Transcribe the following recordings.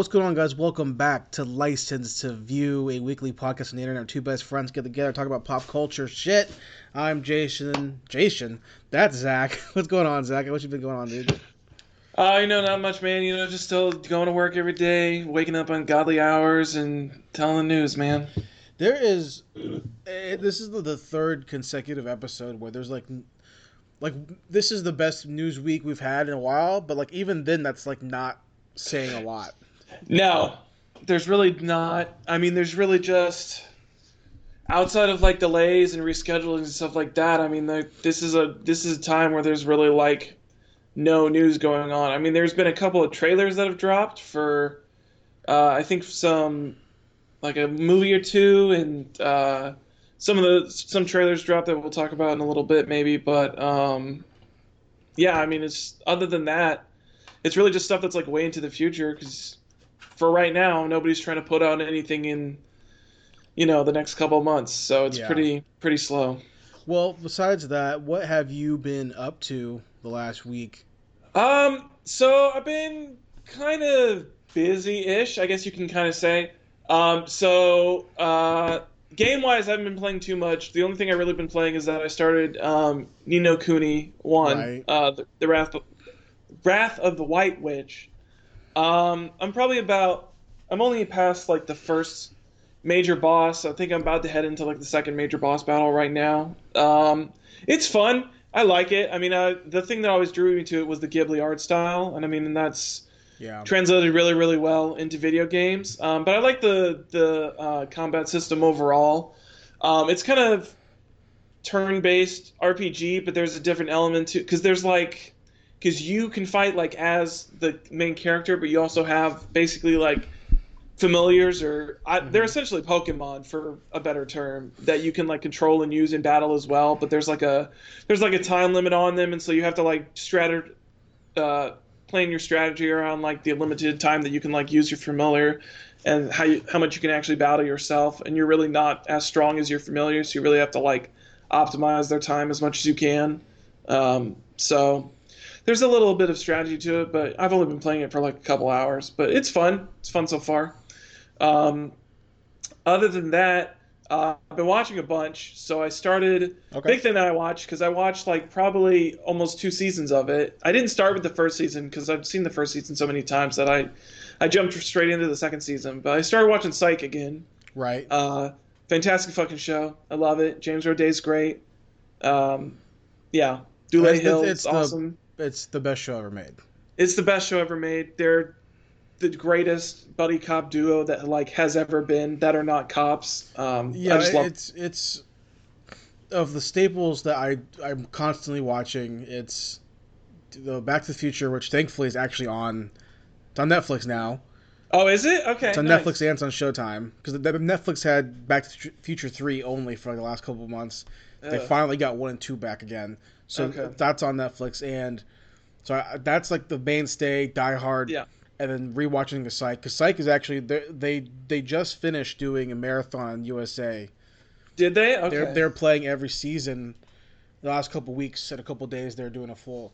What's going on, guys? Welcome back to License to View, a weekly podcast on the internet. Two best friends get together, talk about pop culture shit. I'm Jason. Jason, that's Zach. What's going on, Zach? What you been going on, dude? Uh, you know, not much, man. You know, just still going to work every day, waking up on godly hours, and telling the news, man. There is, eh, this is the, the third consecutive episode where there's like, like this is the best news week we've had in a while, but like even then, that's like not saying a lot. No, there's really not. I mean, there's really just outside of like delays and rescheduling and stuff like that. I mean, there, this is a this is a time where there's really like no news going on. I mean, there's been a couple of trailers that have dropped for, uh, I think some like a movie or two, and uh, some of the some trailers dropped that we'll talk about in a little bit, maybe. But um, yeah, I mean, it's other than that, it's really just stuff that's like way into the future because for right now, nobody's trying to put out anything in you know the next couple of months, so it's Yeah. pretty pretty slow. Well, besides that, what have you been up to the last week? Um, so I've been kind of busy-ish, I guess you can kind of say. Um, so uh, game-wise, I haven't been playing too much. The only thing I really been playing is that I started um, Ni no Kuni one, Right. uh, the, the Wrath, Wrath of the White Witch. Um, I'm probably about, I'm only past like the first major boss. I think I'm about to head into like the second major boss battle right now. Um, it's fun. I like it. I mean, uh, the thing that always drew me to it was the Ghibli art style, and I mean, and that's Yeah. translated really, really well into video games. Um, but I like the the uh, combat system overall. Um, it's kind of turn-based RPG, but there's a different element to because there's like because you can fight like as the main character, but you also have basically like familiars or I, they're essentially Pokemon for a better term that you can like control and use in battle as well. But there's like a there's like a time limit on them, and so you have to like strat uh, plan your strategy around like the limited time that you can like use your familiar and how you, how much you can actually battle yourself. And you're really not as strong as your familiar, so you really have to like optimize their time as much as you can. Um, so there's a little bit of strategy to it, but I've only been playing it for like a couple hours. But it's fun. It's fun so far. Um, other than that, uh, I've been watching a bunch. So I started. Okay. Big thing that I watched because I watched like probably almost two seasons of it. I didn't start with the first season because I've seen the first season so many times that I, I jumped straight into the second season. But I started watching Psych again. Right. Uh, fantastic fucking show. I love it. James Roday's great. Um, yeah, Dule It's- Hill it's is the- awesome. It's the best show ever made. It's the best show ever made. They're the greatest buddy cop duo that like has ever been that are not cops. Um, Yeah, I just love. it's it's of the staples that I I'm constantly watching. It's the Back to the Future, which thankfully is actually on. It's on Netflix now. Oh, is it? Okay. It's on nice. Netflix and it's on Showtime because Netflix had Back to the Future three only for the last couple of months. They finally got one and two back again, so Okay. that's on Netflix and so I, that's like the mainstay, Die Hard. Yeah. And then rewatching the Psych because Psych is actually they they just finished doing a marathon USA. Did they? Okay. They're they're playing every season. The last couple weeks and a couple days, they're doing a full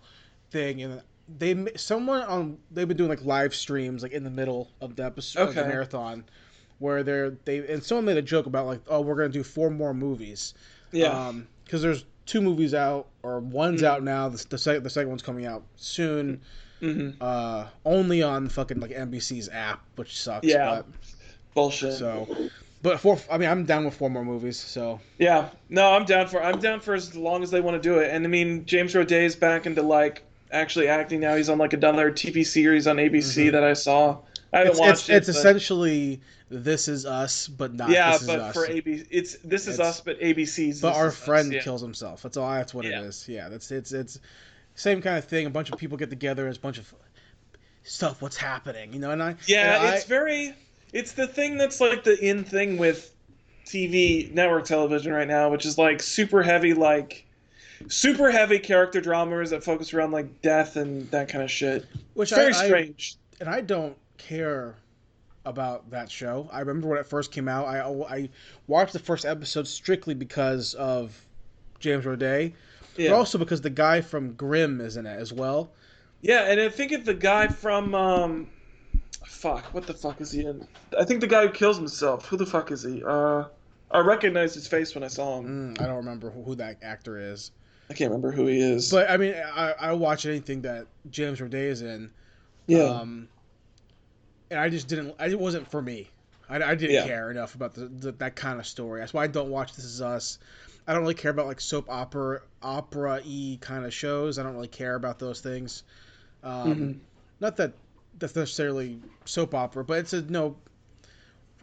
thing, and they someone on they've been doing like live streams like in the middle of the episode of the marathon, where they're they and someone made a joke about like oh we're gonna do four more movies, yeah. Um, because there's two movies out or one's Mhm. out now the the, sec- the second one's coming out soon, hmm uh only on fucking like NBC's app which sucks. Yeah. but, Bullshit. So, but four I mean I'm down with four more movies so. Yeah. No, I'm down for. I'm down for as long as they want to do it. And I mean, James Roday's back into like actually acting now. He's on like another TV series on ABC Mhm. that I saw. I haven't it's, watched it's, it. it's but- essentially this is us, but not yeah, this is but for ABC, it's this is It's- us, but ABC's. but our Is Us, friend yeah. kills himself. That's all. That's what Yeah. it is. Yeah, that's it's it's same kind of thing. A bunch of people get together. It's a bunch of stuff. What's happening? You know, and I Yeah, and I- it's very. It's the thing that's like the in thing with TV network television right now, which is like super heavy, like super heavy character dramas that focus around like death and that kind of shit. which very I, I- strange. and I don't care about that show. I remember when it first came out. I I watched the first episode strictly because of James Roday, Yeah. but also because the guy from Grimm is in it as well. Yeah, and I think of the guy from um, fuck, what the fuck is he in? I think the guy who kills himself. Who the fuck is he? Uh, I recognized his face when I saw him. Mm, I don't remember who, who that actor is. I can't remember who he is. But I mean, I, I watch anything that James Roday is in. yeah, Um, and I just didn't. It wasn't for me. I, I didn't Yeah. care enough about the, the that kind of story. That's why I don't watch This Is Us. I don't really care about like soap opera opera e kind of shows. I don't really care about those things. Um, Mhm. Not that that's necessarily soap opera, but it's a no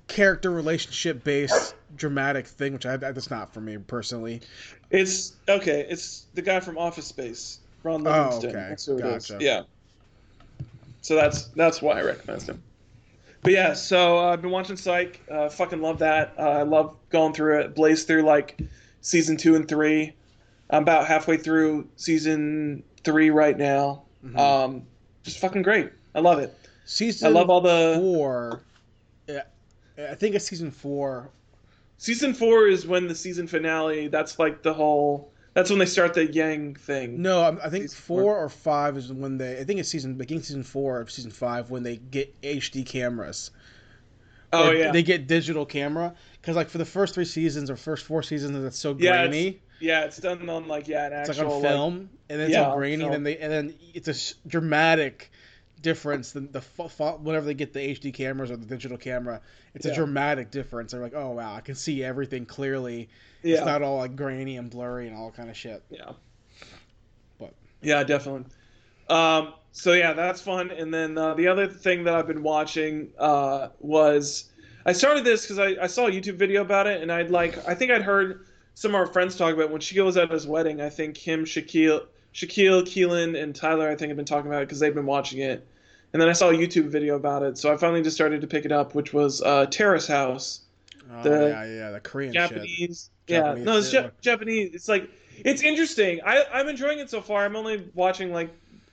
character relationship based dramatic thing, which I, that's not for me personally. it's okay. It's the guy from Office Space, Ron Oh, Livingston. okay. That's who it is. Yeah. So that's that's why I recognized him. But yeah, so uh, I've been watching Psych. Uh, fucking love that. Uh, I love going through it. Blaze through like season two and three. I'm about halfway through season three right now. Mhm. Um, just fucking great. I love it. Season I love all the four. Yeah, I think it's season four. season four is when the season finale. That's like the whole. That's when they start the Yang thing. No, I'm- I think Season four four. or five is when they. I think it's season beginning season four of season five when they get HD cameras. oh Or yeah, they get digital camera because like for the first three seasons or first four seasons, it's so Yeah, grainy. yeah. It's done on like yeah, an It's actual like on like- film, and then it's yeah, all grainy, and then they and then it's a s- dramatic difference. than the whenever they get the HD cameras or the digital camera, it's a dramatic difference. They're like, oh wow, I can see everything clearly. Yeah, It's not all like grainy and blurry and all kind of shit. yeah, But- yeah, definitely. Um, so yeah, that's fun. And then uh, the other thing that I've been watching uh, was I started this because I, I saw a YouTube video about it, and I'd like I think I'd heard some of our friends talk about it. when Shaquille was at his wedding. I think him, Shaquille, Shaquille, Keelan, and Tyler I think have been talking about it because they've been watching it. And then I saw a YouTube video about it, so I finally just started to pick it up, which was uh, Terrace House. Oh The yeah, yeah, the Korean shit. Japanese. Yeah, Japanese no, it's ja- Japanese. It's like it's interesting. I I'm enjoying it so far. I'm only watching like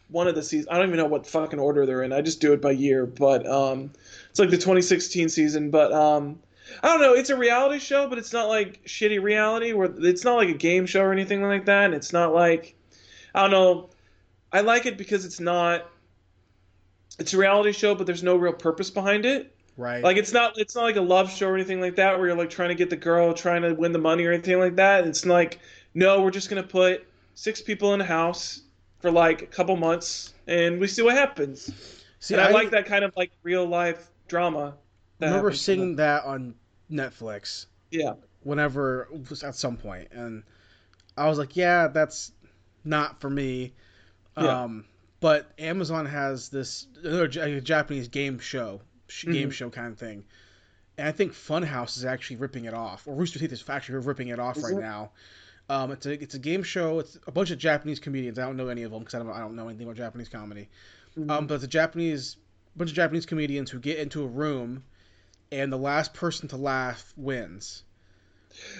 one of the seasons. I don't even know what fucking order they're in. I just do it by year. But um, it's like the 2016 season. But um, I don't know. It's a reality show, but it's not like shitty reality where it's not like a game show or anything like that. And it's not like I don't know. I like it because it's not. It's a reality show, but there's no real purpose behind it Right. like it's not it's not like a love show or anything like that where you're like trying to get the girl trying to win the money or anything like that it's like no we're just gonna put six people in a house for like a couple months and we see what happens See, and I, like that kind of like real life drama I remember seeing that on Netflix yeah whenever was at some point, and I was like, yeah, that's not for me. Yeah. Um, but Amazon has this another Japanese game show, sh- game show kind of thing, and I think Funhouse is actually ripping it off, or Rooster Teeth is actually ripping it off Is right it? now. Um, it's a it's a game show. It's a bunch of Japanese comedians. I don't know any of them because I don't I don't know anything about Japanese comedy. Mm-hmm. Um, but it's a Japanese bunch of Japanese comedians who get into a room, and the last person to laugh wins.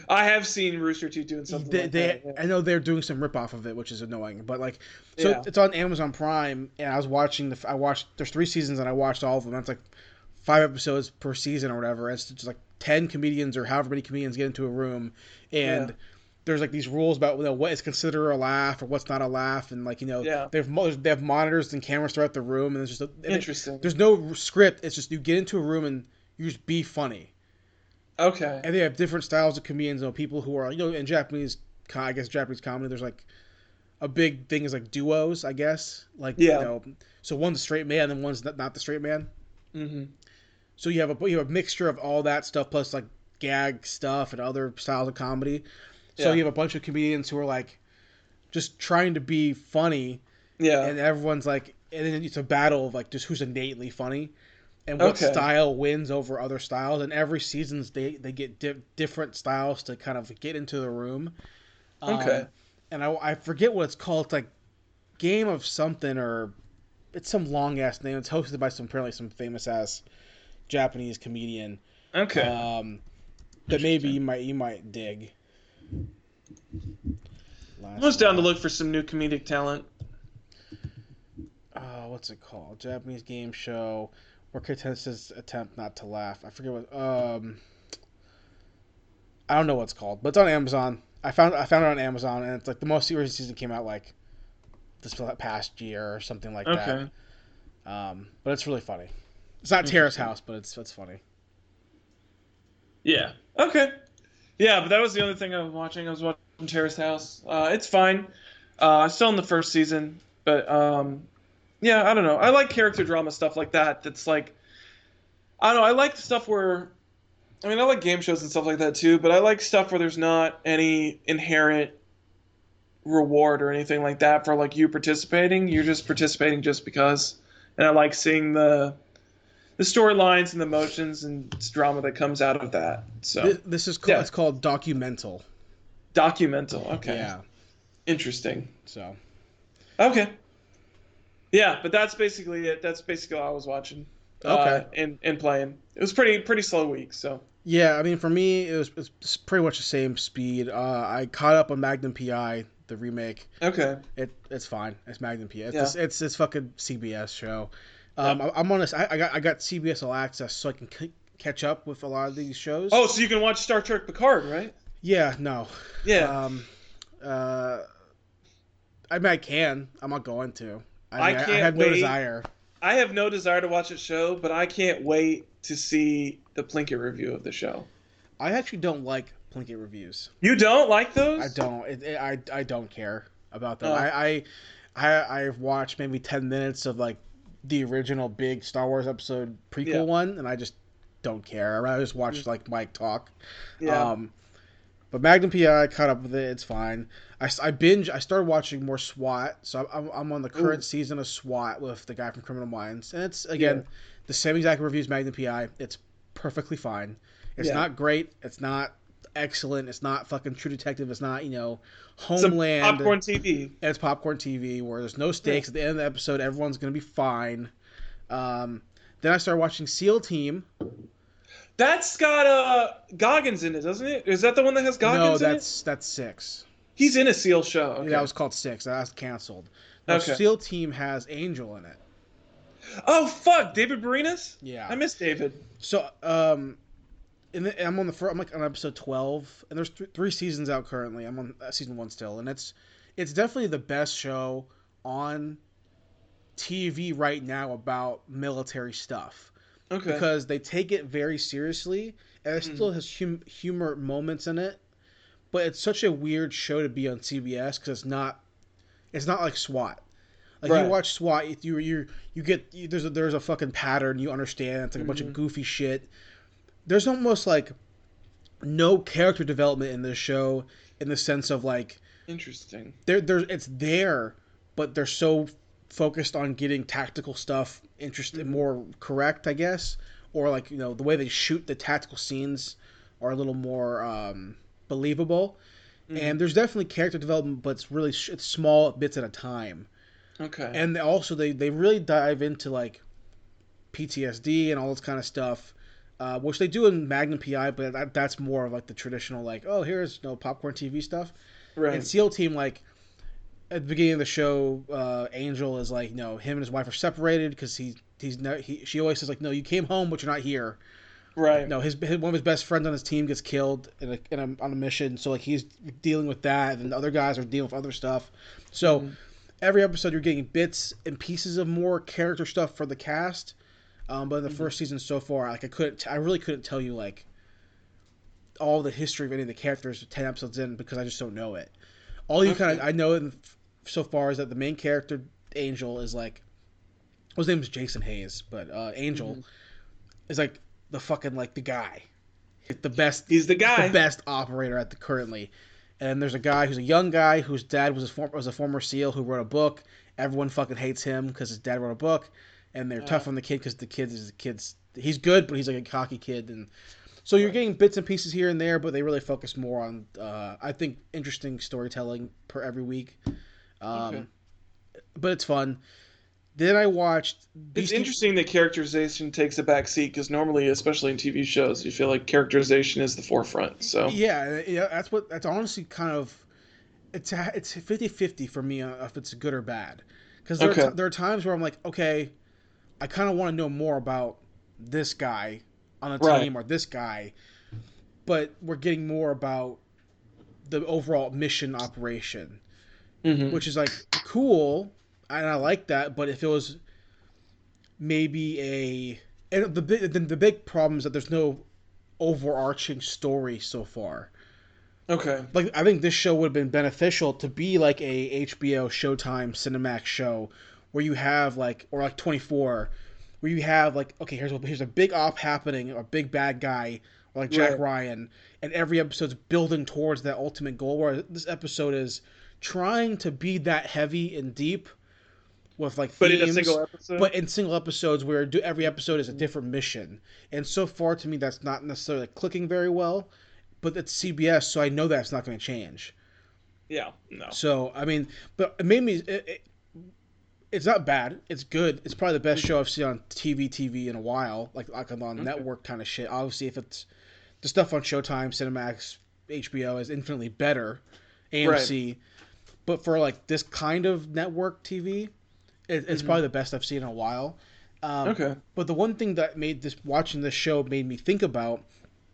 i have seen rooster teeth doing something They, like they that, yeah. I know they're doing some rip off of it, which is annoying. But like, so Yeah. it's on Amazon Prime, and I was watching the. I watched. There's three seasons, and I watched all of them. That's like five episodes per season or whatever. It's just like ten comedians or however many comedians get into a room, and Yeah. there's like these rules about you know, what is considered a laugh or what's not a laugh, and like you know Yeah. they have mo- they have monitors and cameras throughout the room, and there's just a, and it- interesting there's no script. It's just you get into a room and you just be funny. okay And they have different styles of comedians. You know, people who are you know in Japanese, I guess Japanese comedy. There's like a big thing is like duos. I guess like Yeah. you know, so one's a straight man and one's not, not the straight man. hmm So you have a you have a mixture of all that stuff plus like gag stuff and other styles of comedy. So Yeah. you have a bunch of comedians who are like just trying to be funny yeah and everyone's like and then it's a battle of like just who's innately funny and what Okay. style wins over other styles and every seasons they they get di- different styles to kind of get into the room Um, Okay. and I, I forget what it's called it's like game of something or it's some long ass name it's hosted by some apparently some famous ass japanese comedian okay um that maybe you might you might dig i Last was down to look for some new comedic talent uh, what's it called? Japanese game show where contestants attempt not to laugh. I forget what. Um, I don't know what's called, but it's on Amazon. I found I found it on Amazon, and it's like the most serious season came out like this past year or something like okay that. Um, but it's really funny. It's not Terrace House, but it's it's funny. Yeah. Okay. Yeah, but that was the only thing I was watching. I was watching Terrace House. Uh, it's fine. Uh, still in the first season, but um, yeah, I don't know. I like character drama stuff like that. That's like, I don't know. I like stuff where, I mean, I like game shows and stuff like that too. But I like stuff where there's not any inherent reward or anything like that for like you participating. You're just participating just because. And I like seeing the the storylines and the emotions and drama that comes out of that. So This, this is called Yeah. it's called documental. documental. Okay. Yeah. Interesting. So Okay. Yeah, but that's basically it. That's basically all I was watching. Uh, Okay. and and playing. It was pretty pretty slow week. So. yeah, I mean for me it was it's pretty much the same speed. Uh, I caught up on Magnum PI, the remake. Okay. It it's fine. It's Magnum PI. It's Yeah. it's, it's this fucking CBS show. Um, I, I'm on this. I, I got I got CBS All Access so I can c- catch up with a lot of these shows. Oh, so you can watch Star Trek Picard, right? yeah, no. Yeah. Um, uh, I mean I can. I'm not going to. I, I mean, I, can't have no desire. I have no desire to watch a show, but I can't wait to see the Plinkett review of the show. I actually don't like Plinkett reviews. You don't like those? I don't. It, it, I I don't care about them. Oh. I, I I I've watched maybe ten minutes of like the original big Star Wars episode prequel Yeah. one, and I just don't care. I rather just watch like Mike talk. Yeah. Um, but Magnum PI, I caught up with it. It's fine. I, I binge. I started watching more SWAT, so I'm, I'm on the current Ooh. season of SWAT with the guy from Criminal Minds, and it's again Yeah. the same exact reviews Magnum PI. It's perfectly fine. It's Yeah. not great. It's not excellent. It's not fucking True Detective. It's not you know Some Homeland. popcorn TV. It's popcorn TV where there's no stakes at the end of the episode. Everyone's gonna be fine. Um, then I started watching SEAL Team. That's got uh Goggins in it, doesn't it? Is that the one that has Goggins in it? No, that's that's six. He's in a Seal show. Okay. That was called six. That was canceled. Now, Okay. SEAL Team has Angel in it. Oh fuck, David Boreanaz. Yeah. I miss David. So, um, the, I'm on the first, I'm like on episode twelve, and there's th- three seasons out currently. I'm on uh, season one still, and it's it's definitely the best show on TV right now about military stuff Okay. because they take it very seriously, and it Mhm. still has hum- humor moments in it. But it's such a weird show to be on CBS because it's not it's not like SWAT. Like Right. you watch SWAT, you you you get you, there's a, there's a fucking pattern. You understand it's like a bunch of Mhm. goofy shit. There's almost like no character development in this show in the sense of like Interesting. there there it's there, but they're so focused on getting tactical stuff interesting Mm-hmm. more correct, I guess, or like you know the way they shoot the tactical scenes are a little more um, believable. Mhm. And there's definitely character development, but it's really sh- it's small bits at a time Okay. and also they they really dive into like PTSD and all this kind of stuff, uh, which they do in Magnum PI, but that, that's more of like the traditional like oh here's no popcorn TV stuff. right. And SEAL Team like at the beginning of the show, uh, Angel is like no him and his wife are separated because he he's no he she always says like no you came home but you're not here. right. No, his, his one of his best friends on his team gets killed in a, in a on a mission, so like he's dealing with that, and the other guys are dealing with other stuff. So Mhm. every episode you're getting bits and pieces of more character stuff for the cast. Um, but in the Mhm. first season so far, like I couldn't, I really couldn't tell you like all the history of any of the characters ten episodes in because I just don't know it. All you kind of I know in, so far is that the main character Angel is like, his name is Jason Hayes, but uh, Angel Mhm. is like the fucking like the guy, the best He's the guy. the best operator at the currently. And there's a guy who's a young guy whose dad was a former was a former SEAL who wrote a book. Everyone fucking hates him because his dad wrote a book, and they're Yeah. tough on the kid because the kid is the kid's he's good, but he's like a cocky kid, and so you're Right. getting bits and pieces here and there, but they really focus more on uh, I think interesting storytelling per every week. Um, Okay. But it's fun. Then I watched. It's interesting that characterization takes a back seat because normally, especially in TV shows, you feel like characterization is the forefront. So Yeah, yeah, that's what that's honestly kind of it's it's 50-50 for me uh, if it's good or bad. Cuz there, Okay. are t- there are times where I'm like, okay, I kind of want to know more about this guy on the Right. team or this guy, but we're getting more about the overall mission operation, Mhm. which is like cool and I like that, but if it was maybe a and the big the, the big problem is that there's no overarching story so far. Okay. Like I think this show would have been beneficial to be like a HBO Showtime Cinemax show where you have like or like 24 where you have like okay here's a, here's a big op happening or a big bad guy or like Jack Right. Ryan and every episode's building towards that ultimate goal where this episode is trying to be that heavy and deep with like But themes, in a single episode. but in single episodes where do, every episode is a different mission and so far to me that's not necessarily clicking very well but it's cbs so i know that's not going to change yeah. No. so i mean but it made me it, it, it's not bad it's good it's probably the best show i've seen on tv tv in a while like, like on Okay. network kind of shit obviously if it's the stuff on showtime cinemax hbo is infinitely better amc but for like this kind of network tv it, it's Mhm. probably the best i've seen in a while um, Okay. but the one thing that made this watching this show made me think about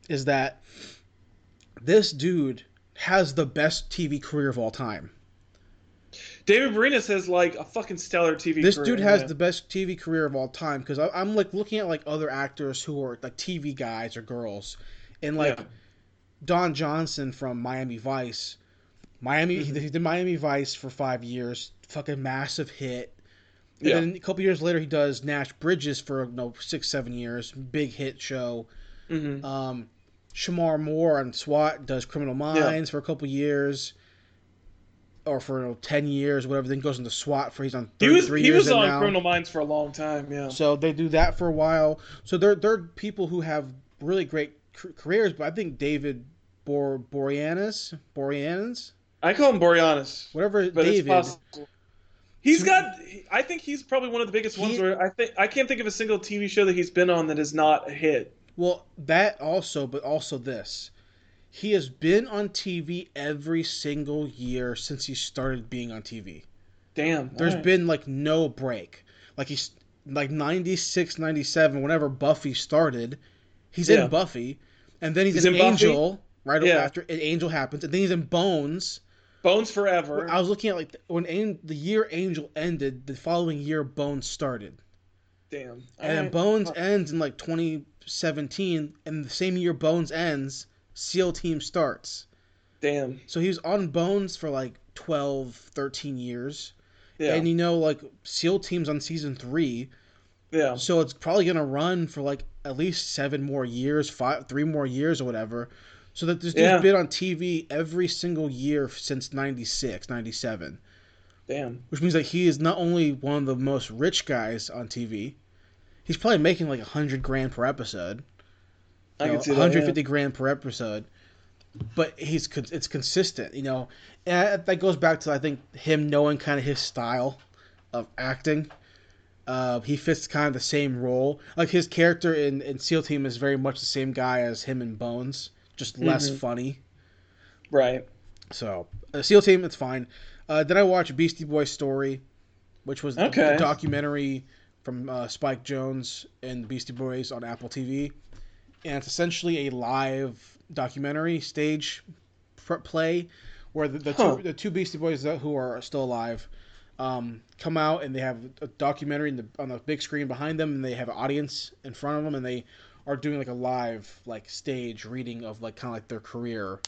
is that this dude has the best TV career of all time. David Boreanaz has like a fucking stellar TV. This career, dude has yeah. the best TV career of all time because I'm like looking at like other actors who are like TV guys or girls, and like Yeah. Don Johnson from Miami Vice. Miami, Mhm. he did Miami Vice for five years, fucking massive hit. And Yeah. then a couple years later, he does Nash Bridges for you know, six, seven years, big hit show. Mm-hmm. Um, Shemar Moore on SWAT does Criminal Minds for a couple years, or for you know, ten years, whatever. Then goes into SWAT for he's on He thirty was he was on now. Criminal Minds for a long time. Yeah. So they do that for a while. So they're they're people who have really great careers. But I think David Bor Boreanaz Boreanaz I call him Boreanaz, whatever but David. He's got. I think he's probably one of the biggest ones He- where I think I can't think of a single TV show that he's been on that is not a hit. Well, that also, but also this. He has been on TV every single year since he started being on TV. Damn. There's alright. been like no break. Like he's like 96, 97, whenever Buffy started, he's Yeah. in Buffy, and then he's, He's in, in Buffy? Angel right Yeah. after Angel happens, and then he's in Bones. Bones Forever. I was looking at like when An- the year Angel ended, the following year Bones started, Damn. and Bones ends in like 2017, and the same year Bones ends, SEAL Team starts. Damn. So he was on Bones for like 12, 13 years. Yeah. And you know, like SEAL Team's on season three, yeah. so it's probably gonna run for like at least seven more years, five, three more years or whatever. So that this dude's Yeah. been on TV every single year since 96, 97. Damn. Which means that he is not only one of the most rich guys on TV, he's probably making like a hundred grand per episode. I you can know, see that. 150 grand per episode. But he's it's consistent, you know, and that goes back to I think him knowing kind of his style of acting. Uh, he fits kind of the same role. Like his character in, in SEAL Team is very much the same guy as him in Bones, just less Mhm. funny. Right. So uh, SEAL Team, it's fine. Uh, then I watched Beastie Boys Story, which was the- Okay. the documentary from uh, Spike Jonze and Beastie Boys on Apple TV, and it's essentially a live documentary stage pr- play where the, the, Huh. two, the two Beastie Boys that, who are still alive um, come out and they have a documentary in the, on the big screen behind them, and they have an audience in front of them, and they are doing like a live like stage reading of like kind of like their career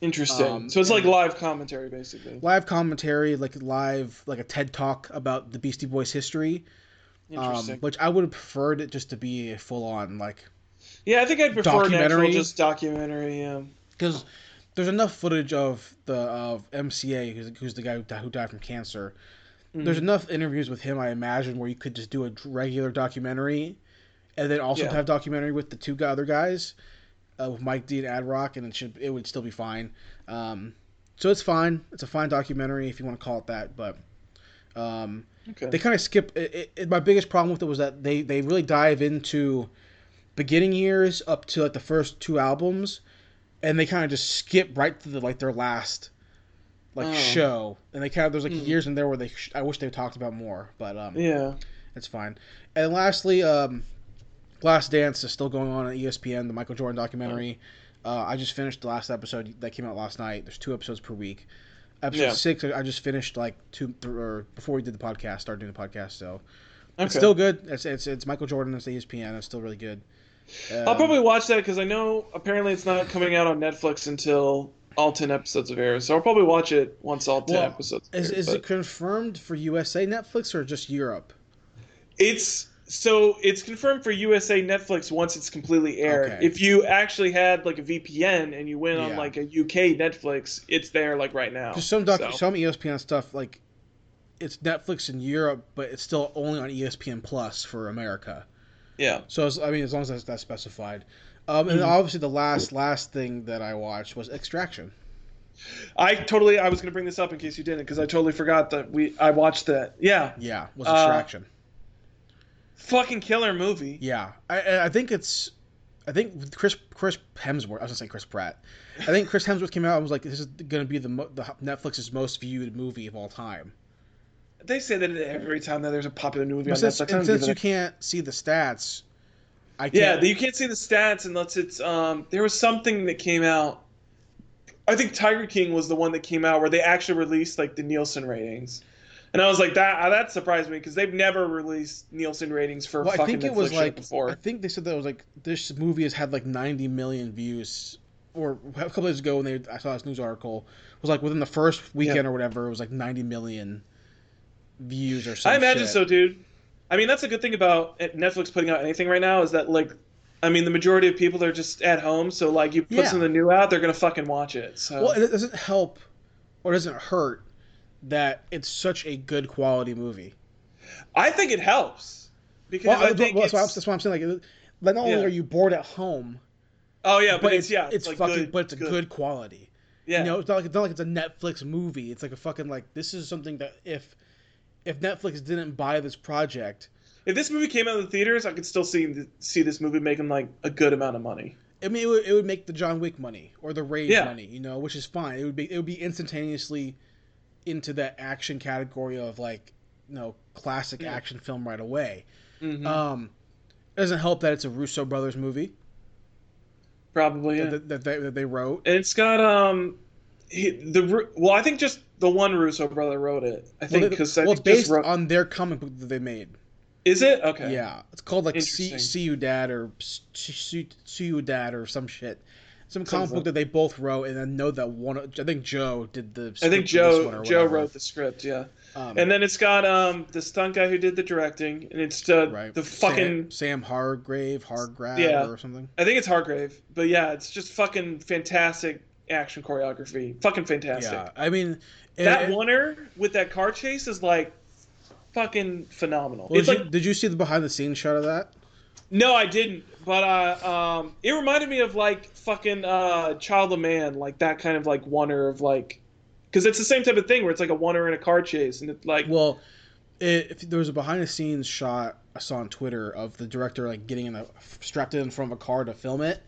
Interesting. Um, so it's like live commentary, basically. live commentary, like live, like a TED talk about the Beastie Boys history, um, Interesting. which I would have preferred it just to be a full on like yeah, I think I'd prefer documentary? just documentary. Yeah. because there's enough footage of the of MCA, who's, who's the guy who died, who died from cancer. There's Mhm. enough interviews with him, I imagine, where you could just do a regular documentary, and then also Yeah. have documentary with the two other guys, uh, with Mike D and Ad Rock, and it should it would still be fine. Um, so it's fine. It's a fine documentary if you want to call it that, but. Um, Okay. they kind of skip it, it- my biggest problem with it was that they they really dive into beginning years up to like the first two albums and they kind of just skip right to the like their last like Oh. show and they kind of there's like Hmm. years in there where they sh- i wish they talked about more but um yeah. it's fine and lastly um last dance is still going on on E espn the michael jordan documentary uh, i just finished the last episode that came out last night there's two episodes per week episode Yeah. six I just finished like two th- or before we did the podcast started doing the podcast so It's still good. It's it's, it's Michael Jordan. It's ESPN. It's still really good. I'll Um, probably watch that because I know apparently it's not coming out on Netflix until all ten episodes have aired. So I'll probably watch it once all ten Well, episodes. Is, aired, is but- it confirmed for USA Netflix or just Europe? It's so it's confirmed for USA Netflix once it's completely aired. Okay. If you actually had like a VPN and you went on like a UK Netflix, it's there like right now. Some So, some ESPN stuff like it's Netflix in Europe, but it's still only on ESPN Plus for America. Yeah. So as, I mean, as long as that's, that's specified. Um, and Mhm. obviously, the last last thing that I watched was Extraction. I totally I was gonna bring this up in case you didn't because I totally forgot that we I watched that. Yeah. Yeah, was Uh, Extraction. Fucking killer movie. yeah, I- I I think it's. I think Chris Chris Hemsworth. I was gonna say Chris Pratt. I think Chris Hemsworth came out and was like, "This is gonna be the, mo- the Netflix's most viewed movie of all time." They say that every time that there's a popular movie But on since, Netflix. I and don't since you can't see the stats, I Yeah, can't. you can't see the stats unless it's um. There was something that came out. I think Tiger King was the one that came out where they actually released like the Nielsen ratings, and I was like that. uh, That surprised me because they've never released Nielsen ratings for well, I fucking think it Netflix was like before. I think they said that it was like this movie has had like 90 million views, or a couple days ago when they I saw this news article it was like within the first weekend or whatever it was like 90 million views or something. I imagine so, dude. I mean, that's a good thing about Netflix putting out anything right now is that like. I mean, the majority of people are just at home, so like you put Yeah. something new out, they're gonna fucking watch it. So Well, it doesn't help or doesn't hurt that it's such a good quality movie. I think it helps because Well, I think well, it's, so that's why I'm saying like, not only Yeah. are you bored at home, oh yeah, but, but it's, yeah, it's, like fucking, good, but it's a good, quality. Yeah, You know, it's not like it's not like it's a Netflix movie. It's like a fucking like this is something that if if Netflix didn't buy this project, If this movie came out in the theaters, I could still see see this movie making like a good amount of money. I mean, it would, it would make the John Wick money or the Raid Yeah. money, you know, which is fine. It would be it would be instantaneously into that action category of like you know classic Yeah. action film right away. Mhm. Um, it doesn't help that it's a Russo brothers movie Probably, yeah. that, that, they, that they wrote. And it's got um, he, the well, I think just the one Russo brother wrote it. I think because well, it's based wrote, on their comic book that they made. is it okay? Yeah, it's called like See, Ciudad or See, Ciudad or some shit. Some Sounds comic book like- that they both wrote, and I know that one. I think Joe did the. I think for this one Joe Joe wrote the script. Yeah, Um, and then it's got um the stunt guy who did the directing, and it's uh, right. the fucking Sam, Sam Hargrave, Hargrave, Yeah. or something. I think it's Hargrave, but yeah, it's just fucking fantastic action choreography. Fucking fantastic. Yeah, I mean, that and- oneer with that car chase is like fucking phenomenal. Well, it's did, like you, did you see the behind the scenes shot of that? no, I didn't, but uh, um, it reminded me of like fucking uh, Child of Man, like that kind of like oneer of like, because it's the same type of thing where it's like a oneer in a car chase, and it's like Well, it, if there was a behind the scenes shot I saw on Twitter of the director like getting in a strapped in front of a car to film it.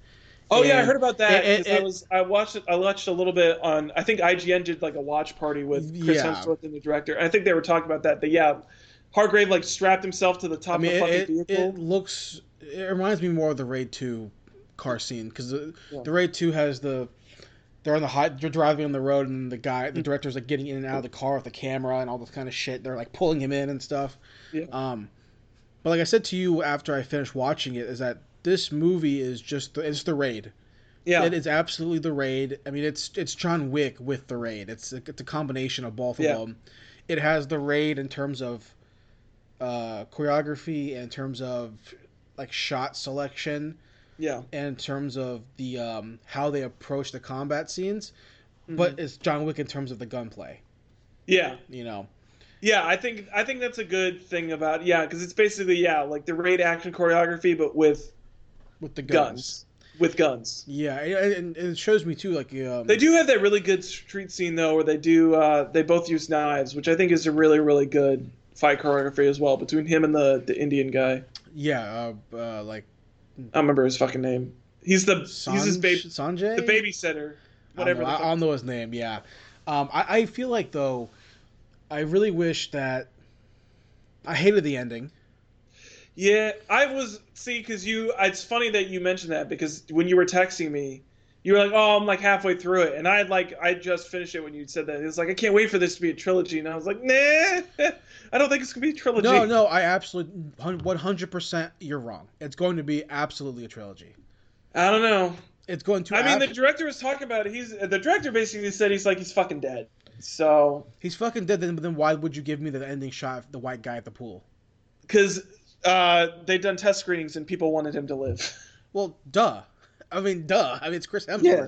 Oh yeah, I heard about that. it- 'cause I was I watched it. I watched a little bit on. I think IGN did like a watch party with Chris Yeah. Hemsworth and the director. And I think they were talking about that. That yeah, Hargrave like strapped himself to the top I mean, of a fucking it, it, vehicle. it looks. It reminds me more of the Raid Two car scene because the, Yeah. the Raid Two has the. They're on the high. They're driving on the road, and the guy, Mm. the director's like getting in and out of the car with the camera and all this kind of shit. They're like pulling him in and stuff. Yeah. Um, but like I said to you after I finished watching it, is that this movie is just the, it's the Raid. yeah, It is absolutely the raid. I mean, it's it's John Wick with the raid. It's a, it's a combination of both of them. It has the raid in terms of uh, choreography, in terms of like shot selection, yeah. and in terms of the um, how they approach the combat scenes. Mhm. But it's John Wick in terms of the gunplay. yeah, You know, yeah. I think I think that's a good thing about yeah, because it's basically yeah, like the raid action choreography, but with with the guns. guns. With guns. Yeah, and, and it shows me too. Like um, They do have that really good street scene though, where they do uh, they both use knives, which I think is a really really good fight choreography as well between him and the the Indian guy. Yeah, uh, uh, like I don't remember his fucking name. He's the he's his baby Sanjay. the babysitter, I whatever. don't the know, I, I don't know his name. Yeah, um, I, I feel like though, I really wish that I hated the ending. Yeah, I was see because you. It's funny that you mentioned that because when you were texting me, you were like, "Oh, I'm like halfway through it," and I had like I just finished it when you said that. It was like I can't wait for this to be a trilogy, and I was like, "Nah, I don't think it's gonna be a trilogy." No, no, I absolutely 100% you're wrong. It's going to be absolutely a trilogy. I don't know. It's going to. I mean, the director was talking about it. He's the director basically said he's like he's fucking dead. So he's fucking dead. Then, but then why would you give me the ending shot of the white guy at the pool? because uh, they'd done test screenings and people wanted him to live. Well, duh. I mean, duh. I mean, it's Chris Hemsworth. Yeah.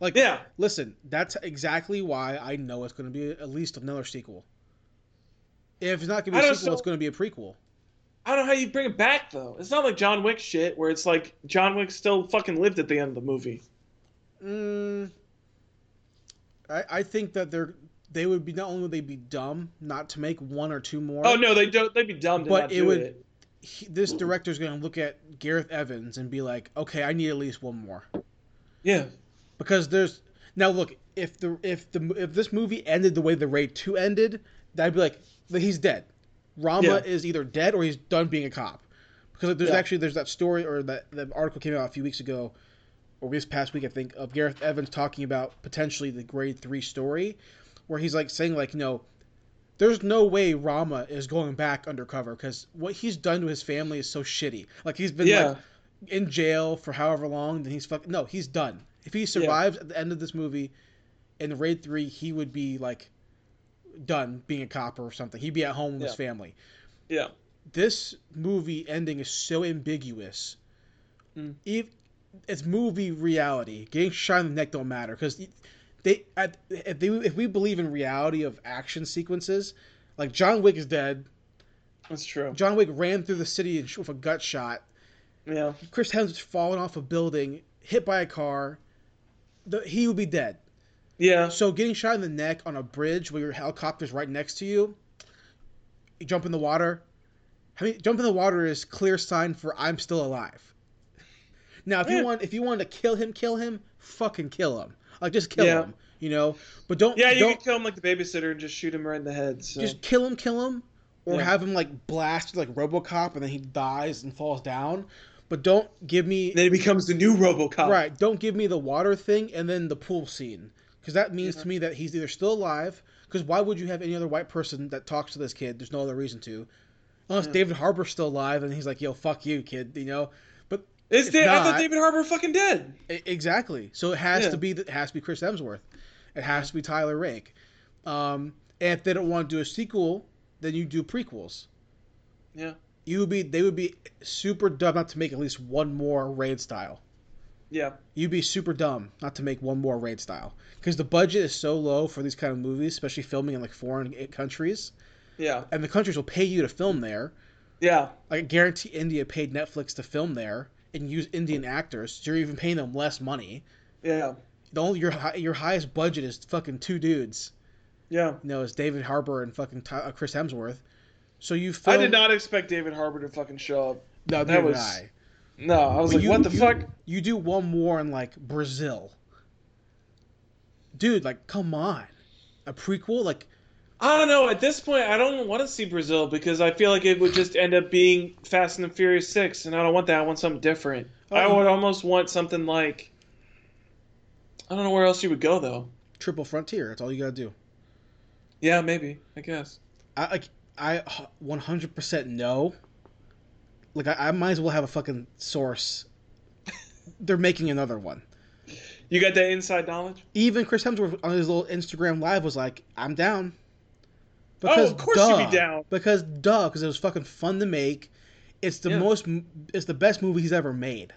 Like, Yeah. listen, that's exactly why I know it's going to be at least another sequel. If it's not going to be a sequel, so- it's going to be a prequel. I don't know how you bring it back though. It's not like John Wick shit where it's like John Wick still fucking lived at the end of the movie. Mm, I, I think that they're they would be not only would they be dumb not to make one or two more. Oh no, they don't. They'd be dumb to But not it do would- it. He, this director's going to look at Gareth Evans and be like, okay, I need at least one more. Yeah. because there's now look if the if the if this movie ended the way the raid 2 ended that'd be like he's dead rama Yeah. is either dead or he's done being a cop because there's Yeah. actually there's that story or that the article came out a few weeks ago or this past week i think of gareth evans talking about potentially the Raid 3 story where he's like saying like you know there's no way rama is going back undercover because what he's done to his family is so shitty like he's been Yeah. like in jail for however long, then he's fucking no, he's done. If he survives at the end of this movie in Raid Three, he would be like done being a cop or something. He'd be at home with his family. Yeah. This movie ending is so ambiguous. Mm. If it's movie reality, getting shot in the neck don't matter because they if they if we believe in reality of action sequences, like John Wick is dead. That's true. John Wick ran through the city with a gut shot. Yeah. Chris Hemsworth falling off a building, hit by a car, the, he would be dead. Yeah. So getting shot in the neck on a bridge where your helicopter's right next to you, you jump in the water. I mean, jump in the water is clear sign for I'm still alive. Now, if you want, if you want to kill him, kill him, fucking kill him. Like just kill Yeah. him, you know. But don't, Yeah, you don't could kill him like the babysitter and just shoot him right in the head. So. just kill him, kill him, or Yeah. have him like blast like RoboCop and then he dies and falls down. But don't give me then he becomes the new RoboCop. Right. Don't give me the water thing and then the pool scene. Because that means Yeah. to me that he's either still alive. Because why would you have any other white person that talks to this kid? There's no other reason to. Unless. David Harbour's still alive and he's like, yo, fuck you, kid. You know? Is Da- I thought David Harbour fucking dead. exactly. So it has Yeah. to be it has to be Chris Hemsworth. It has to be Tyler Rake. Um, and if they don't want to do a sequel, then you do prequels. Yeah. You would be they would be super dumb not to make at least one more raid style. Yeah. You'd be super dumb not to make one more raid style because the budget is so low for these kind of movies, especially filming in like foreign countries, Yeah. and the countries will pay you to film there. Yeah. Like I guarantee India paid Netflix to film there and use Indian actors. So you're even paying them less money. Yeah. The only your your highest budget is fucking two dudes. Yeah. You know, it's David Harbour and fucking Ty- uh, Chris Hemsworth. So you I did not expect David Harbour to fucking show up. No, that was- was. No, I was But like, you- what the you- fuck? You do one more in like Brazil. Dude, like, come on, a prequel, like. I don't know. At this point, I don't want to see Brazil because I feel like it would just end up being Fast and the Furious Six, and I don't want that. I want something different. I Oh. would almost want something like. I don't know where else you would go though. Triple Frontier. That's all you gotta do. Yeah, maybe. I guess. I like I 100% know. Like I, I might as well have a fucking source. They're making another one. You got that inside knowledge? Even Chris Hemsworth on his little Instagram live was like, "I'm down." Oh, of course you'd be down. Because duh, because it was fucking fun to make. It's the Yeah. most. It's the best movie he's ever made.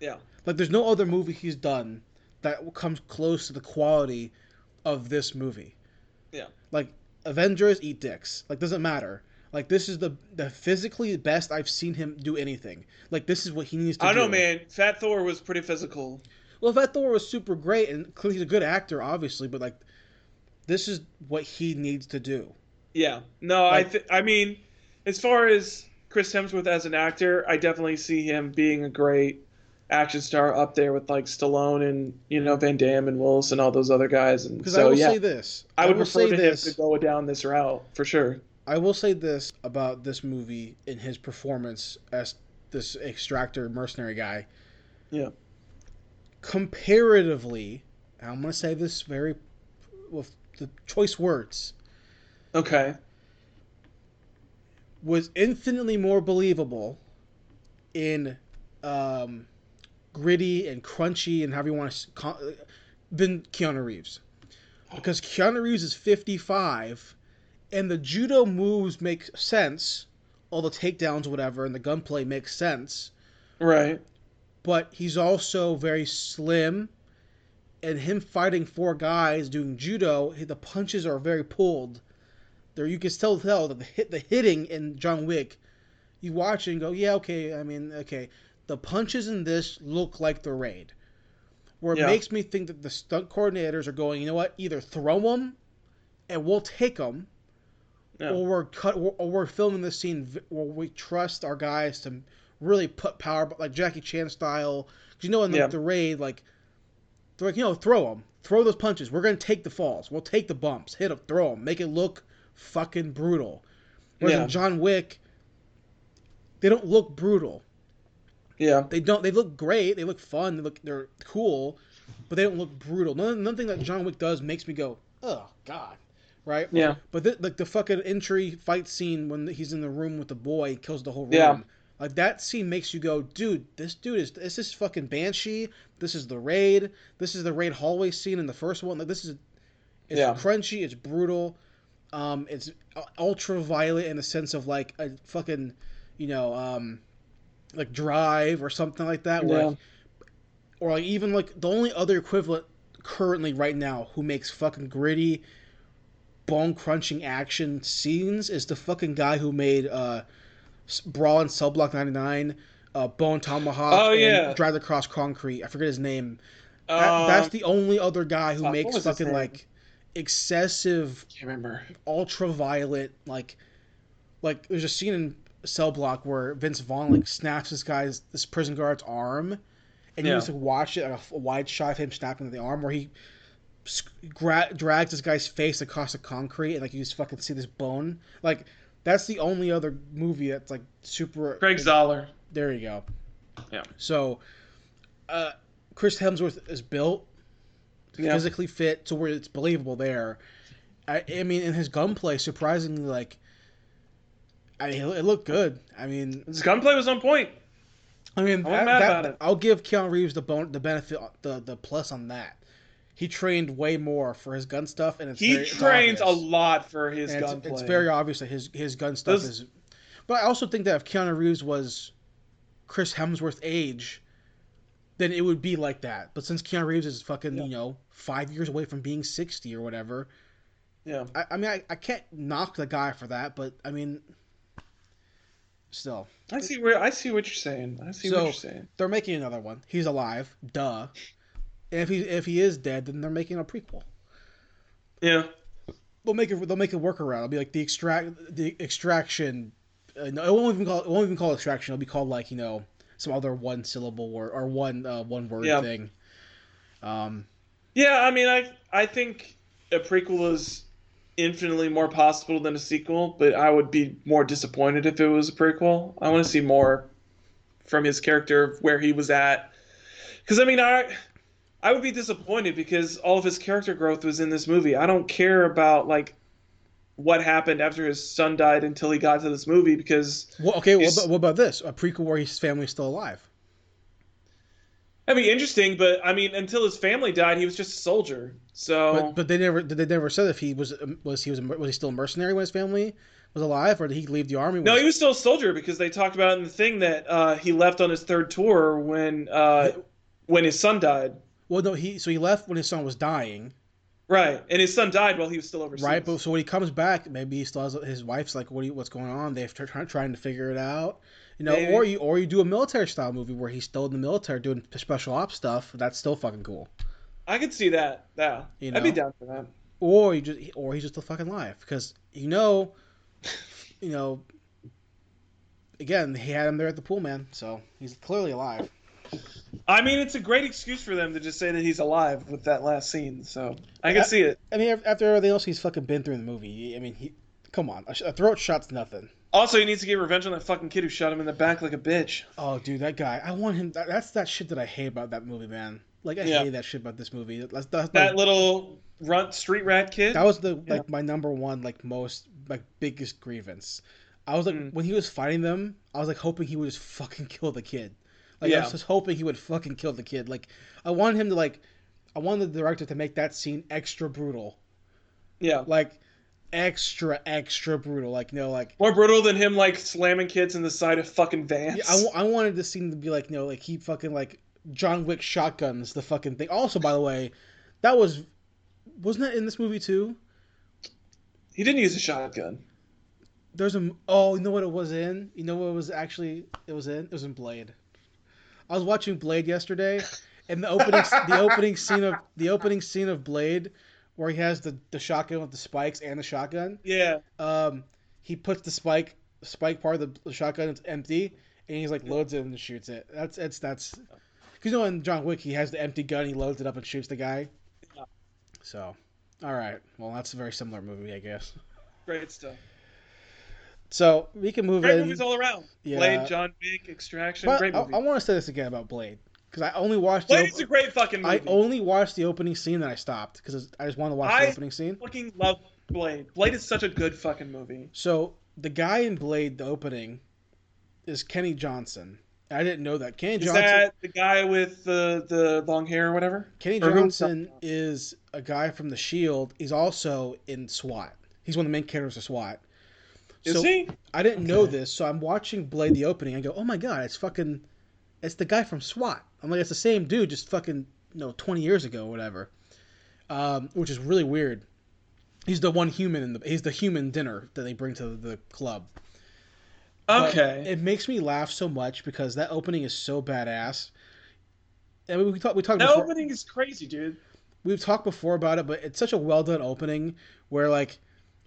Yeah. Like there's no other movie he's done that comes close to the quality of this movie. Yeah. Like Avengers eat dicks. Like doesn't matter. Like this is the the physically best I've seen him do anything. Like this is what he needs to I do. know, man. Fat Thor was pretty physical. Well, Fat Thor was super great and he's a good actor, obviously, but like this is what he needs to do. Yeah. No, Like- I th- I mean, as far as Chris Hemsworth as an actor, I definitely see him being a great action star up there with like Stallone and you know Van Damme and Willis and all those other guys. And so I will yeah, say this. I would will prefer say to this. him to go down this route for sure. I will say this about this movie in his performance as this extractor mercenary guy. Yeah. comparatively, I'm going to say this very with the choice words, Okay. was infinitely more believable in um, gritty and crunchy and however you want to than Keanu Reeves. Because Keanu Reeves is 55 and the judo moves make sense, all the takedowns whatever and the gunplay makes sense. Right. But he's also very slim and him fighting four guys doing judo, the punches are very pulled. There you can still tell that the hit the hitting in John Wick, you watch it and go, yeah, okay, I mean, okay. The punches in this look like the raid. Where it Yeah. makes me think that the stunt coordinators are going, you know what? Either throw them, and we'll take them, Yeah. or we're cut, or, or we're filming this scene where we trust our guys to really put power, like Jackie Chan style. 'Cause you know, in the, Yeah. the raid, like they're like, you know, throw them, throw those punches. We're gonna take the falls. We'll take the bumps, hit them, throw them, make it look fucking brutal. Whereas Yeah. in John Wick, they don't look brutal. Yeah. They don't. They look great. They look fun. They look. They're cool, but they don't look brutal. None, nothing that John Wick does makes me go, oh god, right? Yeah. But the, like the fucking entry fight scene when he's in the room with the boy, kills the whole room. Yeah. Like that scene makes you go, dude, this dude is this is fucking Banshee. This is the raid. This is the raid hallway scene in the first one. Like this is, it's Yeah. crunchy. It's brutal. Um, it's ultra violent in the sense of like a fucking, you know, um, like Drive or something like that. Where, Yeah. or like even like the only other equivalent currently right now who makes fucking gritty, bone crunching action scenes is the fucking guy who made uh, Brawl and Cell Block ninety nine. Uh, Bone Tomahawk Oh, and yeah. Drive Across Concrete. I forget his name. That, Uh, that's the only other guy who makes fucking like excessive can't remember. ultraviolet like like there's a scene in cell block where vince vaughn like snaps this guy's this prison guard's arm and you Yeah. just like, watch it like, a, a wide shot of him snapping the arm where he s- gra- drags this guy's face across the concrete and like you just fucking see this bone like that's the only other movie that's like super Craig Zahler. there you go Yeah. so uh chris hemsworth is built Yeah. physically fit to where it's believable there. I, I mean, in his gunplay, surprisingly, like, I mean, it looked good. I mean, His gunplay was on point. I mean, I about it. I'll give Keanu Reeves the bon- the benefit, the the plus on that. He trained way more for his gun stuff, and it's He very, it's trains a lot for his And it's, gunplay. it's very obvious that his his gun stuff Those- is. But I also think that if Keanu Reeves was Chris Hemsworth age, then it would be like that. But since Keanu Reeves is fucking Yeah. you know five years away from being sixty or whatever, Yeah. I, I mean I, I can't knock the guy for that. But I mean, still I see where I see what you're saying. I see So- what you're saying. they're making another one. He's alive, duh. And if he if he is dead, then they're making a prequel. Yeah. they'll make it they'll make a workaround. It'll be like the extract the extraction. Uh, no, it won't even call it won't even call it extraction. It'll be called like you know some other one syllable word or one uh, one word Yeah. thing. Um, Yeah, I mean, I I think a prequel is infinitely more possible than a sequel, but I would be more disappointed if it was a prequel. I want to see more from his character, where he was at. Because I mean, I I would be disappointed because all of his character growth was in this movie. I don't care about like what happened after his son died until he got to this movie because well, okay, what about, what about this? A prequel where his family's still alive. that'd be interesting. But I mean, until his family died, he was just a soldier. So But but they never did they never said if he was was he was was he still a mercenary when his family was alive or did he leave the army? No, he was still a soldier because they talked about in the thing that uh, he left on his third tour when uh, when his son died. well, no, he so he left when his son was dying, Right, and his son died while he was still overseas. right? But so when he comes back, maybe he still has his wife's like, what you, what's going on? They're try, trying to figure it out, you know. Maybe. Or you or you do a military style movie where he's still in the military doing special ops stuff. That's still fucking cool. I could see that. Yeah, You I'd be down for that. Or you just or he's just a fucking live because you know, you know. Again, he had him there at the pool, man. So he's clearly alive. I mean, it's a great excuse for them to just say that he's alive with that last scene. So I can Yeah. see it. I mean, after everything else he's fucking been through in the movie, I mean, he, come on, a, throat shot's nothing. Also, he needs to get revenge on that fucking kid who shot him in the back like a bitch. Oh, dude, that guy, I want him. That, that's that shit that I hate about that movie, man. Like I Yeah. hated that shit about this movie. That's, that's That little runt street rat kid. that was the Yeah. like my number one like most like biggest grievance. I was like Mm. when he was fighting them, I was like hoping he would just fucking kill the kid. Like I was just hoping he would fucking kill the kid. Like I wanted him to like I wanted the director to make that scene extra brutal. yeah. Like extra extra brutal. Like you know like More brutal than him like slamming kids in the side of fucking vans. Yeah, I, I wanted this scene to be like, you know, like he fucking like John Wick shotguns the fucking thing. Also, by the way, that was wasn't that in this movie too? he didn't use a shotgun. There's a oh, you know what it was in? You know what it was actually it was in? It was in Blade. I was watching Blade yesterday, and the opening the opening scene of the opening scene of Blade, where he has the the shotgun with the spikes and the shotgun. Yeah. Um, he puts the spike spike part of the, the shotgun it's empty, and he's like loads it and shoots it. That's it's that's because you know in John Wick he has the empty gun, he loads it up and shoots the guy. So, all right, well that's a very similar movie, I guess. Great stuff. So we can move Great in. movies all around. Yeah. Blade, John Wick, Extraction. But great I, movie. I want to say this again about Blade because I only watched the Blade op- is a great fucking movie. I only watched the opening scene and I stopped because I just wanted to watch I- the opening scene. fucking love Blade. Blade is such a good fucking movie. So the guy in Blade, the opening, is Kenny Johnson. I didn't know that. Kenny Is Johnson. Is that the guy with the the long hair or whatever? Kenny or Johnson is a guy from the Shield. He's also in SWAT. He's one of the main characters of SWAT. Is so he? I didn't know this, so I'm watching Blade the opening. I go, oh my god, it's fucking, it's the guy from SWAT. I'm like, it's the same dude, just fucking, you know, 20 years ago, or whatever. Um, which is really weird. He's the one human in the. He's the human dinner that they bring to the club. But Okay. It makes me laugh so much because that opening is so badass. And we talked. We talked that before. opening is crazy, dude. we've talked before about it, but it's such a well done opening where like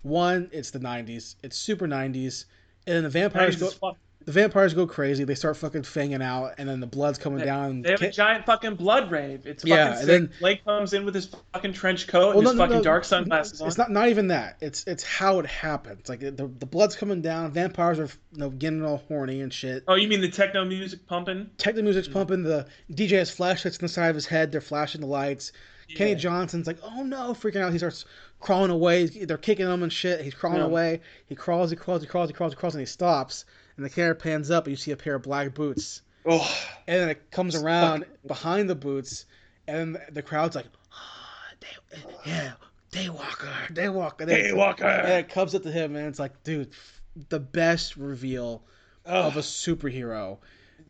one, it's the '90s, it's super '90s, and then the vampires go. The vampires go crazy. They start fucking fanging out, and then the blood's coming They- down. They have a giant fucking blood rave. It's Yeah, fucking and sick. then- Blade comes in with his fucking trench coat and Well, his no, no, fucking no, dark sunglasses on. It's not not even that. It's it's how it happens. Like the, the blood's coming down. Vampires are you know getting all horny and shit. Oh, you mean the techno music pumping? Techno music's mm. pumping. The DJ has flashlights on the side of his head. They're flashing the lights. Kenny Johnson's like, oh no, freaking out. He starts crawling away. They're kicking him and shit. He's crawling Yeah. away. He crawls, he crawls, he crawls, he crawls, he crawls, and he stops. And the camera pans up, and you see a pair of black boots. Oh, And then it comes around behind the boots, and the crowd's like, "Ah, day, yeah, Daywalker, Daywalker. And then it- Daywalker. And it comes up to him, and it's like, dude, the best reveal of a superhero,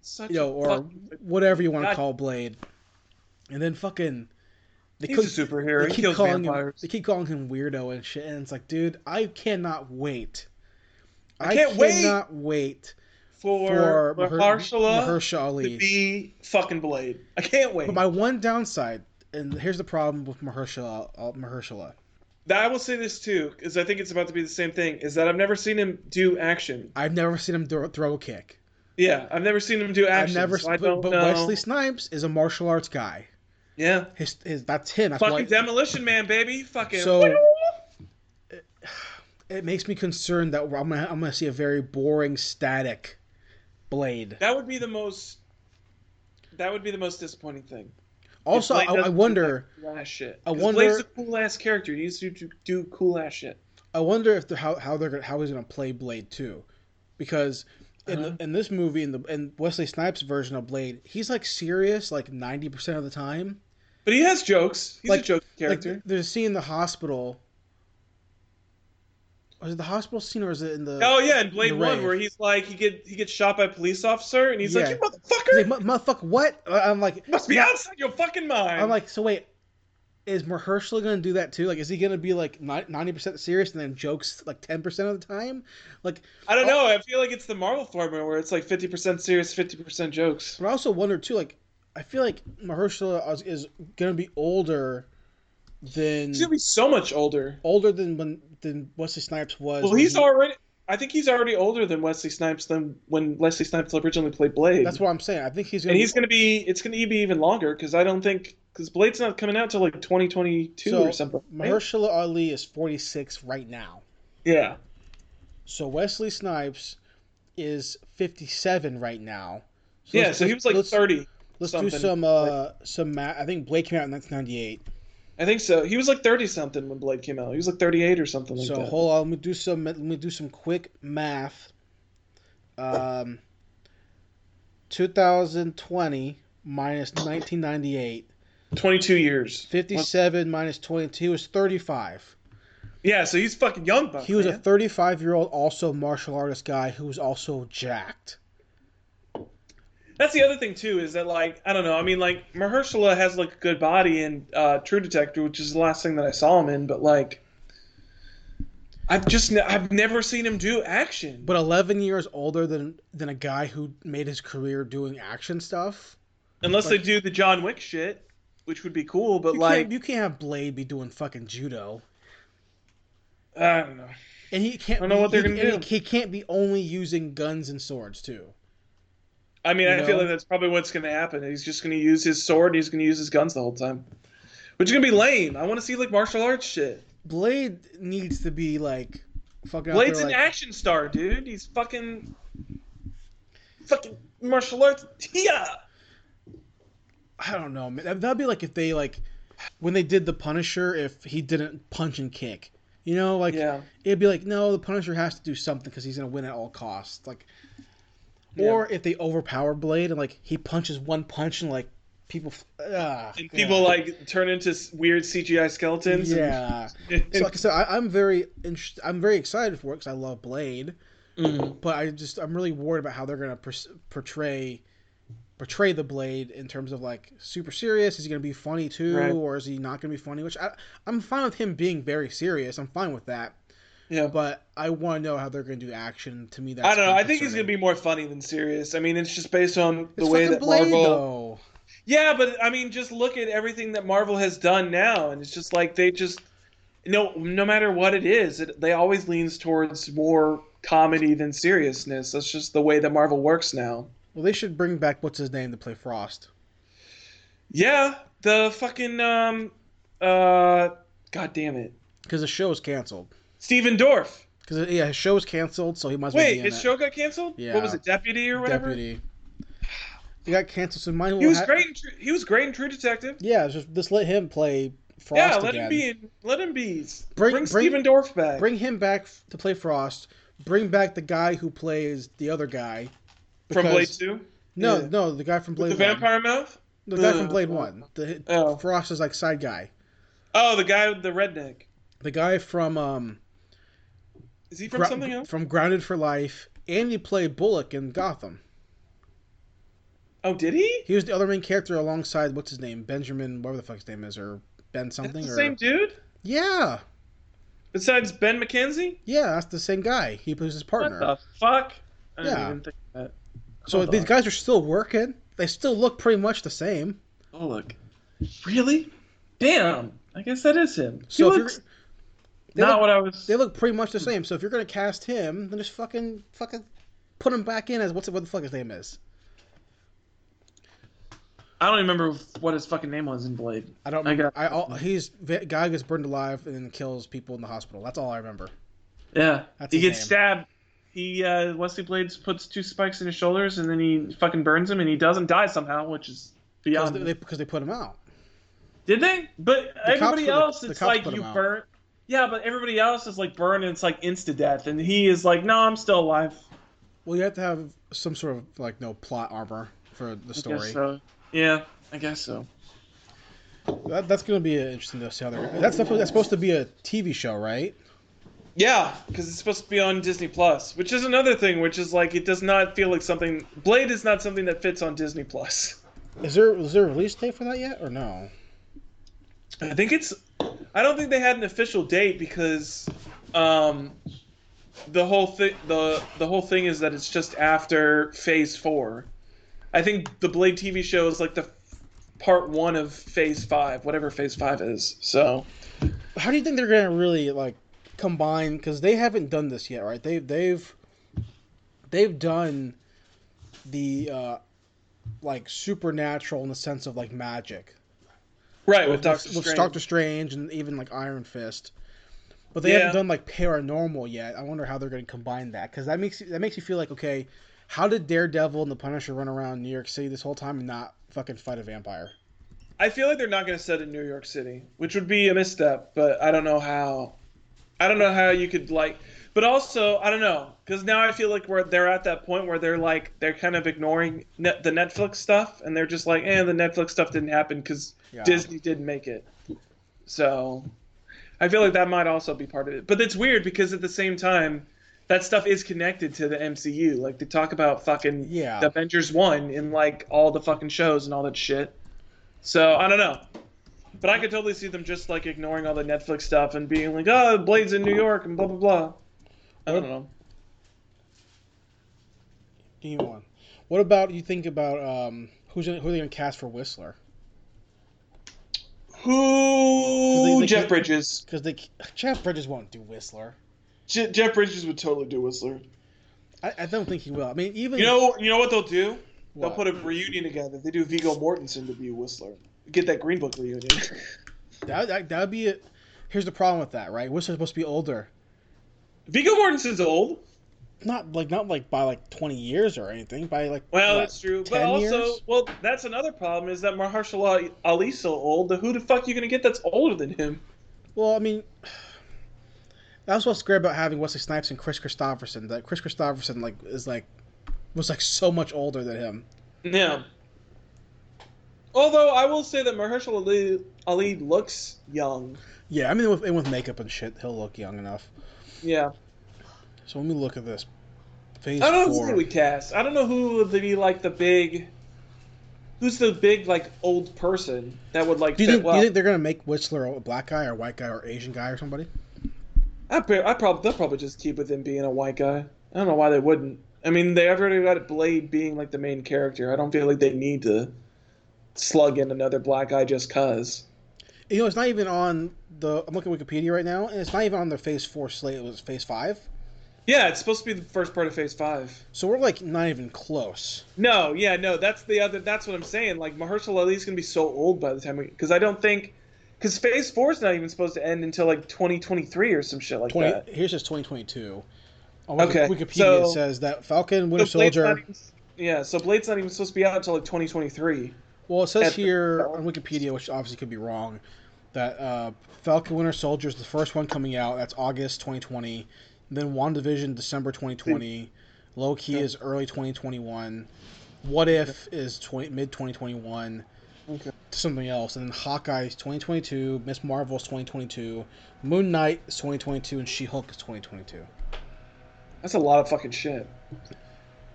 such you know, a or fucking- whatever you want to God. call Blade. And then fucking, they he's a superhero. they He keep kills calling him, they keep calling him weirdo and shit, and it's like, dude, I cannot wait. I can't wait cannot wait for, for Mahershala Mahershala to be fucking Blade. I can't wait. But my one downside, and here's the problem with Mahershala, uh, Mahershala. That I will say this too, because I think it's about to be the same thing. Is that I've never seen him do action. I've never seen him throw, throw a kick. Yeah, I've never seen him do action. I've never. so I but but. Wesley Snipes is a martial arts guy. Yeah, His, his that's him. That's fucking why Demolition Man, baby. Fucking. So- it makes me concerned that I'm gonna I'm gonna see a very boring, static Blade. that would be the most. That would be the most disappointing thing. Also, I, I wonder. cool ass shit. I 'Cause wonder- Blade's a cool ass character. He needs to do, do cool ass shit. I wonder if the, how how they're gonna, how he's gonna play Blade too, because in Uh-huh. the, in this movie in the in Wesley Snipes' version of Blade, he's like serious like ninety percent of the time. But he has jokes. He's Like- a joke Like character. there's a scene in the hospital. Was it the hospital scene or is it in the? oh yeah, in Blade the One, where he's like he get he gets shot by a police officer, and he's Yeah. like, "You motherfucker, like, motherfucker, what? I'm like, must be outside your fucking mind." I'm like, so wait, is Mahershala gonna do that too? Like, is he gonna be like ninety percent serious and then jokes like ten percent of the time? Like, I don't know. I feel like it's the Marvel formula where it's like fifty percent serious, fifty percent jokes. but I also wonder too. Like, I feel like Mahershala is, gonna be older than He's gonna be so much older. older than when than Wesley Snipes was. Well, he's he- already. I think he's already older than Wesley Snipes than when Wesley Snipes originally played Blade. That's what I'm saying. I think he's gonna. and he's gonna be. It's gonna be even longer because I don't think because Blade's not coming out till like twenty twenty two So, or something. right? Mahershala Ali is 46 right now. Yeah. So Wesley Snipes is 57 right now. yeah. So he was like thirty. Let's something. do some uh some ma- I think Blade came out in 1998. I think so. He was like thirty something when Blade came out. He was like thirty eight or something like so that. hold on, let me do some let me do some quick math. Um 2020 minus 1998. Twenty two years. 57 minus 22 is 35. Yeah, so he's fucking young, buck. He was a 35 year old, also martial artist guy who was also jacked. That's the other thing too, is that like I don't know. I mean, like Mahershala has like a good body in uh, True Detective, which is the last thing that I saw him in. But like, I've just ne- I've never seen him do action. But 11 years older than than a guy who made his career doing action stuff. Unless like- they do the John Wick shit, which would be cool. But like, can't, you can't have Blade be doing fucking judo. I don't know. And he can't. I don't know what they're he- gonna do. He can't be only using guns and swords too. I mean, You I feel like that's probably what's going to happen. He's just going to use his sword. and He's going to use his guns the whole time, which is going to be lame. I want to see like martial arts shit. Blade needs to be like fucking. out Blade's there, an like, action star, dude. He's fucking, fucking martial arts. Yeah. I don't know, man. That- That'd be like if they like when they did the Punisher, if he didn't punch and kick. You know, like yeah. it'd be like, no, the Punisher has to do something because he's gonna win at all costs. Like, or if they overpower Blade and like he punches one punch and like people, ah, And people yeah. like turn into weird CGI skeletons. yeah. and- so like I said, I, I'm very. I'm very excited for it because I love Blade, Mm. but I just I'm really worried about how they're gonna pers- portray portray the Blade in terms of like super serious. Is he gonna be funny too, Right. or is he not gonna be funny? Which I I'm fine with him being very serious. I'm fine with that, yeah. but I want to know how they're gonna do action. To me, that's I don't know. I think he's gonna be more funny than serious. I mean, it's just based on the It's way that Blade Marvel. though. Yeah, but I mean, just look at everything that Marvel has done now, and it's just like they just, no, no matter what it is, it, they always leans towards more comedy than seriousness. That's just the way that Marvel works now. Well, they should bring back what's his name to play Frost. Yeah, the fucking um, uh, god damn it, Because the show is canceled. Stephen Dorff. Because yeah, his show was canceled, so he might as well Wait, be in his it. show got canceled. Yeah. What was it, Deputy or whatever? Deputy. He got canceled, so mine He was great. In True, he was great in True Detective. Yeah, just just let him play Frost yeah, let again. him be. In, let him be. Bring- Bring, bring- Stephen Dorff back. Bring him back to play Frost. Bring back the guy who plays the other guy. from Blade Two. No, Yeah. no, the guy from Blade With the One. vampire mouth. The guy from Uh, Blade One. The Oh. Frost is like side guy. Oh, the guy with the redneck. The guy from um Is he from something else? from Grounded for Life, and he played Bullock in Gotham. Oh, did he? He was the other main character alongside what's his name, Benjamin, whatever the fuck his name is, or Ben something. the or same dude. yeah, Besides Ben McKenzie. yeah, that's the same guy. He was his partner. What the fuck? I didn't Yeah. even think that. So Hold these on. guys are still working. They still look pretty much the same. Oh look. Really? Damn. I guess that is him. So he looks they not look, what I was. they look pretty much the same. So if you're gonna cast him, then just fucking fucking put him back in as what's what the fuck his name is. I don't even remember what his fucking name was in Blade. I don't. I got- I, all, he's guy gets burned alive and then kills people in the hospital. That's all I remember. Yeah. That's he gets name. stabbed. He uh, Wesley Blades puts two spikes in his shoulders and then he fucking burns him and he doesn't die somehow, which is Because beyond. they, because they put him out. Did they? But cops everybody else, the it's like you burn. Yeah, but everybody else is like burned and it's like insta death, and he is like, no, I'm still alive. Well, you have to have some sort of like no plot armor for the I story. guess so. Yeah, I guess so. That, that's gonna be interesting to see how they're. That's that's supposed to be a TV show, right? Yeah, because it's supposed to be on Disney Plus, which is another thing, which is like it does not feel like something. Blade is not something that fits on Disney Plus. Is there is there a release date for that yet or no? I think it's. I don't think they had an official date because, um, the whole thing the the whole thing is that it's just after Phase Four. I think the Blade TV show is like the part one of Phase Five, whatever Phase Five is. So How do you think they're gonna really like combine? Because they haven't done this yet, right? They they've they've done the uh like supernatural in the sense of like magic right with Doctor with Strange. Doctor Strange and even like Iron Fist. But they Yeah. haven't done like paranormal yet. I wonder how they're going to combine that because that makes that makes you feel like okay, How did Daredevil and the Punisher run around New York City this whole time and not fucking fight a vampire? I feel like they're not going to set in New York City, which would be a misstep. But I don't know how. I don't know how you could like. But also, I don't know because now I feel like we're they're at that point where they're like they're kind of ignoring net, the Netflix stuff, and they're just like, eh, the Netflix stuff didn't happen because Yeah. Disney didn't make it. So, I feel like that might also be part of it. But it's weird because at the same time, that stuff is connected to the MCU. Like they talk about fucking Yeah. the Avengers one in like all the fucking shows and all that shit. So I don't know. But I could totally see them just like ignoring all the Netflix stuff and being like, "Oh, Blade's in New York" and blah blah blah. I don't know. Give me one. What about you think about um who's gonna, who are they gonna cast for Whistler? Who? They- they Jeff Bridges. Because they Jeff Bridges won't do Whistler. Je- Jeff Bridges would totally do Whistler. I, I don't think he will. I mean, even You know, you know what they'll do? What? They'll put a reunion together. They do Viggo Mortensen to be Whistler. Get that Green Book reunion. that that that would be it. Here's the problem with that, right? Whistler's supposed to be older, Viggo Mortensen's old. not like not like by like 20 years or anything. By like Well, what, that's true. 10 But also, years? well, that's another problem is that Mahershala Ali's so old. Who the fuck are you gonna get that's older than him? Well, I mean, that's what's great about having Wesley Snipes and Kris Kristofferson. That Kris Kristofferson like is like was like so much older than him. Yeah. Although I will say that Mahershala Ali, Ali looks young. Yeah, I mean with and with makeup and shit, he'll look young enough. Yeah. So let me look at this. Phase I don't know four. who we cast. I don't know who would be like the big. Who's the big like old person that would like do you think well? do you think they're gonna make Whistler a black guy or white guy or Asian guy or somebody? I, I probably they'll probably just keep with him being a white guy. I don't know why they wouldn't. I mean, they already got Blade being like the main character. I don't feel like they need to slug in another black guy just cause. You know, it's not even on the. I'm looking at Wikipedia right now, and it's not even on the Phase Four slate. It was Phase Five, Yeah, it's supposed to be the first part of Phase Five. so we're like not even close. No, yeah, no, that's the other. That's what I'm saying. Like Mahershala Ali's gonna be so old by the time we, because I don't think, because Phase Four is not even supposed to end until like 2023 or some shit like Twenty. that. Here's just 2022. On Okay, Wikipedia so- says that Falcon Winter So Soldier. even- yeah, so Blade's not even supposed to be out until like 2023. Well, it says At the- here on Wikipedia, which obviously could be wrong, that uh, Falcon Winter Soldier is the first one coming out. That's August 2020. Then WandaVision, December 2020. Loki is early 2021. What If is 20, mid 2021. Okay. Something else. And then Hawkeye is 2022. Miss Marvel is 2022. Moon Knight is 2022. And She Hulk is 2022. That's a lot of fucking shit.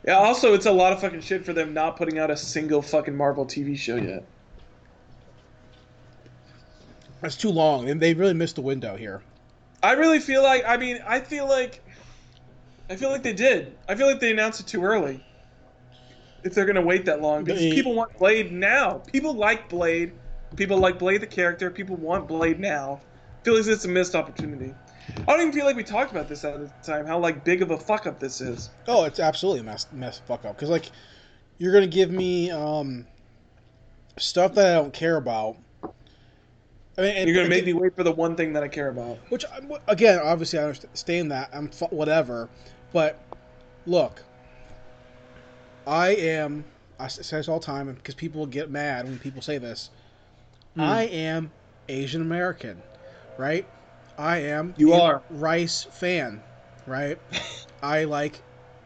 Yeah. Also, it's a lot of fucking shit for them not putting out a single fucking Marvel TV show yet. That's too long. And they really missed the window here. I really feel like. I mean, I feel like. I feel like they did. I feel like they announced it too early. If they're gonna wait that long, because They- people want Blade now. People like Blade. People like Blade the character. People want Blade now. I feel like it's a missed opportunity. I don't even feel like we talked about this at the time. How like big of a fuck up this is. Oh, it's absolutely a mess, mess fuck up. Because like, you're gonna give me um, stuff that I don't care about. I mean, You're gonna make me wait for the one thing that I care about. Which again, obviously, I understand that. I'm whatever, but look, I am. I say this all the time because people get mad when people say this. Hmm. I am Asian American, right? I am. You a are. Rice fan, right? I like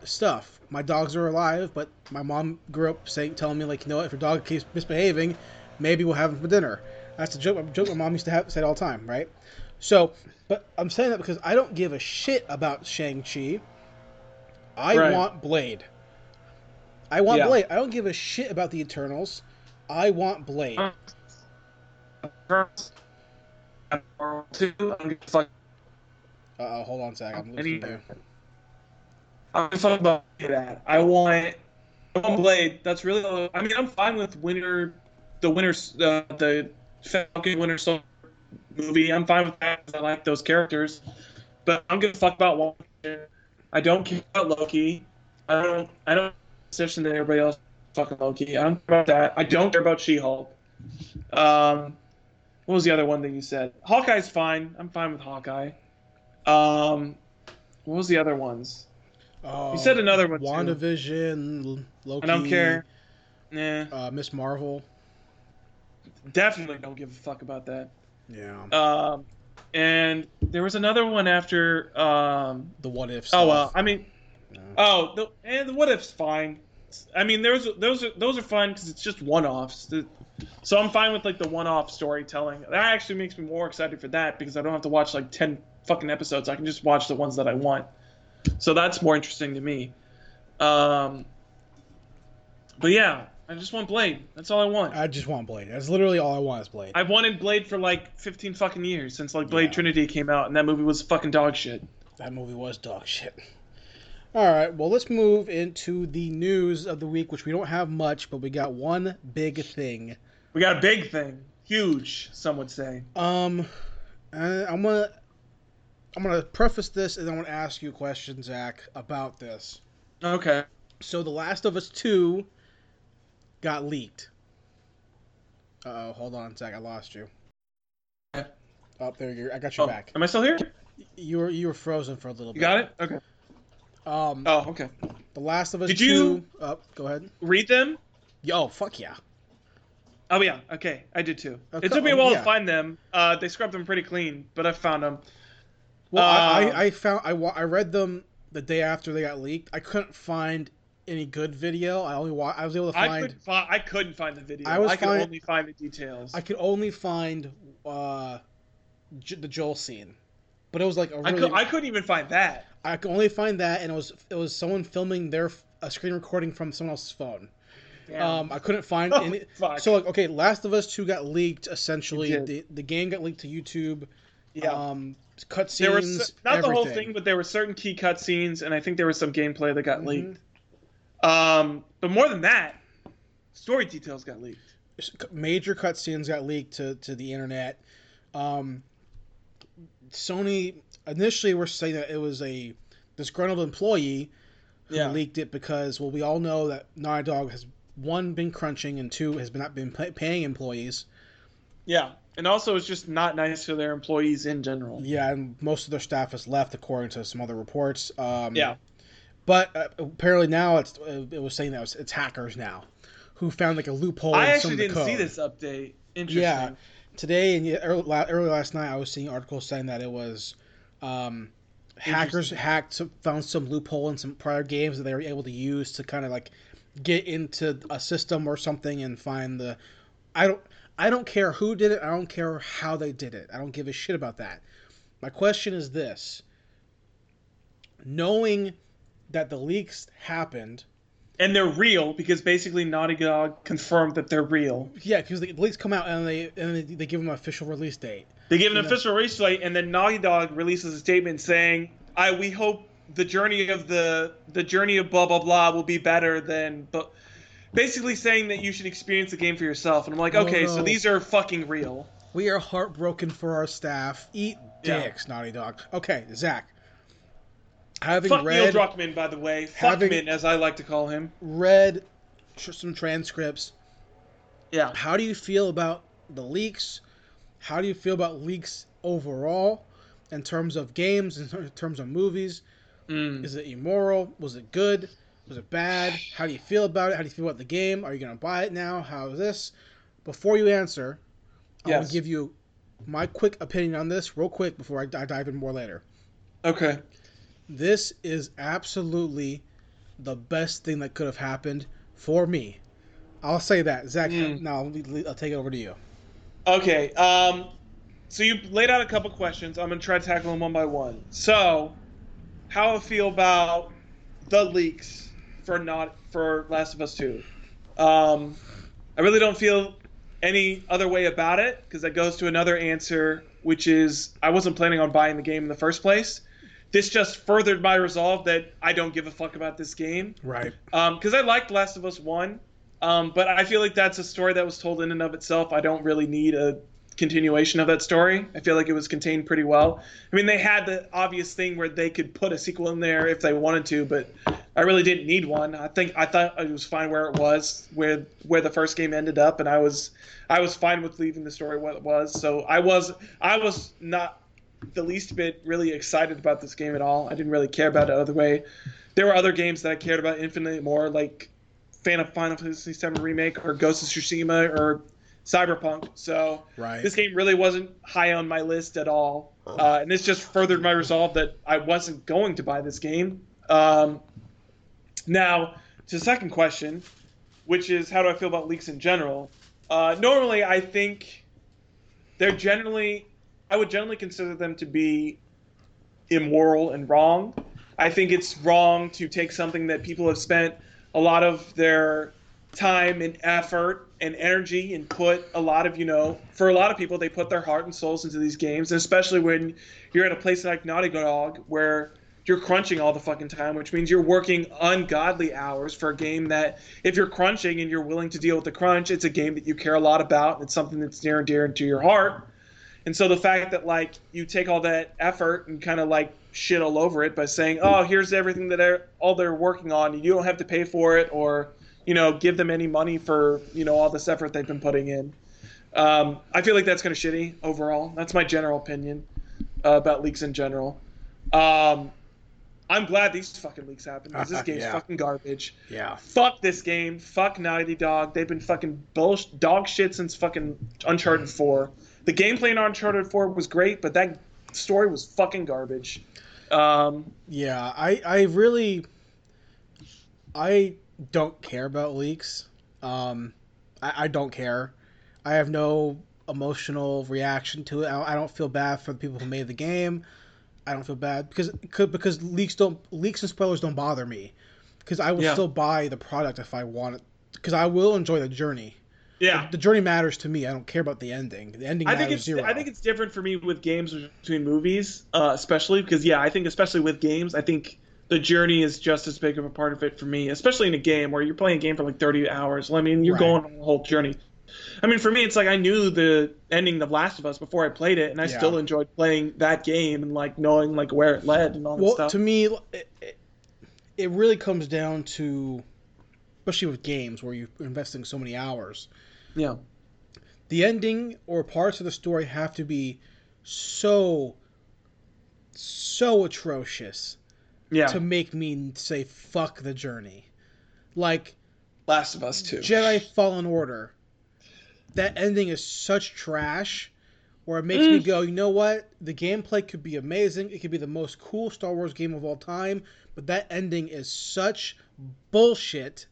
stuff. My dogs are alive, but my mom grew up saying, telling me like, you know, what, if your dog keeps misbehaving, maybe we'll have him for dinner. That's a joke. A joke my mom used to have say all the time, right? So, but I'm saying that because I don't give a shit about Shang Chi. I Right. want Blade. I want Yeah. Blade. I don't give a shit about the Eternals. I want Blade. Uh, Two, I'm gonna fuck Uh oh, hold on, Zach. I'm losing you. I'm fucking about that. I want, I want Blade. That's really. all- I mean, I'm fine with Winter, the Winter, uh, the Falcon Winter Soldier movie. I'm fine with that. I like those characters, but I'm gonna fuck about one. I don't care about Loki. I don't. I don't position that everybody else fucking Loki. I don't care about that. I don't care about She-Hulk. Um, what was the other one that you said? Hawkeye's fine. I'm fine with Hawkeye. Um, what was the other ones? Oh, You said another one, too. WandaVision, Loki. I don't care. Nah, Uh, Miss Marvel. Definitely don't give a fuck about that. Yeah. Um, and there was another one after. Um, the what if. oh well. I mean, Yeah. oh, the, and the what if's fine. I mean, there's those are those are fun because it's just one offs. So I'm fine with like the one off storytelling. That actually makes me more excited for that because I don't have to watch like ten fucking episodes. I can just watch the ones that I want. So that's more interesting to me. Um, but yeah, I just want Blade. That's all I want. I just want Blade. That's literally all I want is Blade. I've wanted Blade for like 15 fucking years since like Blade Yeah. Trinity came out, and that movie was fucking dog shit. That movie was dog shit. All right, well, let's move into the news of the week, which we don't have much, but we got one big thing. We got a big thing, huge, some would say. Um, uh, I'm gonna I'm gonna preface this, and I want to ask you a question, Zach, about this. Okay. So, The Last of Us Two got leaked. Uh oh, hold on, Zach, I lost you. Oh, there you. I got you Oh, back. am I still here? You were you were frozen for a little You bit. got it. Okay. Um, Oh, okay. The Last of Us Did 2. you- Oh, go ahead. Read them. Yo, fuck yeah. Oh yeah. Okay, I did too. Okay, It took me a while yeah. to find them. Uh, they scrubbed them pretty clean, but I found them. Well, Um, I, I found I, wa- I read them the day after they got leaked. I couldn't find any good video. I only wa- I was able to I find couldn't, fi- I couldn't find the video. I I, was could find- only find the details. I could only find uh, J- the Joel scene, but it was like a I, really could, I couldn't even find that. I could only find that, and it was it was someone filming their f- a screen recording from someone else's phone. Um, I couldn't find Oh, any. fuck. So like, okay, Last of Us Two got leaked. Essentially, the the game got leaked to YouTube. yeah. Um, cutscenes. there were cer- not the whole thing, but there were certain key cutscenes, and I think there was some gameplay that got Mhm. leaked. Um, but more than that, story details got leaked. major cutscenes got leaked to, to the internet. Um, Sony initially were saying that it was a disgruntled employee who Yeah. leaked it because, well, we all know that Naughty Dog has one been crunching and two has been not been pay- paying employees. Yeah, and also it's just not nice to their employees in general. Yeah, and most of their staff has left, according to some other reports. Um, Yeah. But uh, apparently now it's uh, it was saying that it's, it's hackers now who found like a loophole. I in some actually didn't see this update. Interesting. Yeah. today and early, early last night, I was seeing articles saying that it was um, hackers hacked, some, found some loophole in some prior games that they were able to use to kind of like get into a system or something and find the. I don't. I don't care who did it. I don't care how they did it. I don't give a shit about that. My question is this: knowing that the leaks happened, And they're real because basically Naughty Dog confirmed that they're real. yeah, because the leaks come out and they and they, they give them an official release date. They give an Yeah. official release date, and then Naughty Dog releases a statement saying, "I we hope the journey of the the journey of blah blah blah will be better than." But basically saying that you should experience the game for yourself. And I'm like, Oh, okay, no. so these are fucking real. We are heartbroken for our staff. Eat Yeah. dicks, Naughty Dog. Okay, Zach. Having Fuck Neil read Druckmann, by the way. having- Fuckman, as I like to call him. read some transcripts, Yeah. how do you feel about the leaks? How do you feel about leaks overall, in terms of games, in terms of movies? Mm. Is it immoral? Was it good? Was it bad? How do you feel about it? How do you feel about the game? Are you gonna buy it now? How is this? Before you answer, Yes. gonna give you my quick opinion on this, real quick, before I dive in more later. Okay. This is absolutely the best thing that could have happened for me. I'll say that, Zach. Mm. Now I'll, take it over to you. Okay. Um, so you laid out a couple questions. I'm gonna try to tackle them one by one. So, how I feel about the leaks for not for Last of Us Two? Um, I really don't feel any other way about it because that goes to another answer, which is I wasn't planning on buying the game in the first place. This just furthered my resolve that I don't give a fuck about this game Right. because I liked Last of Us One, um, but I feel like that's a story that was told in and of itself. I don't really need a continuation of that story. I feel like it was contained pretty well. I mean, they had the obvious thing where they could put a sequel in there if they wanted to, but I really didn't need one. I think I thought it was fine where it was, where where the first game ended up, and I was I was fine with leaving the story what it was. So I was I was not the least bit really excited about this game at all. I didn't really care about it other way. there were other games that I cared about infinitely more, like Final Fantasy VII Remake or Ghost of Tsushima or Cyberpunk. So Right. this game really wasn't high on my list at all, uh, and this just furthered my resolve that I wasn't going to buy this game. Um, now, to the second question, which is how do I feel about leaks in general? Uh, normally, I think they're generally, I would generally consider them to be immoral and wrong. I think it's wrong to take something that people have spent a lot of their time and effort and energy and put a lot of, you know, for a lot of people, they put their heart and souls into these games, and especially when you're at a place like Naughty Dog where you're crunching all the fucking time, which means you're working ungodly hours for a game that, if you're crunching and you're willing to deal with the crunch, it's a game that you care a lot about. It's something that's near and dear to your heart. And so the fact that like you take all that effort and kind of like shit all over it by saying, "Oh, here's everything that they're, all they're working on, and you don't have to pay for it, or you know, give them any money for you know all this effort they've been putting in." Um, I feel like that's kind of shitty overall. That's my general opinion uh, about leaks in general. Um, I'm glad these fucking leaks happened because this game's Yeah. fucking garbage. Yeah. Fuck this game. Fuck Naughty Dog. They've been fucking bullsh- dog shit since fucking Uncharted 4. The gameplay in Uncharted 4 was great, but that story was fucking garbage. Um, Yeah, I I really I don't care about leaks. Um, I, I don't care. I have no emotional reaction to it. I, I don't feel bad for the people who made the game. I don't feel bad because because leaks don't leaks and spoilers don't bother me because I will Yeah. still buy the product if I want it because I will enjoy the journey. Yeah. The journey matters to me. I don't care about the ending. The ending I matters think it's zero. I think it's different for me with games between movies, uh, especially because yeah, I think especially with games, I think the journey is just as big of a part of it for me, especially in a game where you're playing a game for like 30 hours. Well, I mean, you're Right. going on a whole journey. I mean, for me, it's like I knew the ending of Last of Us before I played it, and I Yeah. still enjoyed playing that game and like knowing like where it led and all that well stuff. to me it, it really comes down to especially with games where you're investing so many hours yeah, the ending or parts of the story have to be so so atrocious yeah. to make me say fuck the journey like Last of Us 2. jedi fallen order that ending is such trash where it makes me Mm. go you know what the gameplay could be amazing it could be the most cool star wars game of all time but that ending is such bullshit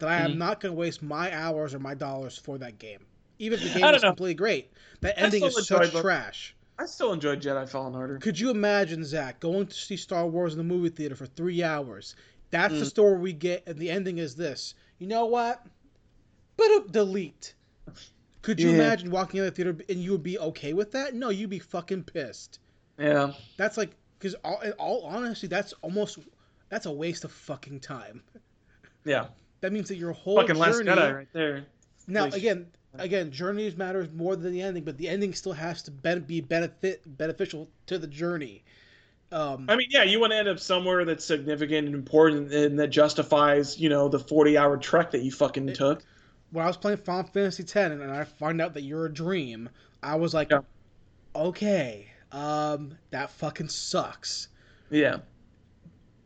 that i am Mm. not going to waste my hours or my dollars for that game even if the game is know. completely great that I ending is such the- trash I still enjoyed Jedi Fallen Order. could you imagine Zach going to see Star Wars in the movie theater for three hours? That's the Mm. story we get, and the ending is this. You know what? But delete. Could you Yeah. imagine walking in the theater and you would be okay with that? No, you'd be fucking pissed. Yeah, That's like, because all, in all honesty, that's almost that's a waste of fucking time. yeah. That means that your whole Fucking Last journey. Jedi right there. Now again, again, journeys matters more than the ending, but the ending still has to be benefit beneficial to the journey. Um, I mean, yeah, you want to end up somewhere that's significant and important and that justifies, you know, the 40 hour trek that you fucking It- took. when I was playing Final Fantasy X and I find out that you're a dream, I was like, Yeah. okay, um, that fucking sucks. Yeah.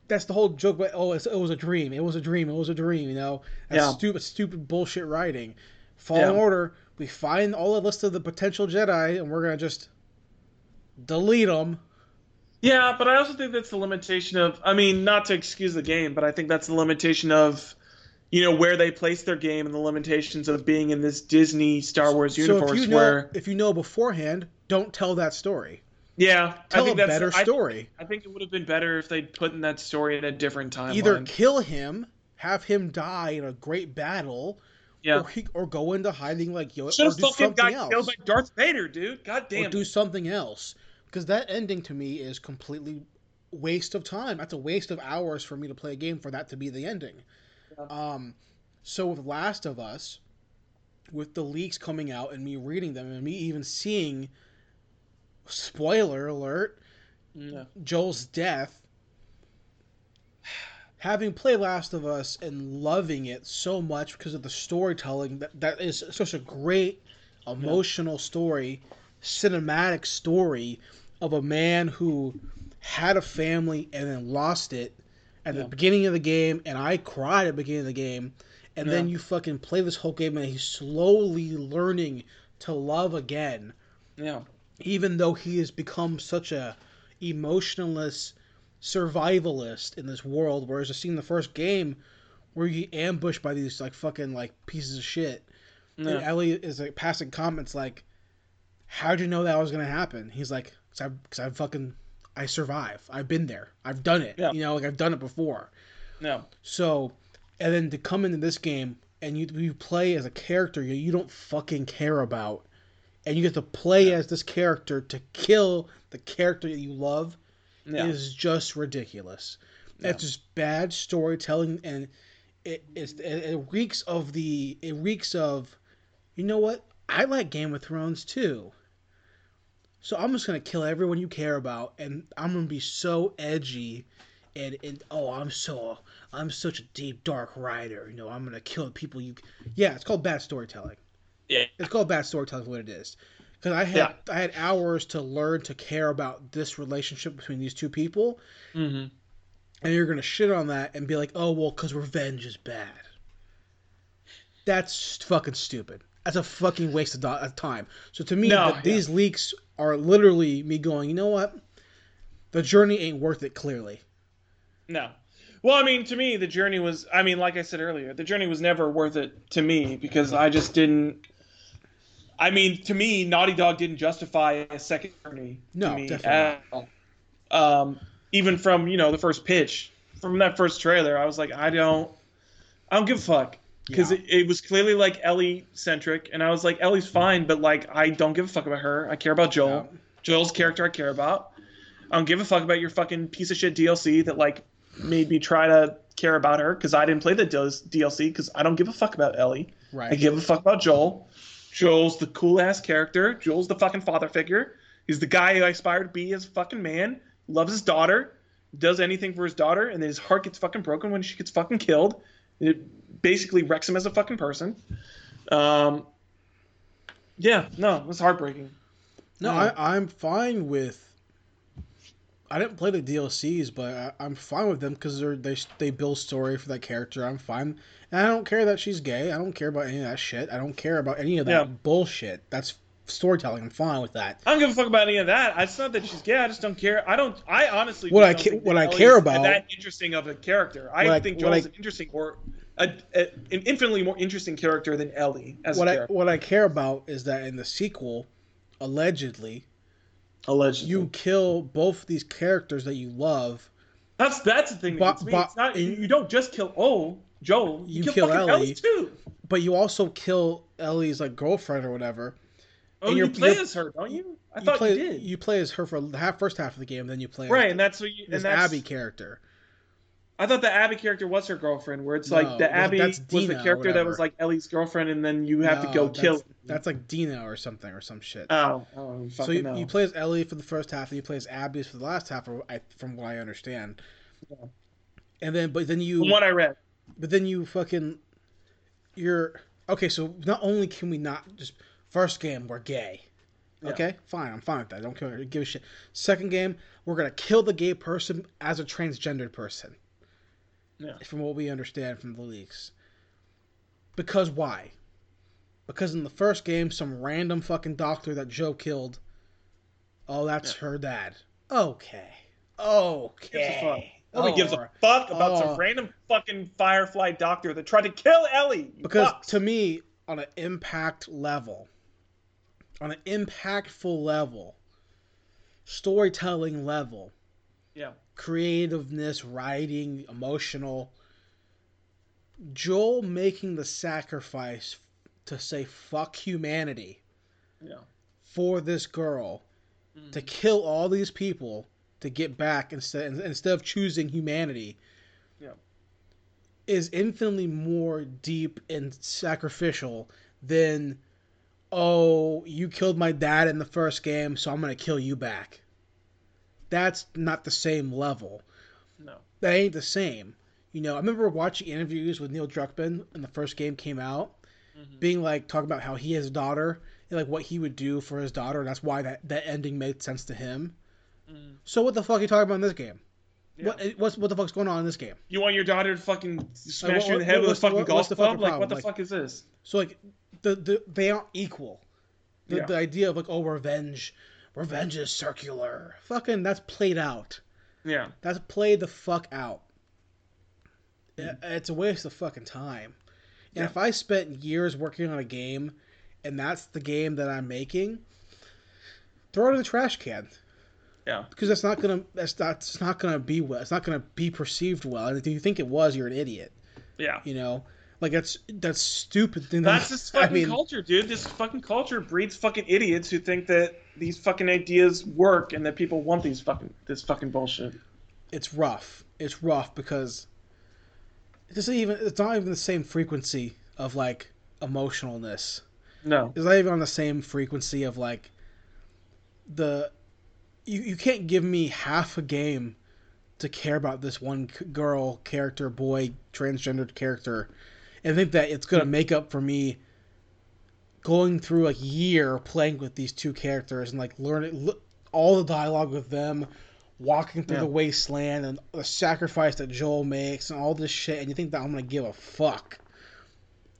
That's the whole joke. But oh, it's, it was a dream. It was a dream. It was a dream. You know, that's Yeah. stupid, stupid bullshit writing. Fallen Yeah. Order. We find all the list of the potential Jedi, and we're gonna just delete them. Yeah, but I also think that's the limitation of, I mean, not to excuse the game, but I think that's the limitation of, you know, where they place their game and the limitations of being in this Disney Star Wars So universe if you know, where, if you know beforehand, don't tell that story. Yeah, Tell I a think that's better story. I think it would have been better if they'd put in that story in a different timeline. Either kill him, have him die in a great battle, yeah. or, he, or go into hiding like Yoda, Should have fucking got else, killed by Darth Vader, dude. God damn. or do something else. Because that ending to me is completely waste of time. That's a waste of hours for me to play a game for that to be the ending. Yeah. Um, so with Last of Us, with the leaks coming out and me reading them and me even seeing, spoiler alert, Yeah. Joel's death. Having played Last of Us and loving it so much because of the storytelling, that, that is such a great emotional story, cinematic story of a man who had a family and then lost it at Yeah. the beginning of the game, and I cried at the beginning of the game, and then you fucking play this whole game, and he's slowly learning to love again, Yeah. Even though he has become such a emotionless survivalist in this world. Whereas I seen in the first game where you get ambushed by these like fucking like pieces of shit. And Yeah. Ellie is like passing comments like, "How'd you know that was gonna happen?" He's like, "Cause I, cause I fucking, I survive. I've been there. I've done it. Yeah. You know, like I've done it before." Yeah. So, and then to come into this game and you you play as a character you, you don't fucking care about, and you get to play as this character to kill the character that you love Yeah. is just ridiculous. Yeah. It's just bad storytelling, and it it's, it, reeks of the it reeks of, you know what? I like Game of Thrones too. So I'm just gonna kill everyone you care about, and I'm gonna be so edgy, and and oh I'm so I'm such a deep dark writer. You know I'm gonna kill the people you. Yeah, it's called bad storytelling. Yeah. It's called bad storytelling. What it is. Because I had Yeah. I had hours to learn to care about this relationship between these two people, Mm-hmm. and you're gonna shit on that and be like, oh well, because revenge is bad. That's fucking stupid. That's a fucking waste of, do- of time. So to me, No, th- these leaks are literally me going, you know what? The journey ain't worth it. Clearly, No. Well, I mean, to me, the journey was. I mean, like I said earlier, the journey was never worth it to me because I just didn't. I mean, to me, Naughty Dog didn't justify a second journey. No, to me definitely at all. Um, even from you know the first pitch, from that first trailer, I was like, I don't, I don't give a fuck because Yeah. it, it was clearly like Ellie centric, and I was like, Ellie's fine, but like I don't give a fuck about her. I care about Joel. Yeah. Joel's character I care about. I don't give a fuck about your fucking piece of shit DLC that like made me try to care about her because I didn't play the DLC because I don't give a fuck about Ellie. Right. I give a fuck about Joel. Joel's the cool ass character. Joel's the fucking father figure. He's the guy who I aspire to be as a fucking man. Loves his daughter. Does anything for his daughter, and then his heart gets fucking broken when she gets fucking killed. It basically wrecks him as a fucking person. Um. Yeah, no, it's heartbreaking. No, Yeah. I, I'm fine with. I didn't play the DLCs, but I, I'm fine with them because they're they they build story for that character. I'm fine, and I don't care that she's gay. I don't care about any of that shit. I don't care about any of that Yeah. bullshit. That's storytelling. I'm fine with that. I don't give a fuck about any of that. It's not that she's gay. I just don't care. I don't. I honestly. What I ca- what that I Ellie's care about- that interesting of a character. I What think what Joel's I- an interesting or a, a, an infinitely more interesting character than Ellie as What a I character. what I care about is that in the sequel, allegedly, Allegedly, you kill both these characters that you love. that's that's the thing. That But- gets me. but- it's not you, you don't just kill oh Joel. You, You kill, kill Ellie. Too. But you also kill Ellie's like girlfriend or whatever. Oh, And you play as her, don't you? I you thought play you did. you play as her for the half first half of the game, then you play right, and that's what you. this And that's Abby character. I thought the Abby character was her girlfriend, where it's No, like the Abby was the character that was like Ellie's girlfriend, and then you have No, to go that's, kill. That's like Dina or something or some shit. Oh, oh, so you, no. you play as Ellie for the first half, and you play as Abby for the last half, from what I understand. Yeah. And then, but then you, From what I read. But then you fucking, you're okay. So not only can we not just first game we're gay. Yeah. Okay, fine. I'm fine with that. I don't care. Give a shit. Second game, we're gonna kill the gay person as a transgendered person. Yeah. From what we understand from the leaks. Because why? Because in the first game, some random fucking doctor that Joe killed. Oh, that's her dad. Okay. Okay. Nobody gives a fuck about Oh. some random fucking Firefly doctor that tried to kill Ellie. Because fucks. to me, on an impact level, on an impactful level, storytelling level, yeah, creativeness, writing, emotional, Joel making the sacrifice to say fuck humanity yeah, for this girl Mm. to kill all these people to get back instead instead of choosing humanity Yeah. is infinitely more deep and sacrificial than oh you killed my dad in the first game so I'm going to kill you back. That's not the same level. no, That ain't the same. You know, I remember watching interviews with Neil Druckmann when the first game came out, Mhm. being like talking about how he has a daughter and like what he would do for his daughter, and that's why that, that ending made sense to him. Mm. So what the fuck are you talking about in this game? Yeah. What what's what the fuck's going on in this game? You want your daughter to fucking smash what- you in the head with a fucking what- golf club? Like, what the Like- fuck is this? So like the, the they aren't equal. The, Yeah. the idea of like oh revenge, revenge is circular. Fucking that's played out. Yeah. That's played the fuck out. It- It's a waste of fucking time. And Yeah. if I spent years working on a game, and that's the game that I'm making, throw it in the trash can Yeah. because that's not gonna that's not it's not gonna be well. It's not gonna be perceived well. And if you think it was, you're an idiot. Yeah. You know, like that's that's stupid. thing That's this I fucking mean, culture, dude. This fucking culture breeds fucking idiots who think that these fucking ideas work and that people want these fucking this fucking bullshit. it's rough. It's rough because it doesn't even it's not even the same frequency of like emotionalness. No. It's not even on the same frequency of like the you you can't give me half a game to care about this one girl character, boy, transgendered character, and think that it's gonna make up for me going through a year playing with these two characters and like learning l- all the dialogue with them, walking through Yeah. the wasteland and the sacrifice that Joel makes and all this shit, and you think that I'm gonna give a fuck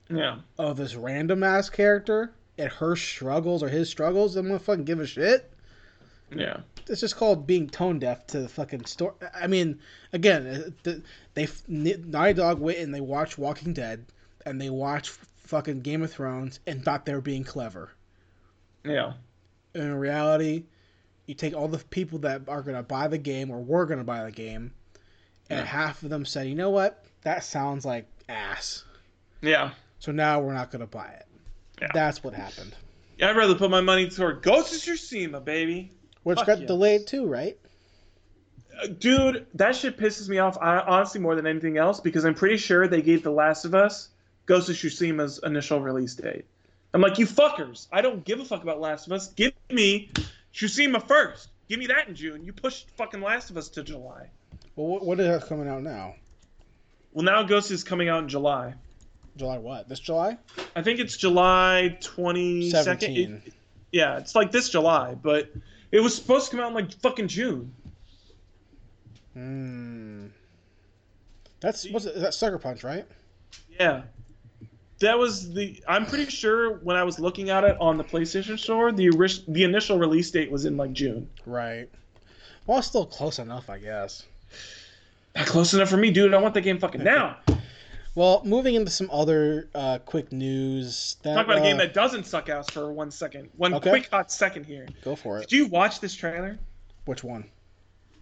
Yeah. of this random ass character and her struggles or his struggles, I'm gonna fucking give a shit. Yeah. It's just called being tone deaf to the fucking story. I mean, again, uh, they Naughty Dog went and they watched Walking Dead and they watched fucking Game of Thrones and thought they were being clever. Yeah. In reality, you take all the people that are gonna buy the game or were gonna buy the game, and Yeah. half of them said, "You know what? That sounds like ass." Yeah. So now we're not gonna buy it. Yeah. That's what happened. Yeah, I'd rather put my money toward Ghost of Tsushima, baby. Which Fuck got yes. delayed too, right? Uh, Dude, that shit pisses me off I, honestly more than anything else because I'm pretty sure they gave The Last of Us Ghost of Tsushima's initial release date. I'm like, you fuckers! I don't give a fuck about Last of Us. Give me Tsushima first. Give me that in June. You pushed fucking Last of Us to July. Well, what, what is that coming out now? Well, now Ghost is coming out in July. July what? This July? I think it's July 22nd. It- yeah, it's like this July, but it was supposed to come out in like fucking June. Hmm. That's what's that Sucker Punch, right? Yeah. That was the. I'm pretty sure when I was looking at it on the PlayStation Store, the the initial release date was in like June. Right. Well, it's still close enough, I guess. Not close enough for me, dude. I want the game fucking now. Well, moving into some other uh, quick news. That, Talk about a game uh, that doesn't suck ass for one second. One Okay. quick hot second here. Go for it. Did you watch this trailer? Which one?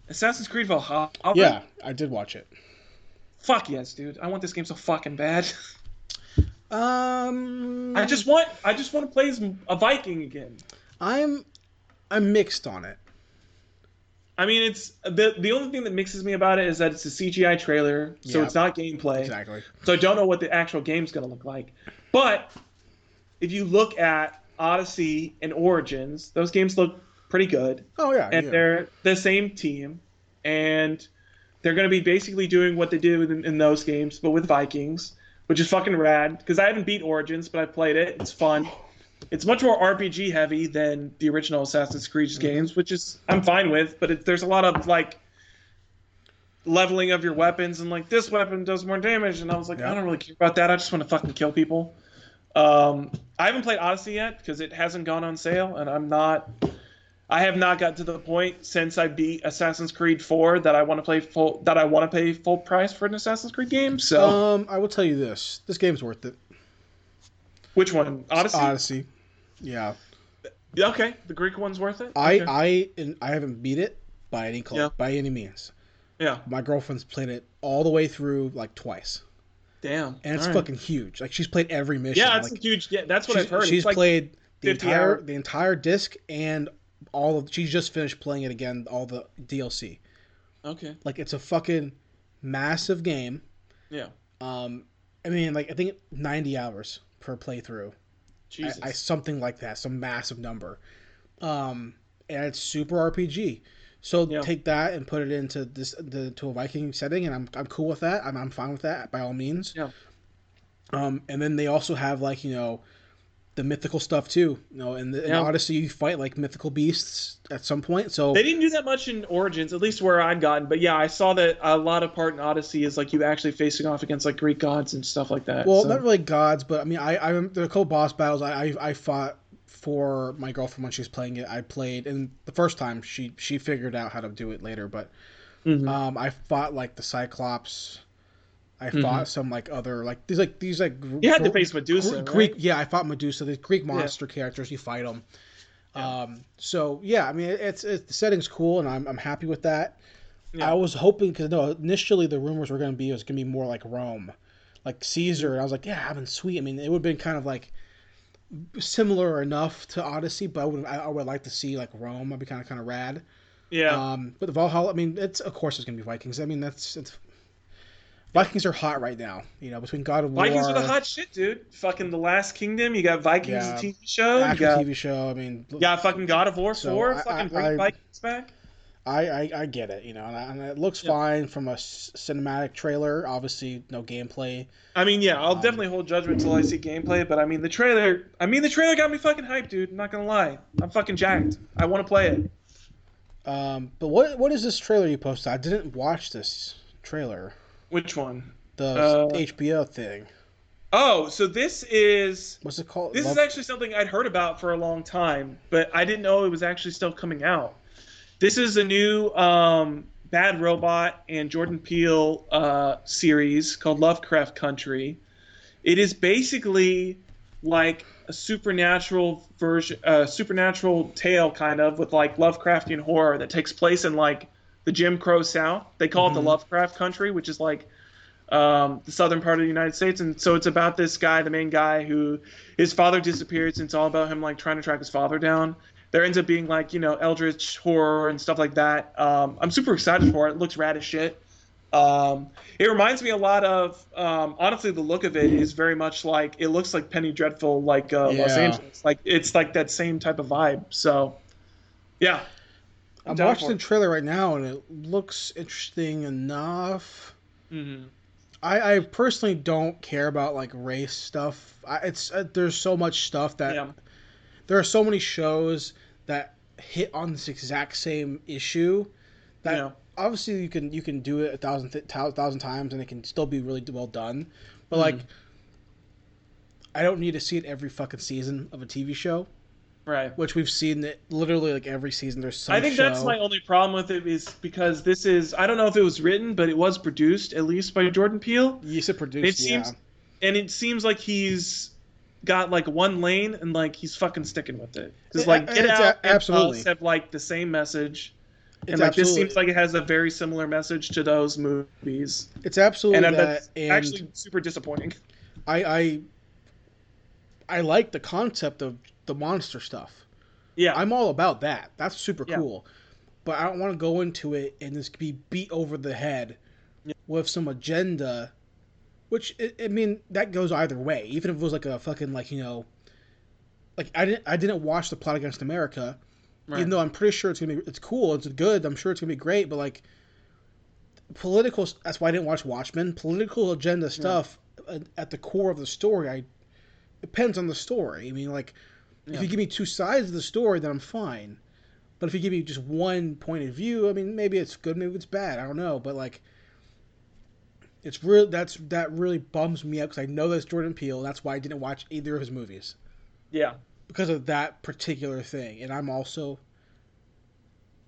Assassin's Creed Valhalla. Yeah, I did watch it. Fuck yes, dude. I want this game so fucking bad. Um, I just want. I just want to play as a Viking again. I'm, I'm mixed on it. I mean, it's the the only thing that mixes me about it is that it's a CGI trailer, so Yeah. it's not gameplay. Exactly. So I don't know what the actual game's going to look like. But if you look at Odyssey and Origins, those games look pretty good, Oh yeah. and yeah. they're the same team, and they're going to be basically doing what they did in, in those games, but with Vikings, which is fucking rad. Because I haven't beat Origins, but I played it. It's fun. It's much more RPG heavy than the original Assassin's Creed Mm-hmm. games, which is I'm fine with. But it, there's a lot of like leveling of your weapons and like this weapon does more damage, and I was like, Yeah. I don't really care about that. I just want to fucking kill people. Um, I haven't played Odyssey yet because it hasn't gone on sale, and I'm not. I have not got to the point since I beat Assassin's Creed 4 that I want to play full that I want to pay full price for an Assassin's Creed game. So Um, I will tell you this: this game's worth it. which one? Odyssey. Odyssey. Yeah, okay, the Greek one's worth it. I Okay. I and I haven't beat it by any cl- Yeah. by any means. yeah. My girlfriend's played it all the way through like twice, Damn. and it's All right. fucking huge. Like she's played every mission. Yeah, it's like, a huge. Yeah, that's what I've heard. she's like, played the entire hour- the entire disc and all of. She's just finished playing it again. All the DLC. Okay. Like it's a fucking massive game. Yeah. Um, I mean, like I think ninety hours per playthrough. Jesus. I, I something like that, some massive number. Um, and it's super RPG. So Yeah. take that and put it into this the to a Viking setting, and I'm I'm cool with that. I'm I'm fine with that by all means. Yeah. Um, and then they also have like you know, the mythical stuff too. You know, in, the, in Yeah. Odyssey, you fight like mythical beasts at some point. So They didn't do that much in Origins, at least where I'd gotten. But yeah, I saw that a lot of part in Odyssey is like you actually facing off against like Greek gods and stuff like that. well, so- not really gods, but I mean, I I there are a couple boss battles I, I I fought for my girlfriend when she was playing it. I played, and the first time she she figured out how to do it later, but Mhm. um, I fought like the Cyclops. I Mhm. fought some like other like these like these like you had to face Medusa. Gr- right? Greek, yeah, I fought Medusa. The Greek monster characters, you fight them. Yeah. Um, so yeah, I mean, it's, it's the setting's cool, and I'm I'm happy with that. Yeah. I was hoping because no, initially the rumors were going to be it was going to be more like Rome, like Caesar. And I was like, yeah, I've been sweet. I mean, it would have been kind of like similar enough to Odyssey, but I would I, I would like to see like Rome. I'd be kind of kind of rad. Yeah. Um, but the Valhalla, I mean, it's of course it's going to be Vikings. I mean, that's it's. Vikings are hot right now, you know, between God of War, Vikings are the hot shit, dude. Fucking The Last Kingdom. You got Vikings, Yeah. the TV show. You got, TV show. I mean, yeah, fucking God of War So, 4. I- fucking I- bring I- Vikings back. I, I, I get it, you know, and, I, and it looks Yeah. fine from a s- cinematic trailer. Obviously, no gameplay. I mean, yeah, I'll Um, definitely hold judgment until I see gameplay, but I mean, the trailer. I mean, the trailer got me fucking hyped, dude. I'm not gonna lie. I'm fucking jacked. I want to play it. Um, but what what is this trailer you posted? I didn't watch this trailer. Which one? The Uh, HBO thing. Oh, so this is What's it called? this Love- is actually something I'd heard about for a long time, but I didn't know it was actually still coming out. This is a new um, Bad Robot and Jordan Peele uh, series called Lovecraft Country. It is basically like a supernatural version, uh, supernatural tale kind of with like Lovecraftian horror that takes place in like the Jim Crow South. They call it Mhm. the Lovecraft Country, which is like um, the southern part of the United States, and so it's about this guy, the main guy, who his father disappears, and it's all about him like trying to track his father down. There ends up being like you know eldritch horror and stuff like that. Um, I'm super excited for it. It looks rad as shit. Um, it reminds me a lot of um, honestly the look of it is very much like it looks like Penny Dreadful like uh, Los Angeles. Like it's like that same type of vibe. So yeah, I'm watching the trailer right now, and it looks interesting enough. hmm I, I personally don't care about like race stuff. I, it's uh, there's so much stuff that yeah, there are so many shows that hit on this exact same issue that yeah, obviously you can you can do it a thousand th- thousand times and it can still be really well done but Mhm. like i don't need to see it every fucking season of a tv show right. which we've seen it literally like every season there's some I think show. that's my only problem with it is because this is I don't know if it was written, but it was produced at least by Jordan Peele, you said produced It yeah. seems- and it seems like he's got like one lane and like he's fucking sticking with it. Because It- like uh, Get it's Out a- and absolutely. Us have like the same message, it's and like this seems like it has a very similar message to those movies, it's absolutely and that that's and actually super disappointing. I, I i like the concept of the monster stuff Yeah, I'm all about that. That's super Yeah. cool. But I don't want to go into it and just be beat over the head Yeah. with some agenda, which I, mean that goes either way. Even if it was like a fucking like you know, like I didn't I didn't watch the plot against America, right. even though I'm pretty sure it's gonna be it's cool, it's good. I'm sure it's gonna be great. But like political, that's why I didn't watch Watchmen. Political agenda stuff at, at the core of the story, I depends on the story. I mean like Yeah. if you give me two sides of the story, then I'm fine. But if you give me just one point of view, I mean, maybe it's good, maybe it's bad. I don't know. But like, it's real. That's that really bums me out because I know that's Jordan Peele. That's why I didn't watch either of his movies yeah, because of that particular thing. And I'm also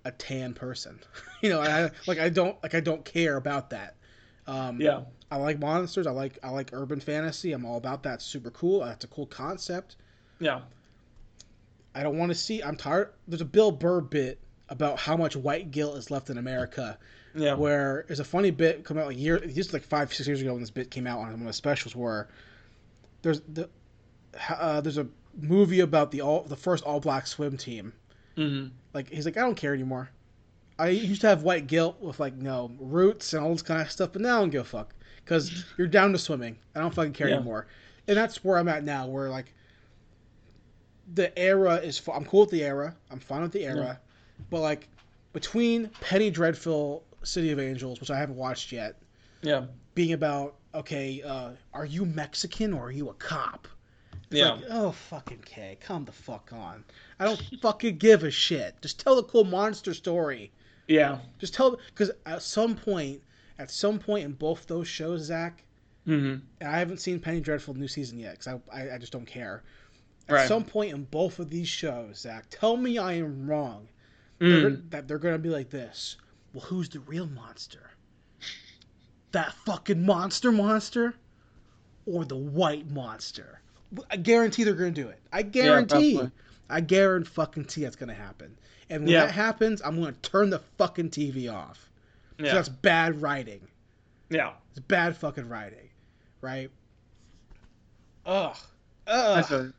a tan person. you know, I like I don't like I don't care about that. Um, yeah, I like monsters. I like I like urban fantasy. I'm all about that. Super cool. That's a cool concept. yeah, I don't want to see. I'm tired. There's a Bill Burr bit about how much white guilt is left in America, yeah. where there's a funny bit come out like year, just like five, six years ago when this bit came out on one of the specials, where there's the uh, there's a movie about the all the first all black swim team. hmm Like he's like, I don't care anymore. I used to have white guilt with like no roots and all this kind of stuff, but now I don't give a fuck because you're down to swimming. I don't fucking care Yeah. anymore, and that's where I'm at now. Where like the era is, I'm cool with the era. I'm fine with the era, but like between Penny Dreadful, City of Angels, which I haven't watched yet, Yeah, being about okay, uh, are you Mexican or are you a cop? It's Yeah. like, oh fucking K, come the fuck on. I don't fucking give a shit. Just tell the cool monster story. Yeah. Just tell because at some point, at some point in both those shows, Zach, Mm-hmm. I haven't seen Penny Dreadful new season yet because I, I I just don't care. At Right. some point in both of these shows, Zach, tell me I am wrong. They're, Mm. that they're gonna be like this. Well, who's the real monster? That fucking monster monster, or the white monster? I guarantee they're gonna do it. I guarantee. probably. I guarantee that's gonna happen. And when Yeah. that happens, I'm gonna turn the fucking TV off. Yeah. That's bad writing. yeah. It's bad fucking writing, right? Ugh. Ugh. feel-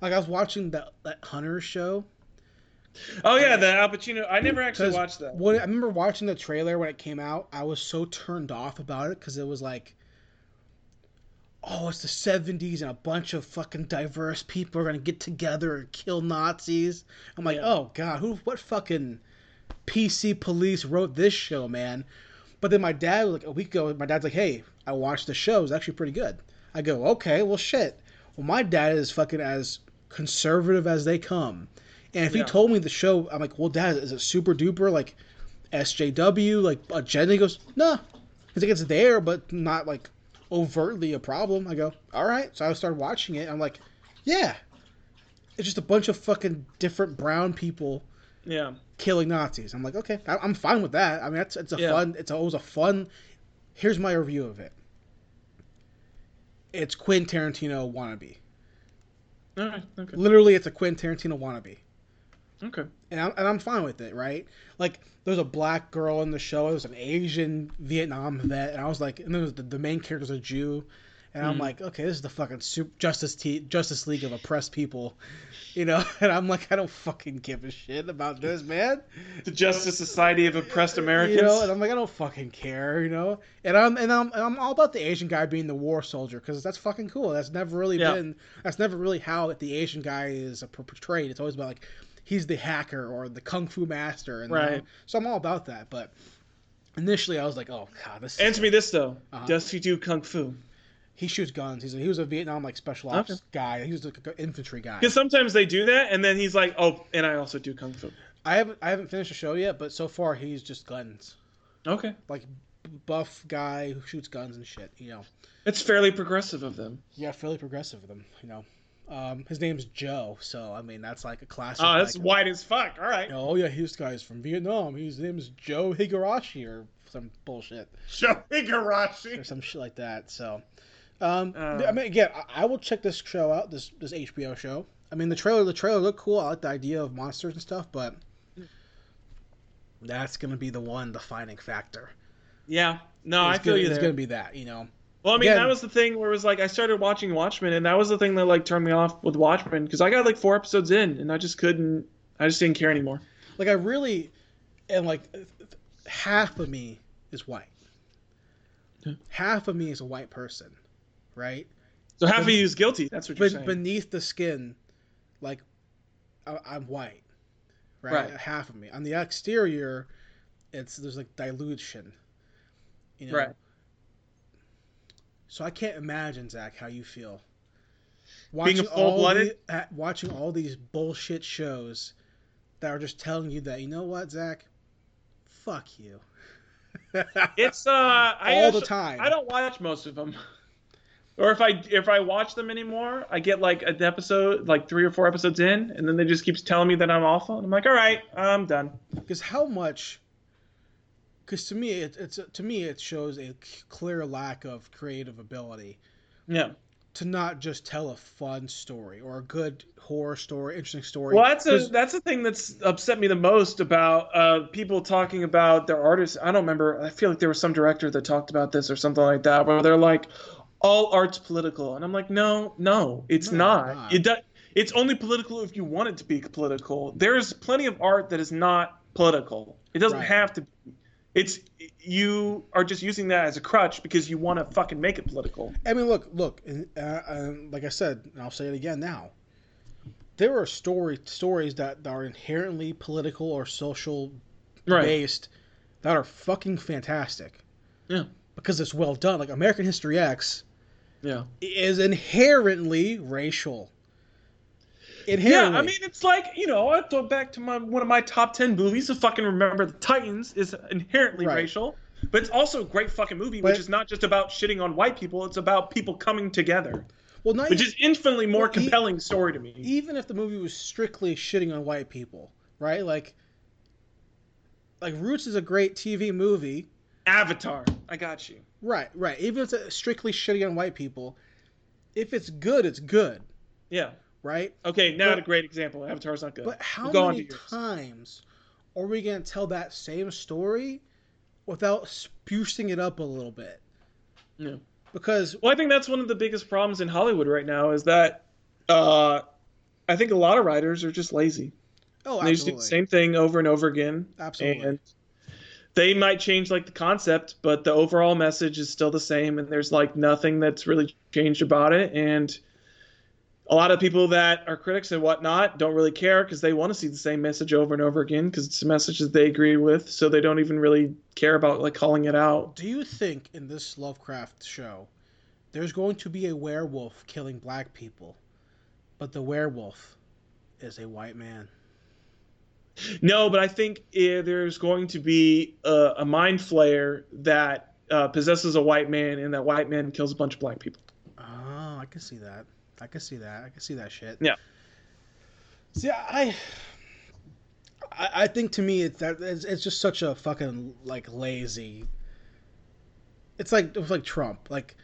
Like I was watching that that Hunter show. Oh yeah, the Al Pacino. I never actually watched that. When I remember watching the trailer when it came out, I was so turned off about it because it was like, oh, it's the '70s and a bunch of fucking diverse people are gonna get together and kill Nazis. I'm like, Yeah. oh god, who, what fucking PC police wrote this show, man? But then my dad, like a week ago, my dad's like, hey, I watched the show. It's actually pretty good. I go, okay, well, shit. Well, my dad is fucking as conservative as they come. And if he told me the show, I'm like, well, dad, is it super duper like SJW, like agenda? He goes, no. He's like, it's there, but not like overtly a problem. I go, all right. So I started watching it. I'm like, yeah. It's just a bunch of fucking different brown people Yeah. killing Nazis. I'm like, okay, I- I'm fine with that. I mean, that's it's a Yeah. fun. It's always a fun. Here's my review of it. It's Quentin Tarantino wannabe. All right. Okay. Literally, it's a Quentin Tarantino wannabe, Okay. and I'm, and I'm fine with it. Right? Like, there's a black girl in the show. There's an Asian Vietnam vet, and I was like, and then the, the main character's a Jew, and I'm Mhm. like, okay, this is the fucking Sup- Justice T- Justice League of oppressed people, you know. And I'm like, I don't fucking give a shit about this, man. The Justice Society of Oppressed Americans. You know, and I'm like, I don't fucking care, you know. And I'm and I'm and I'm all about the Asian guy being the war soldier because that's fucking cool. That's never really Yeah. been. That's never really how the Asian guy is portrayed. It's always about like he's the hacker or the kung fu master, and know, so I'm all about that. But initially, I was like, oh god, this. Answer me this though: Uh-huh. Does he do kung fu? He shoots guns. He's a, he was a Vietnam like special ops Okay. guy. He was an infantry guy. Because sometimes they do that, and then he's like, "Oh, and I also do kung fu." I haven't I haven't finished the show yet, but so far he's just guns, Okay, like buff guy who shoots guns and shit. You know. it's fairly progressive of them. Yeah, fairly progressive of them. You know, um, his name's Joe, so I mean that's like a classic. Oh, that's like, white as fuck. All right, Oh yeah, his guy's from Vietnam. His name is Joe Higurashi or some bullshit Joe Show or some shit like that. So, um, Uh. I mean, again, I, I will check this show out. This this HBO show. I mean, the trailer the trailer looked cool. I like the idea of monsters and stuff, but that's gonna be the one defining factor. Yeah, no, I It's feel gonna, you It's there. gonna be that, you know. Well, I mean, Again- that was the thing where it was like I started watching Watchmen, and that was the thing that like turned me off with Watchmen because I got like four episodes in, and I just couldn't. I just didn't care anymore. Like I really, and like half of me is white. Yeah. Half of me is a white person, right? So half of you is guilty. That's what you're But saying. beneath the skin, like I, I'm white, right? Right. Half of me. On the exterior, it's there's like dilution, you know. Right. So I can't imagine Zach how you feel. Being a full-blooded? the- uh, watching all these bullshit shows that are just telling you that you know what, Zach, fuck you. it's uh, I all the time. I don't watch most of them. Or if I if I watch them anymore, I get like an episode, like three or four episodes in, and then they just keeps telling me that I'm awful, and I'm like, all right, I'm done. because how much because to me it, it's to me it shows a clear lack of creative ability Yeah. to not just tell a fun story or a good horror story interesting story Well, that's a that's the thing that's upset me the most about uh, people talking about their artists. I don't remember. I feel like there was some director that talked about this or something like that, where they're like, "All art's political," and I'm like, "No, no, it's No, not. not. It do, It's only political if you want it to be political. There's plenty of art that is not political. It doesn't Right. have to. be. It's you are just using that as a crutch because you want to fucking make it political. I mean, look, look, and, uh, and like I said, and I'll say it again now. There are story stories that, that are inherently political or social Right. based that are fucking fantastic. Yeah. Because it's well done. Like American History X Yeah. is inherently racial. Yeah, I mean, it's like you know, I go back to my one of my top ten movies. To fucking remember, the Titans is inherently Right. racial, but it's also a great fucking movie, But- which is not just about shitting on white people. It's about people coming together, well, not which e- is infinitely more Well, e- compelling story to me. even if the movie was strictly shitting on white people, right? Like, like Roots is a great TV movie. Avatar, I got you. Right, right. Even if it's strictly shitting on white people, if it's good, it's good, Yeah. Right? Okay, now But- a great example. Avatar's not good. But how on many times are we going to tell that same story without sprucing it up a little bit? Yeah. Because Well, I think that's one of the biggest problems in Hollywood right now is that uh, I think a lot of writers are just lazy. oh, absolutely. They just do the same thing over and over again. absolutely. and they might change like the concept but the overall message is still the same and there's like nothing that's really changed about it and a lot of people that are critics and whatnot don't really care because they want to see the same message over and over again because it's a message that they agree with so they don't even really care about like calling it out Do you think in this Lovecraft show there's going to be a werewolf killing black people, but the werewolf is a white man? no but i think eh, there's going to be a, a mind flayer that uh, possesses a white man and that white man kills a bunch of black people Oh, I can see that. I can see that. I can see that shit. Yeah. See, I, I, I think to me it's that it's, it's just such a fucking like lazy. It's like it was like Trump. Like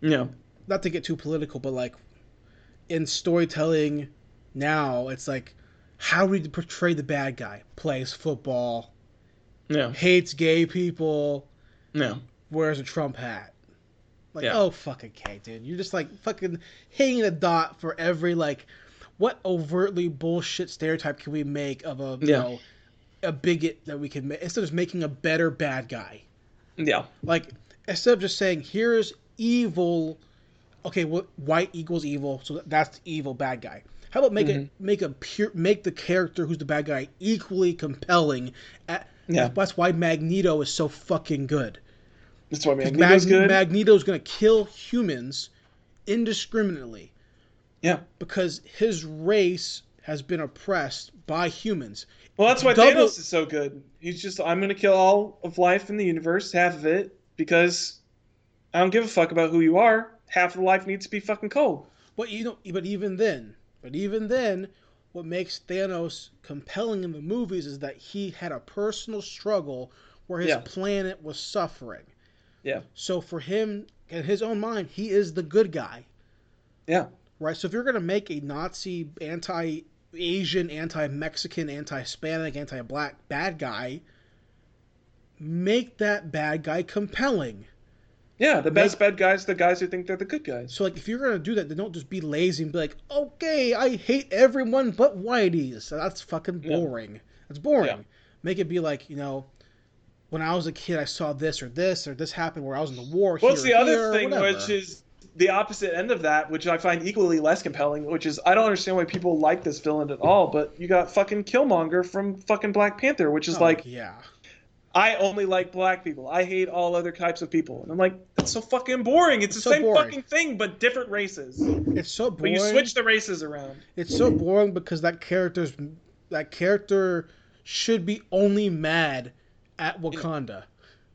yeah not to get too political, but like in storytelling now, it's like how do we portray the bad guy. Plays football, yeah hates gay people, yeah wears a Trump hat. Like, Yeah. oh fucking K, dude. You're just like fucking hitting a dot for every like what overtly bullshit stereotype can we make of a you Yeah. know a bigot that we can make instead of just making a better bad guy. yeah Like instead of just saying here's evil okay, what white equals evil, so that's the evil bad guy. How about make Mm-hmm. it make a pure make the character who's the bad guy equally compelling? At, Yeah. That's why Magneto is so fucking good. That's why Magneto's Mag- good Magneto's going to kill humans indiscriminately yeah because his race has been oppressed by humans. Well, that's why Double- Thanos is so good. He's just, I'm going to kill all of life in the universe, half of it, because I don't give a fuck about who you are. Half of life needs to be fucking cold. But you know, but even then, but even then, what makes Thanos compelling in the movies is that he had a personal struggle where his Yeah. planet was suffering. Yeah. So for him, in his own mind, he is the good guy. Yeah. right? So if you're gonna make a Nazi, anti-Asian, anti-Mexican, anti-Hispanic, anti-black bad guy, make that bad guy compelling. Yeah, the best bad guys the guys who think they're the good guys. So like, if you're gonna do that, then don't just be lazy and be like, okay, I hate everyone but whiteys. That's fucking Yeah. boring. That's boring. Yeah. Make it be like, you know. When I was a kid, I saw this or this or this happened where I was in the war. Well, here it's the other thing, which is the opposite end of that, which I find equally less compelling, which is I don't understand why people like this villain at all, but you got fucking Killmonger from fucking Black Panther, which is Oh, like, yeah, I only like black people. I hate all other types of people. And I'm like, that's so fucking boring. It's, It's the so same boring. fucking thing, but different races. it's so boring. But you switch the races around. It's so boring because that character's that character should be only mad at Wakanda.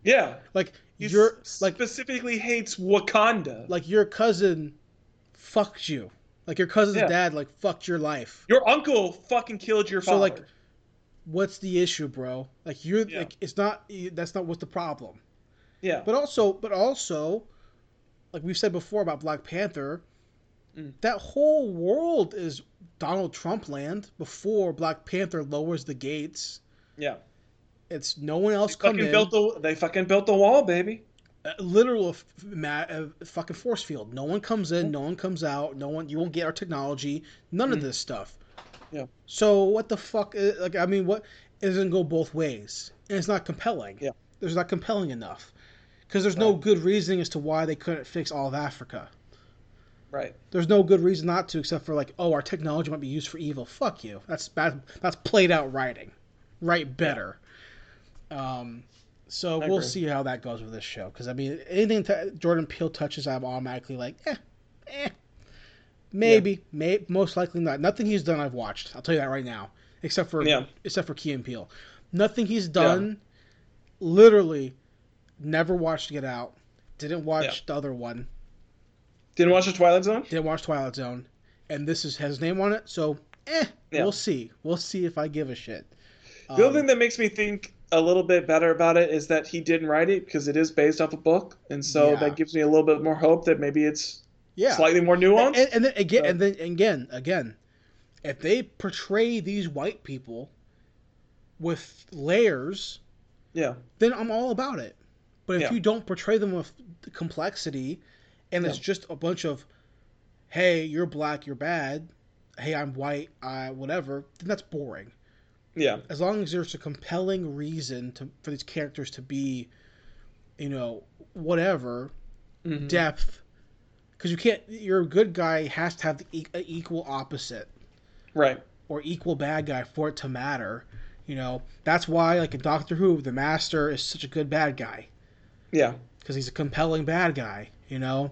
Yeah. Like He your like specifically hates Wakanda. like your cousin fucked you. Like your cousin's Yeah. dad like fucked your life. Your uncle fucking killed your So, father. like, What's the issue, bro? Like you're Yeah. like it's not that's not what's the problem. yeah. But also but also like we've said before about Black Panther, Mm. that whole world is Donald Trump land before Black Panther lowers the gates. yeah. It's no one else They come fucking in. built the they fucking built the wall, baby. a literal f- ma- uh, fucking force field. No one comes in, no one comes out, no one. You won't get our technology. None of Mm. this stuff. Yeah. So what the fuck? uh, Like I mean, what? It doesn't go both ways, and it's not compelling. Yeah. There's not compelling enough, because there's no good reasoning as to why they couldn't fix all of Africa. Right. There's no good reason not to, except for like, oh, our technology might be used for evil. Fuck you. That's bad. That's played out writing. Write better. Um, So I we'll agree. see how that goes with this show. Because I mean, anything t- Jordan Peele touches, I'm automatically like, eh, eh. Maybe, may most likely not. Nothing he's done, I've watched. I'll tell you that right now, except for Yeah. except for Key and Peele. Nothing he's done, literally, never watched Get Out. Didn't watch Yeah. the other one. Didn't watch the Twilight Zone. Didn't watch Twilight Zone, and this is has his name on it. So, eh, Yeah. we'll see. We'll see if I give a shit. The other Um, thing that makes me think a little bit better about it is that he didn't write it because it is based off a book, and so Yeah. that gives me a little bit more hope that maybe it's yeah, slightly more nuanced. And, and then again, So- and then again, again, if they portray these white people with layers, yeah, then I'm all about it. But if Yeah. you don't portray them with the complexity, and it's just a bunch of, "Hey, you're black, you're bad," "Hey, I'm white, I whatever," then that's boring. Yeah, As long as there's a compelling reason to for these characters to be, you know, whatever Mhm. depth, because you can't. Your good guy has to have the e- equal opposite right. or equal bad guy for it to matter. You know, that's why, like in Doctor Who, the Master is such a good bad guy Yeah, because he's a compelling bad guy. You know,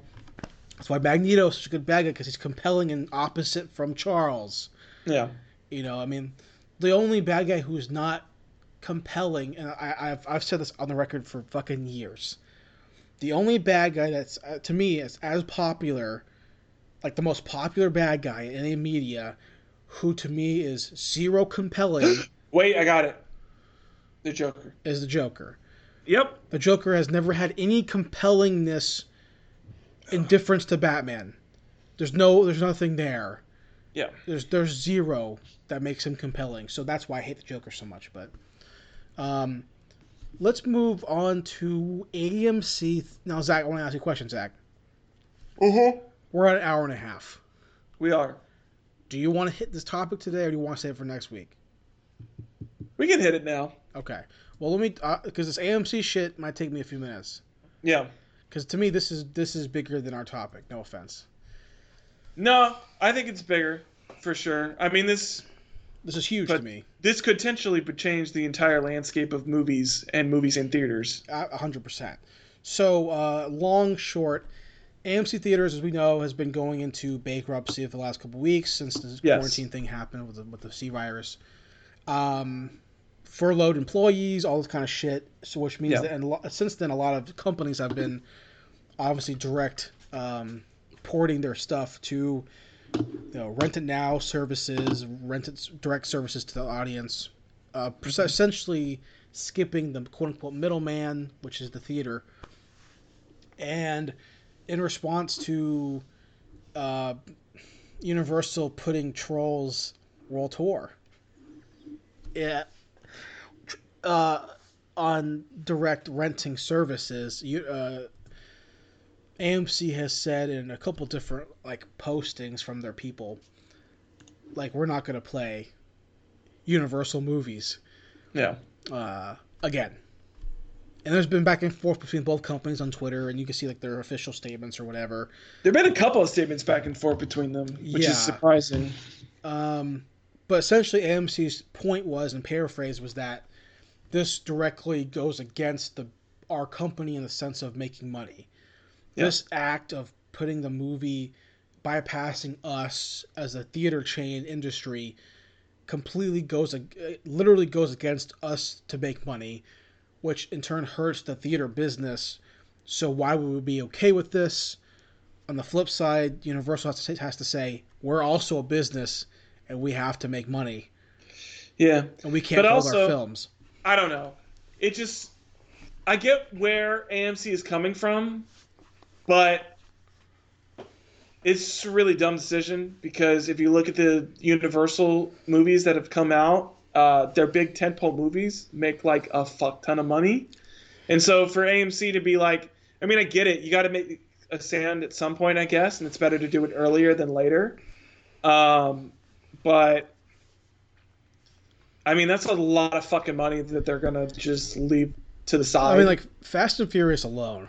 that's why Magneto is such a good bad guy because he's compelling and opposite from Charles. yeah, You know, I mean, the only bad guy who's not compelling, and I, I've I've said this on the record for fucking years. The only bad guy that's uh, to me is as popular, like the most popular bad guy in any media, who to me is zero compelling, Wait, I got it. The Joker. is the Joker. Yep. The Joker has never had any compellingness in difference to Batman. There's no, there's nothing there. Yeah. There's there's zero that makes him compelling. So that's why I hate the Joker so much. But um, let's move on to AMC. Now, Zach, I want to ask you a question, Zach. Mm-hmm. We're at an hour and a half. We are. Do you want to hit this topic today, or do you want to save it for next week? We can hit it now. Okay. Well, let me because this AMC shit might take me a few minutes. Yeah. Because to me, this is this is bigger than our topic. No offense. No, I think it's bigger for sure. I mean this This is huge But- to me. this could potentially change the entire landscape of movies and movies in theaters. A hundred percent. So, uh, long short, AMC theaters, as we know, has been going into bankruptcy for the last couple weeks since this Yes. quarantine thing happened with the, with the C virus. Um, furloughed employees, all this kind of shit. So, which means Yeah. that, and lo- since then, a lot of companies have been obviously direct um, porting their stuff to you know, rent it now services, rent it direct services to the audience, uh, essentially skipping the quote unquote middleman, which is the theater. And in response to uh, Universal putting Trolls World Tour yeah, uh, on direct renting services, you, uh, AMC has said in a couple different like postings from their people, like we're not going to play Universal movies Yeah. uh, again. And there's been back and forth between both companies on Twitter, and you can see like their official statements or whatever. There've been a couple of statements back and forth between them, which Yeah. is surprising. Um, but essentially, AMC's point was, and paraphrase, was that this directly goes against the our company in the sense of making money. Yeah. This act of putting the movie bypassing us as a theater chain industry completely goes ag- uh, literally goes against us to make money, which in turn hurts the theater business. So why would we be okay with this? On the flip side, Universal has to, say- has to say we're also a business and we have to make money Yeah. and we can't But hold also- our films. I don't know. It just I get where AMC is coming from, but it's a really dumb decision because if you look at the Universal movies that have come out, uh, their big tentpole movies make like a fuck ton of money, and so for AMC to be like, I mean, I get it. You got to make a stand at some point, I guess, and it's better to do it earlier than later. Um, but I mean, that's a lot of fucking money that they're gonna just leave to the side. I mean, like Fast and Furious alone.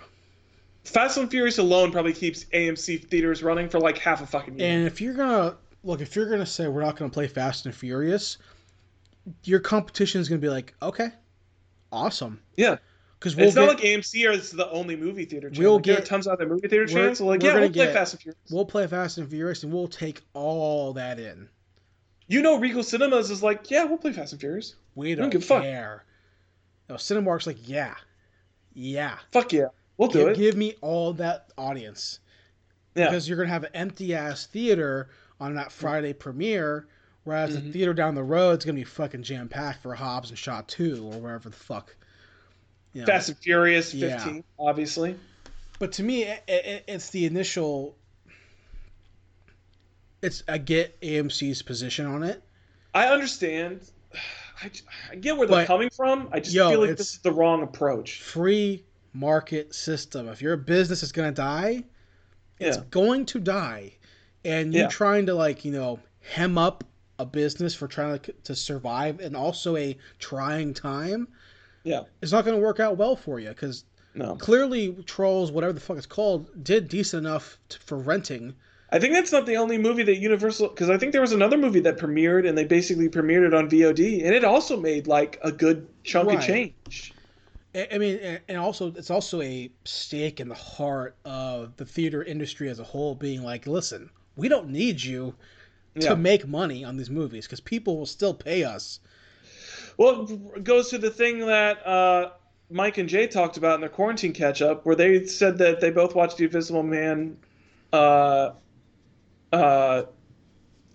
Fast and Furious alone probably keeps AMC theaters running for like half a fucking year. And if you're gonna look, if you're gonna say we're not gonna play Fast and Furious, your competition is gonna be like, okay, awesome. yeah, because we'll it's not like AMC is the only movie theater channel. We'll Like, there get- tons of other movie theater channels. So like, yeah, we'll play get- Fast and Furious. we'll play Fast and Furious and we'll take all that in. You know, Regal Cinemas is like, yeah, we'll play Fast and Furious. We don't don't give a fuck. care. No, Cinemark's like, yeah, yeah. Fuck yeah, we'll do Give, it. give me all that audience. Yeah. Because you're gonna have an empty ass theater on that Friday premiere, whereas the Mhm. theater down the road is gonna be fucking jam packed for Hobbs and Shaw Two or wherever the fuck. You know. Fast and Furious Yeah. 15, obviously. But to me, it, it, it's the initial. It's I get AMC's position on it. I understand. I, I get where they're But- coming from. I just Yo, feel like this is the wrong approach. Free market system. If your business is gonna die, it's going to die, and you Yeah. trying to like you know hem up a business for trying to to survive and also a trying time. Yeah. It's not going to work out well for you because No. clearly Trolls, whatever the fuck it's called, did decent enough to, for renting. I think that's not the only movie that Universal because I think there was another movie that premiered and they basically premiered it on VOD and it also made like a good chunk Right. of change. I I mean, and- and also it's also a stake in the heart of the theater industry as a whole, being like, listen, we don't need you Yeah. to make money on these movies because people will still pay us. Well, it goes to the thing that uh, Mike and Jay talked about in their quarantine catch up, where they said that they both watched The Invisible Man uh, uh,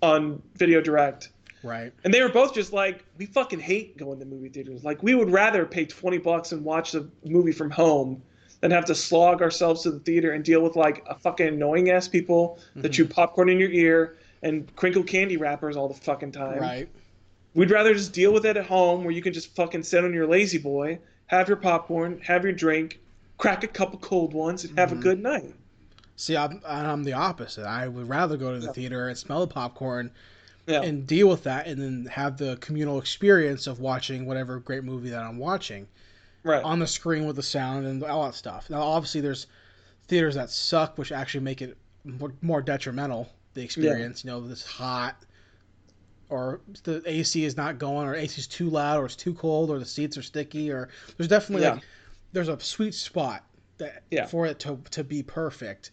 on Video Direct. Right. And they were both just like, we fucking hate going to movie theaters. Like, we would rather pay 20 bucks and watch the movie from home than have to slog ourselves to the theater and deal with like a fucking annoying ass people that Mhm. chew popcorn in your ear and crinkle candy wrappers all the fucking time. Right. We'd rather just deal with it at home where you can just fucking sit on your La-Z-Boy, have your popcorn, have your drink, crack a couple cold ones, and have Mhm. a good night. See, I'm, I'm the opposite. I would rather go to the theater and smell the popcorn Yeah. and deal with that, and then have the communal experience of watching whatever great movie that I'm watching Right. on the screen with the sound and all that stuff. Now, obviously, there's theaters that suck, which actually make it more, detrimental. The experience, you know, this hot, or the AC is not going, or AC is too loud, or it's too cold, or the seats are sticky, or there's definitely Yeah. like there's a sweet spot that Yeah. for it to to be perfect.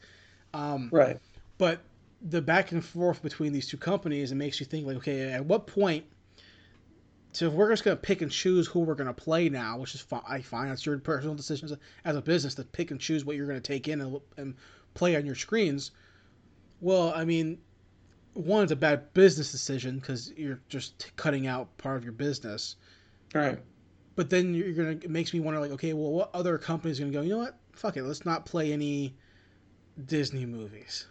Um, right. but the back and forth between these two companies, it makes you think like, okay, at what point? So if we're just gonna pick and choose who we're gonna play now, which is fine, I fine. It's your personal decisions as a business to pick and choose what you're gonna take in and, and play on your screens. Well, I mean, one, it's a bad business decision because you're just cutting out part of your business. Right. But then you're gonna it makes me wonder like, okay, well, what other company's gonna go? You know what? Fuck it, let's not play any Disney movies.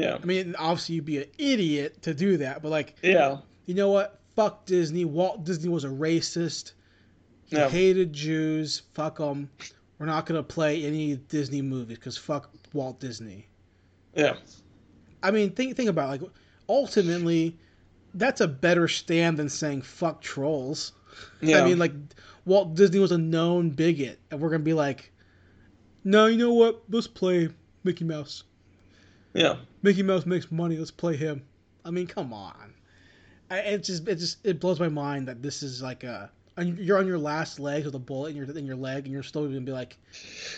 Yeah. I mean, obviously you'd be an idiot to do that, but like, Yeah. you know what? Fuck Disney. Walt Disney was a racist. He Yeah. hated Jews. Fuck them. We're not gonna play any Disney movies because fuck Walt Disney. Yeah. I mean, think think about it, like ultimately, that's a better stand than saying fuck trolls. Yeah. I mean, like Walt Disney was a known bigot, and we're gonna be like, no, you know what? Let's play Mickey Mouse. Yeah. Mickey Mouse makes money. Let's play him. I mean, come on. I, it just it just it blows my mind that this is like a and you're on your last legs with a bullet in your in your leg, and you're still gonna be like,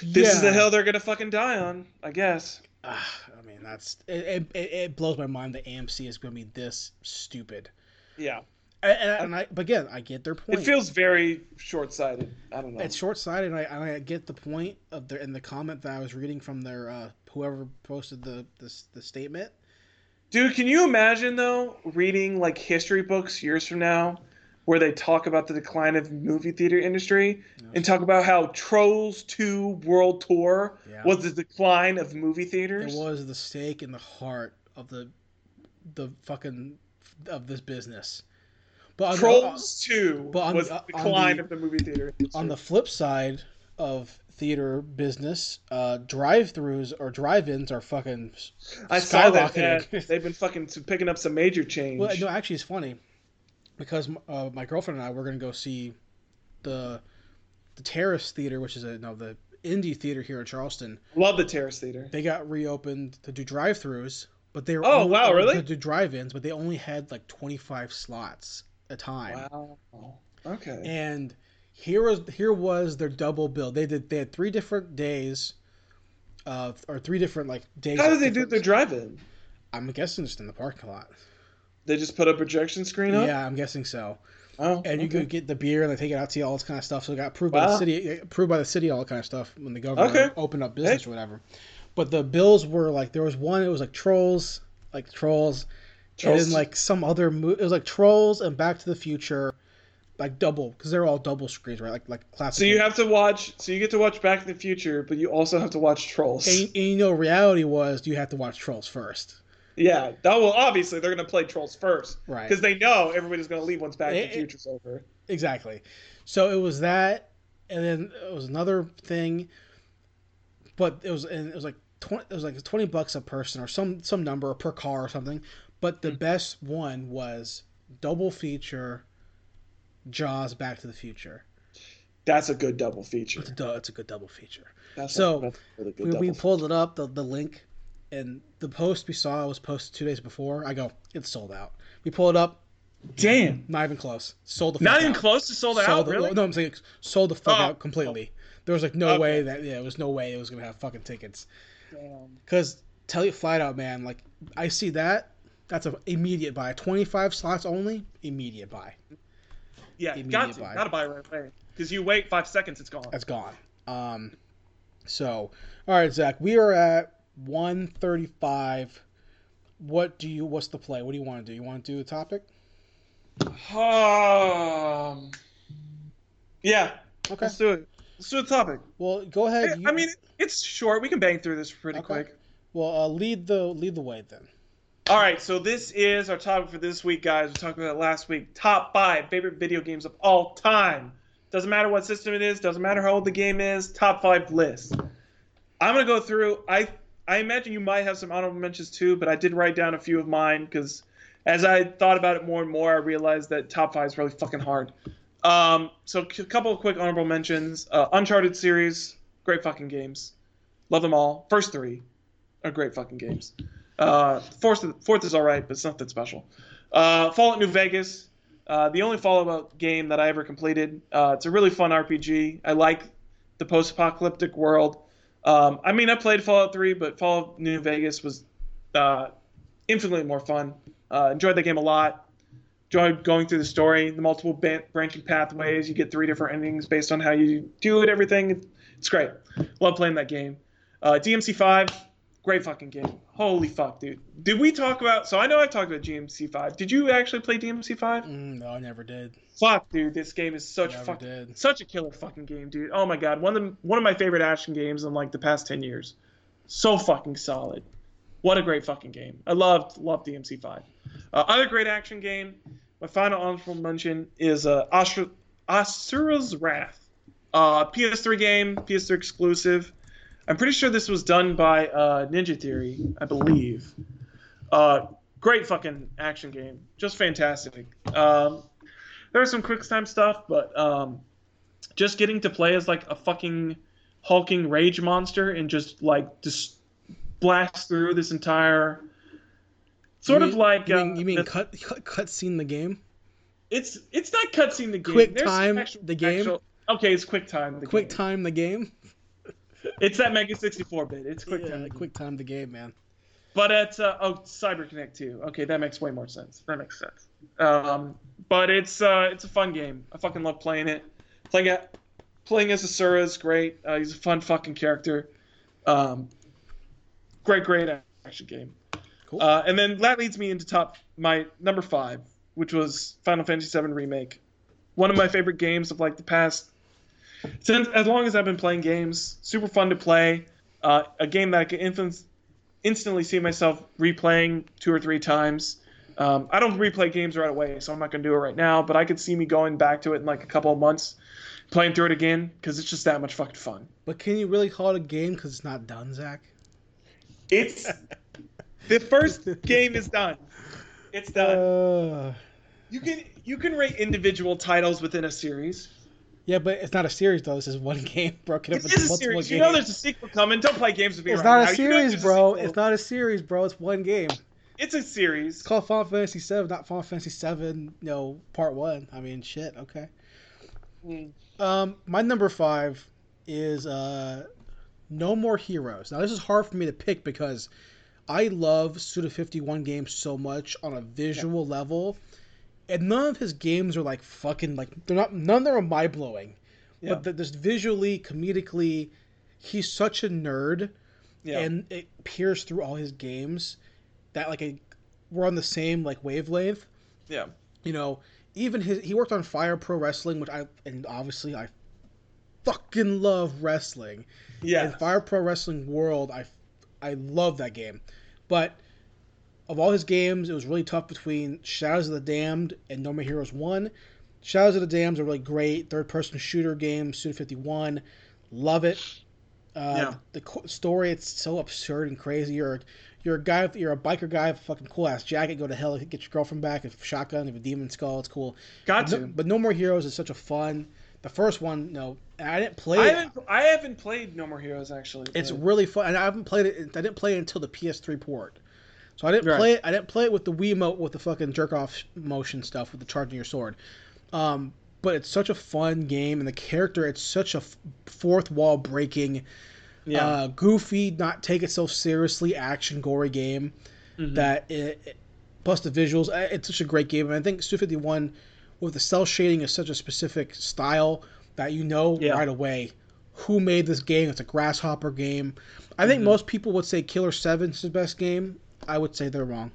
This is the "Yeah." hill they're gonna fucking die on, I guess. Ah, I mean, that's it, it, it. blows my mind that AMC is gonna be this stupid. Yeah. And, and, I, but again, I get their point. It feels very short-sighted. I don't know. it's short sighted, and I, and I get the point of their in the comment that I was reading from their uh, whoever posted the this the statement. Dude, can you imagine though reading like history books years from now where they talk about the decline of movie theater industry and talk about how Trolls 2 World Tour Yeah. was the decline of movie theaters. It was the stake in the heart of the the fucking of this business. But on, the, Trolls 2 but on was the- the on decline the- of the movie theater industry. on the flip side of theater business, uh, drive-throughs or drive-ins are fucking I saw that. they've been fucking picking up some major change. Well, no, actually, it's funny because uh, my girlfriend and I we're gonna go see the the Terrace Theater, which is a no the indie theater here in Charleston. Love the Terrace Theater. They got reopened to do drive-throughs, but they were Oh, only- wow, really? to do drive-ins, but they only had like 25 slots a time. Wow. Okay. And here was here was their double bill. They did they had three different days, uh, or three different like days. How did they do their drive-in? I'm guessing just in the parking lot. They just put a projection screen up. Yeah, I'm guessing so. Oh, And you okay. could get the beer and they take it out to you, all this kind of stuff. So it got approved by the city, approved by the city, all that kind of stuff when the government Okay. opened up business or whatever. But the bills were like there was one, it was like Trolls, like Trolls, and Trolls. then like some other mo- it was like Trolls and Back to the Future, like double because they're all double screens, right? Like like classic. So you have to watch. So you get to watch Back to the Future, but you also have to watch Trolls. and, and you know, reality was you have to watch Trolls first, Yeah, that will obviously they're gonna play Trolls first right? because they know everybody's gonna leave once Back to the Future's over. Exactly. So it was that, and then it was another thing, but it was and it was like twenty. It was like twenty bucks a person or some some number per car or something. But the hmm. best one was double feature. Jaws, Back to the Future. That's a good double feature. It's a, du- it's a good double feature. That's So, a, that's a really good We, we pulled it up the the link, and the post we saw was posted two days before. I go, it's sold out. We pull it up, Damn, not even close. Sold the. not fuck even out. close to sold out. the- really? No, I'm saying sold the fuck Oh. out completely. There was like no Okay. way that yeah, there was no way it was gonna have fucking tickets. Damn. Cause tell you flat out, man, like I see that, that's a immediate buy. Twenty five slots only, immediate buy. Yeah, Immediate got to, buy. gotta buy right away. Because you wait five seconds, it's gone. It's gone. Um, so all right, Zach, we are at one thirty five. What do you? What's the play? What do you want to do? You want to do a topic? Um. Yeah, Okay. let's do it. Let's do a topic. Well, go ahead. I mean, it's short. We can bang through this pretty Okay. quick. well, uh, lead the lead the way then. All right, so this is our topic for this week, guys. We talked about it last week. Top five favorite video games of all time. Doesn't matter what system it is. Doesn't matter how old the game is. Top five list. I'm gonna go through. I I imagine you might have some honorable mentions too, but I did write down a few of mine because as I thought about it more and more, I realized that top five is really fucking hard. Um, so a couple of quick honorable mentions. Uh, Uncharted series, great fucking games. Love them all. First three are great fucking games. Uh, fourth, fourth is all right, but it's nothing special. Uh, Fallout New Vegas, uh, the only Fallout game that I ever completed. Uh, it's a really fun RPG. I like the post-apocalyptic world. Um, I mean, I played Fallout 3, but Fallout New Vegas was uh, infinitely more fun. Uh, enjoyed the game a lot. Enjoyed going through the story, the multiple branching pathways. You get three different endings based on how you do it. Everything, it's great. Love playing that game. Uh, DMC5, great fucking game. Holy fuck, dude. Did we talk about? So I know I talked about DMC5. Did you actually play DMC5? Mm, no, I never did. Fuck, dude, this game is such a Never fucking did. such a killer fucking game, dude. Oh my god, one of the, one of my favorite action games in like the past ten years. So fucking solid. What a great fucking game. I loved loved DMC5. Uh, other great action game. My final honorable mention is uh, Asura, Asura's Wrath. Uh, PS3 game, PS3 exclusive. I'm pretty sure this was done by uh, Ninja Theory, I believe. Uh, great fucking action game, just fantastic. Um, there was some quick time stuff, but um, just getting to play as like a fucking hulking rage monster and just like just blast through this entire sort You of like you mean, uh, you mean the- cut cut cutscene the game? it's it's not cutscene the game. Quick There's time actual- the game? actual- okay, it's quick time. The Quick game. time the game. It's that Mega 64 bit. It's quick yeah, time. quick time the game, man. But it's uh, oh CyberConnect 2. Okay, that makes way more sense. That makes sense. Um, but it's uh, it's a fun game. I fucking love playing it. Playing it, playing as Asura is great. Uh, he's a fun fucking character. Um, great, great action game. Cool. Uh, and then that leads me into top my number five, which was Final Fantasy VII Remake. One of my favorite games of like the past since as long as I've been playing games. Super fun to play. Uh, a game that I can influence, instantly see myself replaying two or three times. Um, I don't replay games right away, so I'm not going to do it right now. But I could see me going back to it in like a couple of months, playing through it again because it's just that much fucking fun. but can you really call it a game because it's not done, Zach? It's the first game is done. It's done. Uh, You can you can rate individual titles within a series. Yeah, but it's not a series though. This is one game broken up It into is a multiple series. games. You know there's a sequel coming. Don't play games with me it's right not now. a You know series, bro. sequel. It's not a series, bro. It's one game. It's a series. It's called Final Fantasy VII, not Final Fantasy Seven. You know, Part One. I mean, shit. Okay. Mm. Um, my number five is uh, No More Heroes. Now this is hard for me to pick because I love Suda Fifty One games so much on a visual level, and none of his games are like fucking like they're not none of them are mind blowing, Yeah. but just visually, comedically, he's such a nerd, Yeah. and it peers through all his games that like a, we're on the same like wavelength yeah. you know, even his he worked on Fire Pro Wrestling, which I and obviously I fucking love wrestling. Yeah. And Fire Pro Wrestling World, I I love that game. But of all his games, it was really tough between Shadows of the Damned and No More Heroes 1. Shadows of the Damned are really great third person shooter game, Suda 51. Love it. Uh, Yeah. The co- story, it's so absurd and crazy. You're you're a guy, you're a biker guy with a fucking cool ass jacket. Go to hell, get your girlfriend back. A shotgun, have a demon skull. It's cool. Got But to. no, but no more heroes is such a fun. The first one, no, I didn't play I it. haven't I haven't played No More Heroes actually. It's really fun, and I haven't played it. I didn't play it until the PS3 port, so I didn't Right. play it. I didn't play it with the Wiimote with the fucking jerk off motion stuff with the charging your sword. Um, but it's such a fun game, and the character, it's such a f- fourth wall breaking, yeah. uh, goofy, not take itself seriously, action gory game Mhm. that it, it- plus the visuals it's such a great game and i think Suda 51 with the cell shading is such a specific style that you know Yeah. right away who made this game it's a grasshopper game i think Mhm. most people would say killer 7 is the best game i would say they're wrong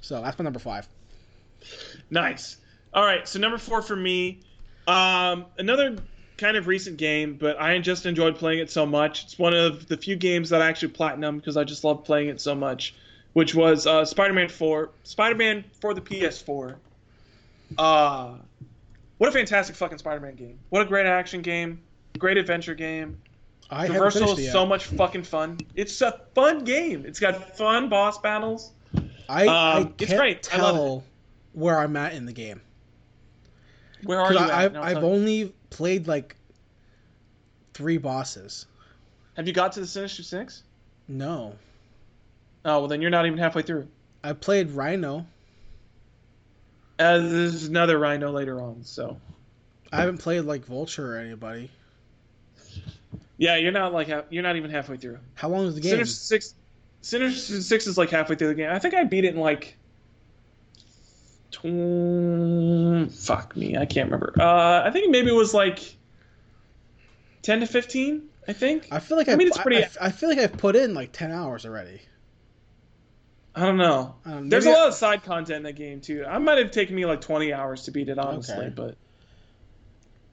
so that's my number five Nice. All right, so number four for me, um, another kind of recent game, but I just enjoyed playing it so much. It's one of the few games that I actually platinum because I just love playing it so much, which was uh, Spider-Man 4. Spider-Man for the PS4. Uh, what a fantastic fucking Spider-Man game. What a great action game. Great adventure game. I Traversal is so much fucking fun. It's a fun game. It's got fun boss battles. I, I um, can't it's great. I love tell where i'm at in the game Where are you? I, I've? I've only played like three bosses Have you got to the Sinister Six? no Oh well, then you're not even halfway through. i played rhino Uh, there's another Rhino later on, so I haven't played like Vulture or anybody. Yeah, you're not like half, you're not even halfway through. How long is the game? Sinister Six, Sinister Six is like halfway through the game. I think I beat it in like. Tw- fuck me, I can't remember. Uh, I think maybe it was like. Ten to fifteen, I think. I feel like I I've, mean, it's pretty- I, I feel like I've put in like ten hours already. I don't know. Um, There's a lot of side content in that game too. I might have taken me like 20 hours to beat it, honestly, Okay. but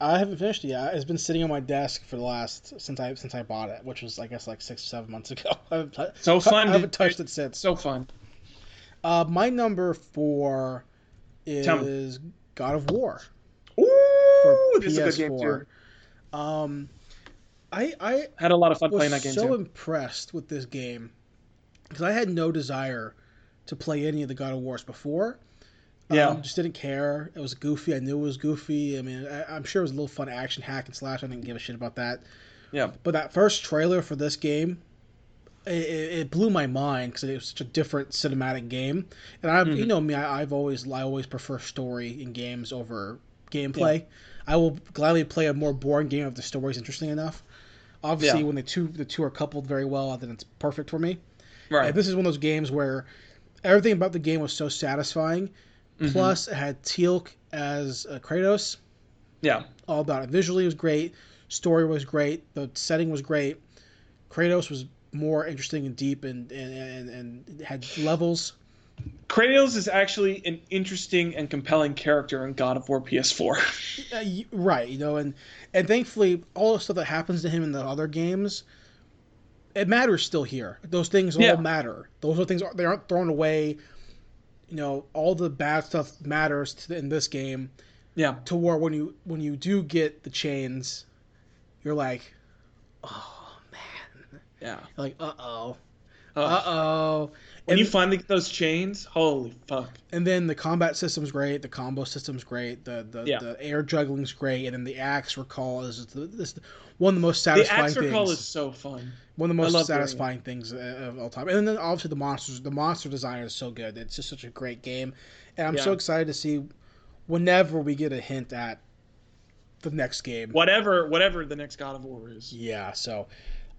I haven't finished it yet. It's been sitting on my desk for the last since I since I bought it, which was I guess like six or seven months ago. I haven't, tou- so fun. I haven't touched it since. so fun. Uh, my number four is God of War Ooh, this is a good game PS4. too. Um, I I Had a lot of fun playing that game so too. impressed with this game because I had no desire to play any of the God of Wars before. Yeah. Um, just didn't care. It was goofy. I knew it was goofy. I mean, I, I'm sure it was a little fun action hack and slash. I didn't give a shit about that. Yeah. But that first trailer for this game, it, it blew my mind because it was such a different cinematic game. And I, you Mhm. know me, I, I've always I always prefer story in games over gameplay. I will gladly play a more boring game if the story is interesting enough. Obviously, Yeah. when the two the two are coupled very well, then it's perfect for me. Right. And this is one of those games where everything about the game was so satisfying. Mhm. Plus, it had Teal'c as uh, Kratos. yeah. All about it. Visually, it was great. Story was great. The setting was great. Kratos was more interesting and deep, and and, and, and had levels. Kratos is actually an interesting and compelling character in God of War PS4. Uh, right, you know, and and thankfully, all the stuff that happens to him in the other games, it matters still here. Those things Yeah. all matter. Those are things they aren't thrown away. You know, all the bad stuff matters to, in this game. yeah. to where when you when you do get the chains, you're like, oh man, Yeah. you're like uh oh, Uh, oh, when and, you finally get those chains, holy fuck. and then the combat system's great, the combo system's great, the the, Yeah. the air juggling's great, and then the axe recall is the, this one of the most satisfying. The axe things. recall is so fun. One of the most satisfying things uh, of all time. And then obviously the monsters, the monster design is so good. It's just such a great game, and I'm so excited to see whenever we get a hint at the next game. Whatever, whatever the next God of War is. Yeah, so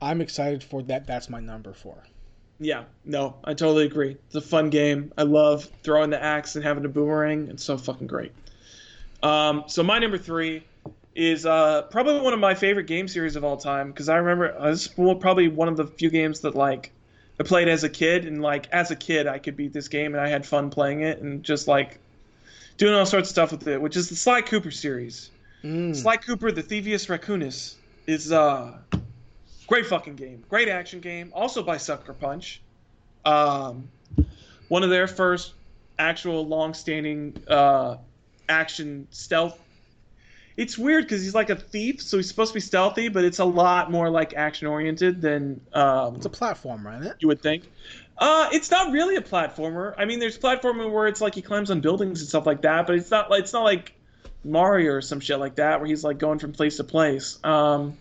I'm excited for that. That's my number four. Yeah, no, I totally agree. It's a fun game. I love throwing the axe and having a boomerang. It's so fucking great. Um, so my number three is uh, probably one of my favorite game series of all time because I remember uh, this is probably one of the few games that like I played as a kid and like as a kid I could beat this game and I had fun playing it and just like doing all sorts of stuff with it, which is the Sly Cooper series. Mm. Sly Cooper, the Thievius Raccoonus, is uh great fucking game, great action game. Also by Sucker Punch, um, one of their first actual long-standing uh, action stealth. It's weird because he's like a thief, so he's supposed to be stealthy, but it's a lot more like action-oriented than um, It's a platformer, isn't it? you would think. Uh, it's not really a platformer. I mean, there's platforming where it's like he climbs on buildings and stuff like that, but it's not like it's not like Mario or some shit like that where he's like going from place to place. Um,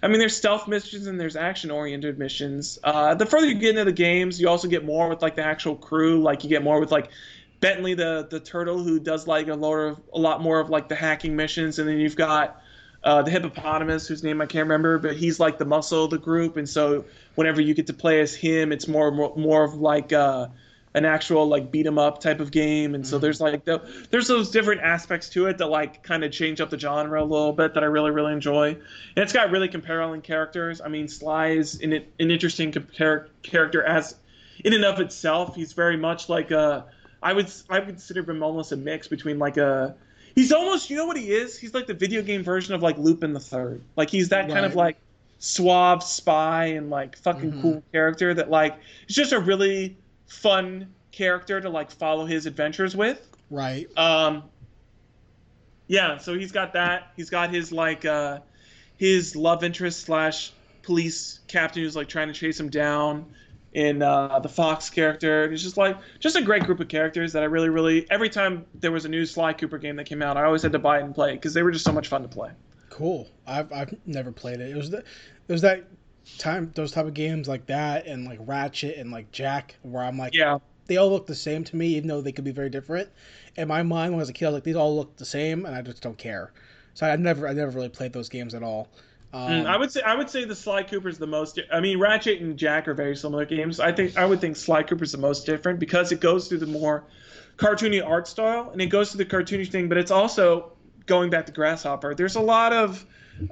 I mean, there's stealth missions and there's action-oriented missions. Uh, the further you get into the games, you also get more with like the actual crew. Like you get more with like Bentley the the turtle who does like a lot of a lot more of like the hacking missions, and then you've got uh, the hippopotamus whose name I can't remember, but he's like the muscle of the group, and so whenever you get to play as him, it's more more, more of like uh, an actual like beat 'em up type of game, and so there's like the, there's those different aspects to it that like kind of change up the genre a little bit that I really really enjoy, and it's got really compelling characters. I mean, Sly is an, an interesting compar- character as in and of itself. He's very much like a I would I would consider him almost a mix between like a he's almost you know what he is? He's like the video game version of like Lupin the Third. Like he's that kind of like suave spy and like fucking Mhm. cool character that like it's just a really fun character to like follow his adventures with. Right. um yeah so he's got that. He's got his like uh his love interest slash police captain who's like trying to chase him down in uh the fox character it's just like just a great group of characters that i really really every time there was a new sly cooper game that came out i always had to buy it and play it because they were just so much fun to play Cool. I've I've never played it. It was the, it was that time those type of games like that and like Ratchet and like Jak where I'm like yeah they all look the same to me even though they could be very different. In my mind when I was a kid I was like these all look the same and I just don't care. So I never I never really played those games at all. Um, Mm, I would say I would say the Sly Cooper's the most. I mean, Ratchet and Jak are very similar games. I think I would think Sly Cooper's the most different because it goes through the more cartoony art style and it goes through the cartoony thing, but it's also going back to Grasshopper. There's a lot of.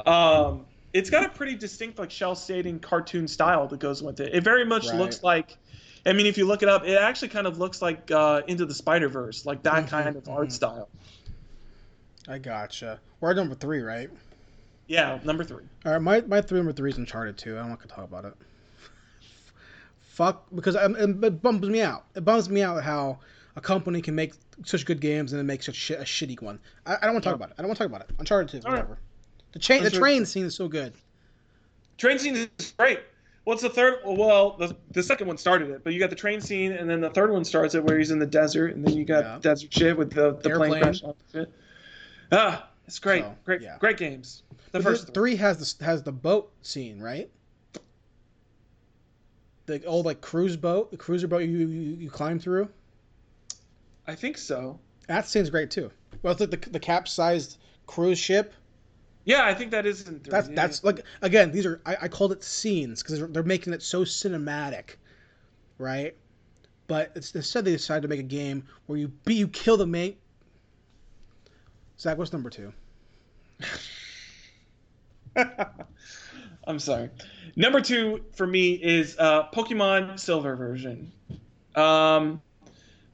Um, it's got a pretty distinct like shell shading cartoon style that goes with it. It very much Right. looks like. I mean, if you look it up, it actually kind of looks like uh, Into the Spider Verse, like that Mhm, kind of art mhm. style. I gotcha. We're at number three, right? Yeah, number three. All right, my my three number three is Uncharted two. I'm not gonna talk about it. Fuck, because um, it, bums me out. It bums me out how a company can make such good games and then make such a shitty one. I, I don't want to talk about it. I don't want to talk about it. Uncharted two, All right. whatever. The chain, the train scene is so good. Train scene is great. What's the third? Well, the, the second one started it, but you got the train scene, and then the third one starts it where he's in the desert, and then you got Yeah. desert shit with the, the plane crash. Ah, it's great, So, great, yeah. great games. The But first three. three has the has the boat scene, right? The old like cruise boat, the cruiser boat you you, you climb through. I think so. That scene's great too. Well, it's like the the capsized cruise ship. Yeah, I think that is in three. That's yeah. that's like again these are I, I called it scenes because they're, they're making it so cinematic, right? But it's, instead they decided to make a game where you be you kill the main. Zach, what's number two? I'm sorry. Number two for me is uh, Pokemon Silver version. Um,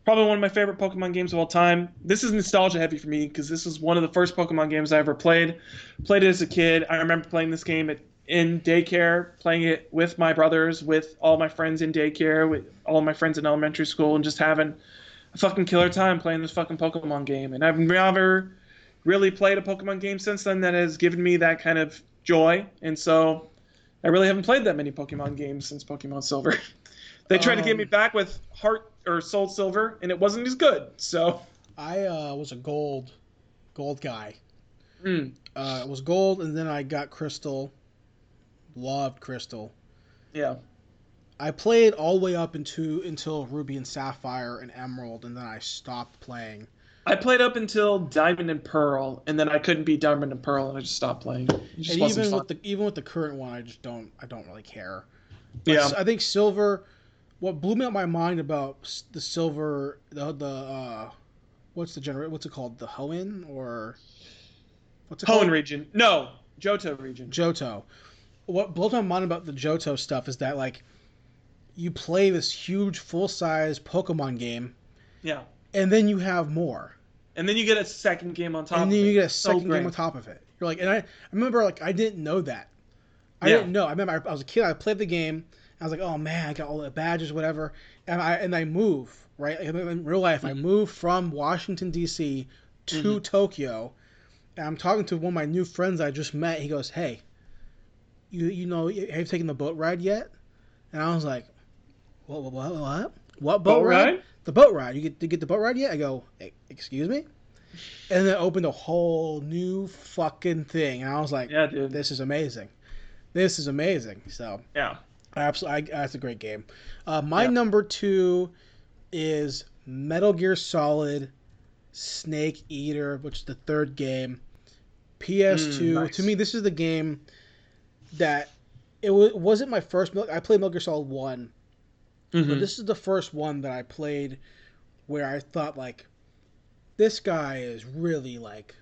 probably one of my favorite Pokemon games of all time. This is nostalgia heavy for me because this was one of the first Pokemon games I ever played. Played it as a kid. I remember playing this game at, in daycare, playing it with my brothers, with all my friends in daycare, with all my friends in elementary school, and just having a fucking killer time playing this fucking Pokemon game. And I've never really played a Pokemon game since then that has given me that kind of joy. And so I really haven't played that many Pokemon games since Pokemon Silver. they tried to get me Um, back with Heart or Soul Silver, and it wasn't as good. So, I uh, was a gold, gold guy. mm, Uh, it was gold, and then I got crystal. Loved crystal. yeah. I played all the way up into until Ruby and Sapphire and Emerald, and then I stopped playing. I played up until Diamond and Pearl, and then I couldn't beat Diamond and Pearl, and I just stopped playing. Just and even fun. with the even with the current one, I just don't I don't really care. But yeah, I think silver. What blew me out my mind about the silver the the uh, what's the gener what's it called the Hoenn or what's it Hoenn region. No, Johto region. Johto. What blows my mind about the Johto stuff is that like you play this huge full size Pokemon game yeah, and then you have more. and then you get a second game on top. and of then it. you get a So second great. game on top of it. You're like, and I, I remember like I didn't know that. I Yeah. didn't know. I remember I, I was a kid. I played the game. I was like, oh man, I got all the badges, whatever. And I and I move right in real life. I move from Washington D.C. to Mhm. Tokyo. And I'm talking to one of my new friends I just met. He goes, hey, you you know have you taken the boat ride yet? And I was like, what what what what, what boat, Boat ride? ride? The boat ride. You get to get the boat ride yet? I go, "E- excuse me. And then opened a whole new fucking thing, and I was like, Yeah, dude. this is amazing. This is amazing. So Yeah. absolutely, that's a great game. Uh, my Yeah. number two is Metal Gear Solid Snake Eater, which is the third game. PS2. Mm, nice. To me, this is the game that it wa- wasn't my first. I played Metal Gear Solid One, Mhm. but this is the first one that I played where I thought like, this guy is really like,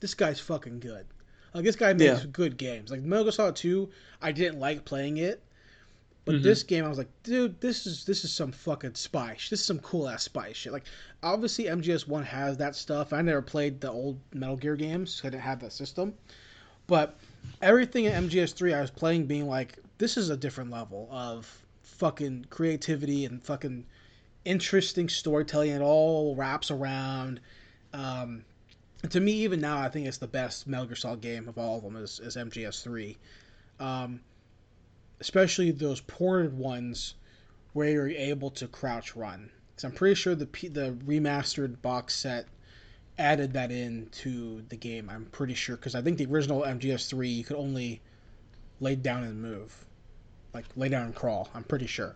this guy's fucking good. Like this guy makes Yeah. good games. Like Metal Gear Solid Two, I didn't like playing it, but Mhm. this game I was like, dude, this is this is some fucking spy. sh- This is some cool ass spy shit. Like obviously MGS One has that stuff. I never played the old Metal Gear games. 'cause I didn't have that system, but everything in MGS Three I was playing being like, this is a different level of fucking creativity and fucking interesting storytelling. It all wraps around. Um, to me, even now, I think it's the best Metal Gear Solid game of all of them is, is MGS Three, um, especially those ported ones where you're able to crouch run. Because I'm pretty sure the P- the remastered box set added that in to the game. I'm pretty sure because I think the original MGS Three you could only lay down and move, like lay down and crawl. I'm pretty sure.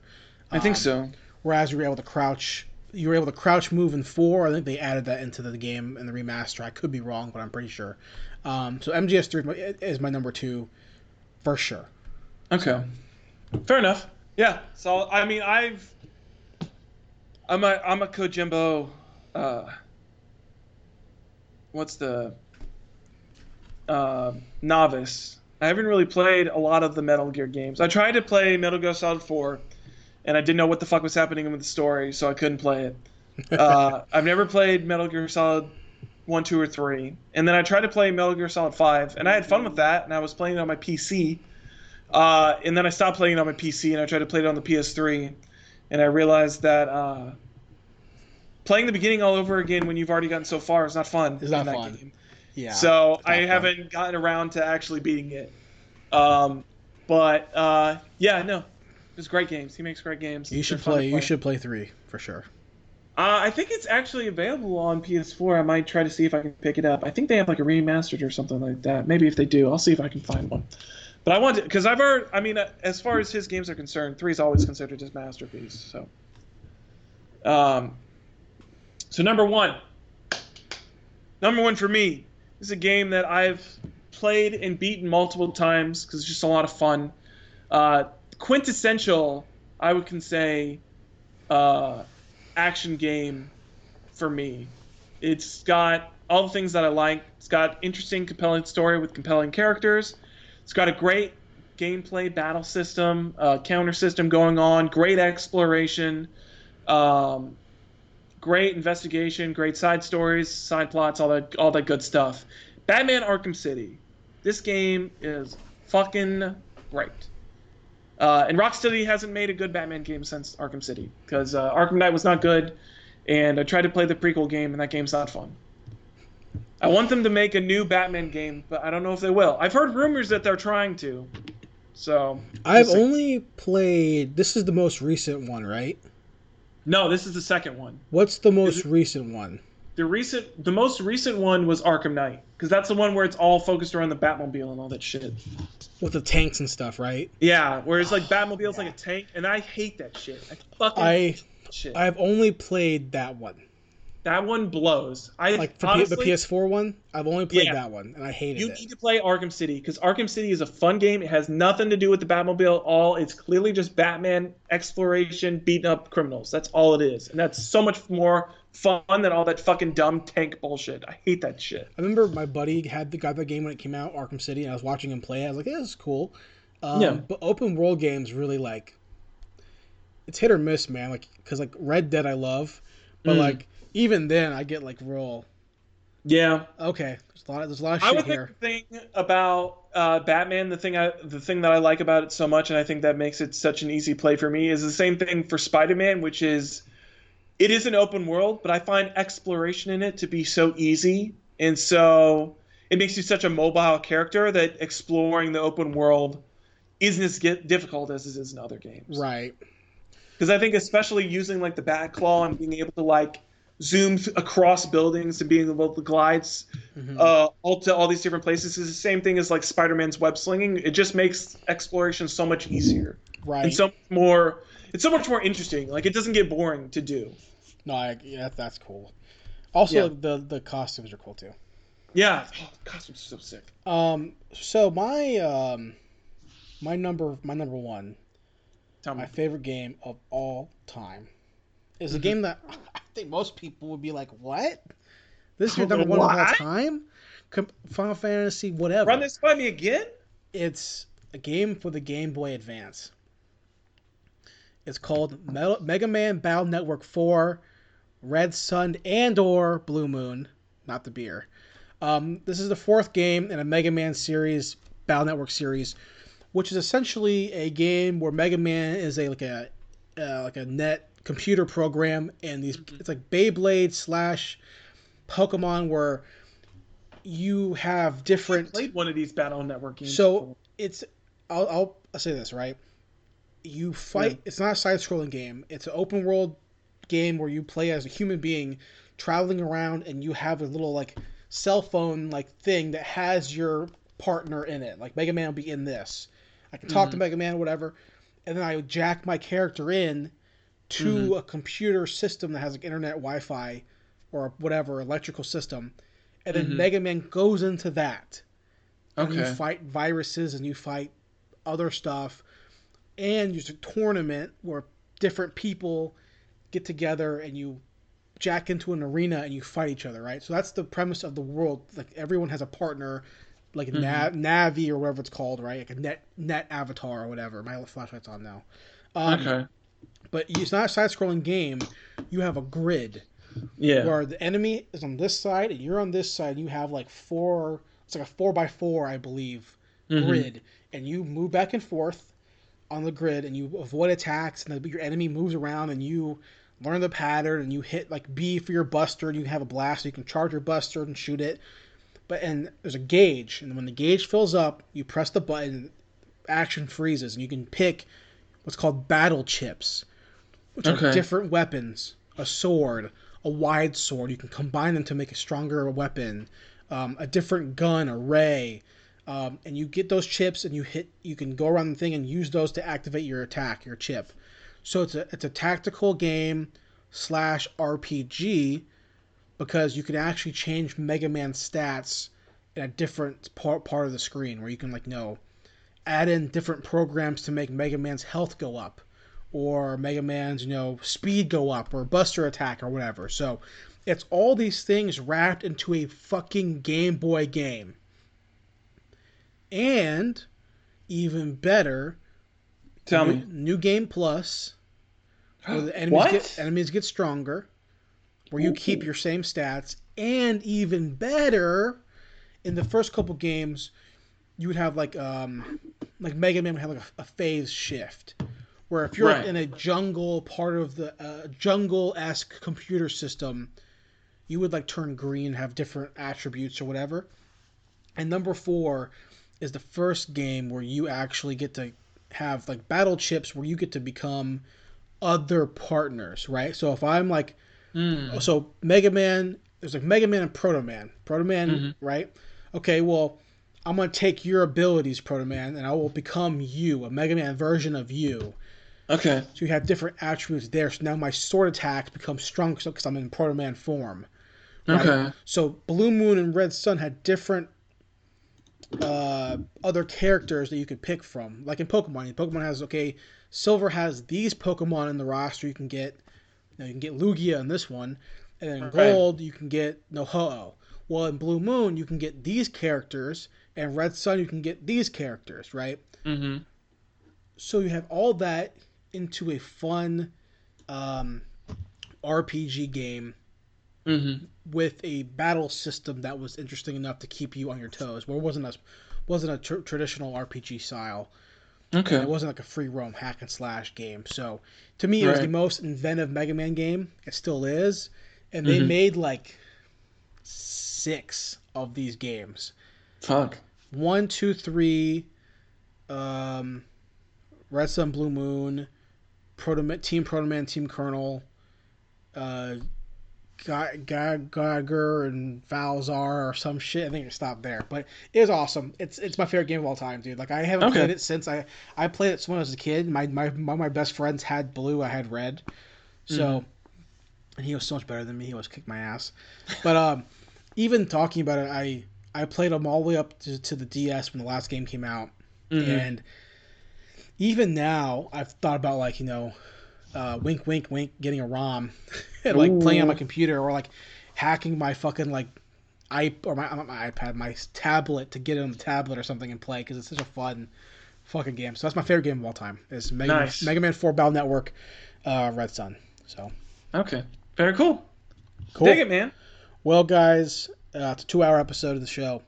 I think Um, so. Whereas you were able to crouch, you were able to crouch move in four. I think they added that into the game in the remaster. I could be wrong, but I'm pretty sure. Um, so MGS three is my number two, for sure. Okay. Fair enough. Yeah. So I mean, I've I'm a I'm a Kojimbo. Uh, what's the uh, novice? I haven't really played a lot of the Metal Gear games. I tried to play Metal Gear Solid 4, and I didn't know what the fuck was happening with the story, so I couldn't play it. Uh, I've never played Metal Gear Solid one, two, or three, and then I tried to play Metal Gear Solid Five, and I had fun with that, and I was playing it on my PC. Uh, and then I stopped playing it on my PC, and I tried to play it on the PS3, and I realized that uh, playing the beginning all over again when you've already gotten so far is not fun. It's not in that fun. Game. Yeah. so I haven't gotten around to actually beating it. Um, but uh, yeah, no, it's great games. He makes great games. you should to play. You should play three for sure. uh, I think it's actually available on PS4. I might try to see if I can pick it up. I think they have like a remastered or something like that. Maybe if they do, I'll see if I can find one. But I want to, because I've heard. I mean, uh, as far as his games are concerned, three is always considered his masterpiece. So, um, so number one, number one for me is a game that I've played and beaten multiple times because it's just a lot of fun. Uh, quintessential, I would can say, uh, action game for me. It's got all the things that I like. It's got interesting, compelling story with compelling characters. It's got a great gameplay battle system, uh, counter system going on, great exploration, um, great investigation, great side stories, side plots, all that, all that good stuff. Batman Arkham City. This game is fucking great. Uh, and Rocksteady hasn't made a good Batman game since Arkham City because uh, Arkham Knight was not good, and I tried to play the prequel game, and that game's not fun. I want them to make a new Batman game, but I don't know if they will. I've heard rumors that they're trying to. So I've only played. This is the most recent one, right? No, this is the second one. What's the most it- recent one? The recent, the most recent one was Arkham Knight because that's the one where it's all focused around the Batmobile and all that shit. With the tanks and stuff, right? Yeah, where it's like oh, Batmobile's like a tank, and I hate that shit. I fucking I hate that shit. I've only played that one. That one blows. I Like for honestly, P- the PS4 one, I've only played Yeah. that one and I hated you it. You need to play Arkham City because Arkham City is a fun game. It has nothing to do with the Batmobile at all. It's clearly just Batman exploration, beating up criminals. That's all it is, and that's so much more fun than all that fucking dumb tank bullshit. I hate that shit. I remember my buddy had the got the game when it came out, Arkham City, and I was watching him play. I was like, "Yeah, this is cool." Um, Yeah. But open world games really like it's hit or miss, man. Like because like Red Dead I love, but Mm. like even then I get like roll. Yeah, okay. There's a lot. There's a lot of I shit would here. think the thing about uh, Batman, the thing I, the thing that I like about it so much, and I think that makes it such an easy play for me, is the same thing for Spider-Man, which is it is an open world, but I find exploration in it to be so easy, and so it makes you such a mobile character that exploring the open world isn't as get difficult as it is in other games. Right. Because I think especially using like the bat claw and being able to like zoom th- across buildings and being able to glide Mhm. uh, all to all these different places is the same thing as like Spider-Man's web slinging. It just makes exploration so much easier right. and so much more. It's so much more interesting. Like it doesn't get boring to do. no, I, yeah, that's cool. Also, Yeah. the the costumes are cool too. Yeah, oh, costumes are so sick. Um. So my um, my number my number one Tell me. my favorite game of all time is a game that I think most people would be like, "What? This is your number one of all time?" Final Fantasy, whatever. Run this by me again. It's a game for the Game Boy Advance. It's called Me- Mega Man Battle Network 4, Red Sun and or Blue Moon, not the beer. Um, this is the fourth game in a Mega Man series, Battle Network series, which is essentially a game where Mega Man is a like a uh, like a net computer program, and these it's like Beyblade slash Pokemon where you have I different played one of these Battle Network games. so before. it's I'll, I'll I'll say this right. You fight. Yeah. It's not a side-scrolling game. It's an open world game where you play as a human being traveling around, and you have a little like cell phone like thing that has your partner in it. Like Mega Man will be in this. I can talk to Mhm. Mega Man, whatever, and then I would jack my character in to Mhm. a computer system that has like internet, Wi-Fi, or whatever electrical system, and then Mhm. Mega Man goes into that and you fight viruses and you fight other stuff and there's a tournament where different people get together and you jack into an arena and you fight each other right? So that's the premise of the world. Like everyone has a partner like a nav, navi or whatever it's called right? Like a net net avatar or whatever. My flashlight's on now. Um, okay. But it's not a side-scrolling game you have a grid Yeah. where the enemy is on this side and you're on this side. You have like four. It's like a four by four, I believe, Mhm. grid, and you move back and forth on the grid, and you avoid attacks, and the, your enemy moves around, and you learn the pattern, and you hit like B for your Buster, and you have a blast, so you can charge your Buster and shoot it. But and there's a gauge, and when the gauge fills up, you press the button, action freezes, and you can pick what's called battle chips, which are different weapons, a sword, a wide sword. You can combine them to make a stronger weapon, um, a different gun, a ray, um, and you get those chips and you hit. You can go around the thing and use those to activate your attack, your chip. So it's a it's a tactical game slash RPG because you can actually change Mega Man stats in a different part part of the screen where you can like know add in different programs to make Mega Man's health go up or Mega Man's, you know, speed go up or Buster attack or whatever. So it's all these things wrapped into a fucking Game Boy game. And even better, Tell new, me. new game plus where the enemies What? get enemies get stronger, where you keep your same stats, and even better, in the first couple games, you would have like um like Mega Man would have like a, a phase shift, where if you're Right. in a jungle part of the uh, jungle esque computer system, you would like turn green, have different attributes or whatever. And number four is the first game where you actually get to have like battle chips where you get to become other partners, right? So if I'm like Mm. so Mega Man, there's like Mega Man and Proto Man. Proto Man, Mhm. right? Okay, well, I'm gonna take your abilities, Proto Man, and I will become you, a Mega Man version of you. Okay. So you have different attributes there. So now my sword attacks become strong because I'm in Proto Man form. Right? Okay. So Blue Moon and Red Sun had different uh, other characters that you could pick from. Like in Pokemon, Pokemon has okay, Silver has these Pokemon in the roster. You can get, you, know, you can get Lugia in this one, and then in Right. Gold you can get Ho-Oh. Well, in Blue Moon you can get these characters, and Red Sun you can get these characters, right? Mm-hmm. so you have all that into a fun um, RPG game Mm-hmm. with a battle system that was interesting enough to keep you on your toes. Where it wasn't a wasn't a tr- traditional RPG style. Okay. It wasn't like a free roam hack and slash game. So to me, it was the most inventive Mega Man game. It still is, and they Mhm. made like six of these games. Fuck. one, two, three, um, Red Sun, Blue Moon, Proto Team Proto Man, Team Colonel, uh, Ga- Ga- Geiger and Valzar or some shit. I think it stopped there, but it was awesome. It's it's my favorite game of all time, dude. Like I haven't Okay. played it since I I played it when I was a kid. My my of my best friends had blue. I had red, so and he was so much better than me. He was kicked my ass, but um, even talking about it, I I played them all the way up to, to the DS when the last game came out, Mhm. and even now I've thought about like you know, uh, wink wink wink, getting a ROM, and like playing on my computer or like hacking my fucking like i or my not my iPad, my tablet to get it on the tablet or something and play because it's such a fun fucking game. So that's my favorite game of all time. Is Mega Nice. Man, Mega Man Four Battle Network, uh, Red Sun. So Okay. Very cool. cool. Dig it, man. Well, guys, uh, it's a two-hour episode of the show.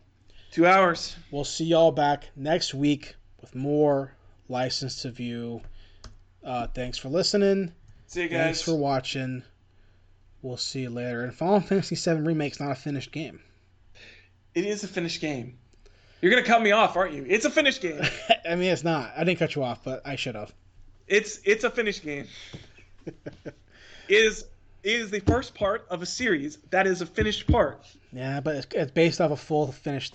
Two hours. We'll see y'all back next week with more License to View. Uh, thanks for listening. See you guys. Thanks for watching. We'll see you later. And Final Fantasy VII Remake's not a finished game. It is a finished game. You're gonna cut me off, aren't you? It's a finished game. I mean, it's not. I didn't cut you off, but I should have. It's it's a finished game. it is is the first part of a series that is a finished part. Yeah, but it's, it's based off a full finished.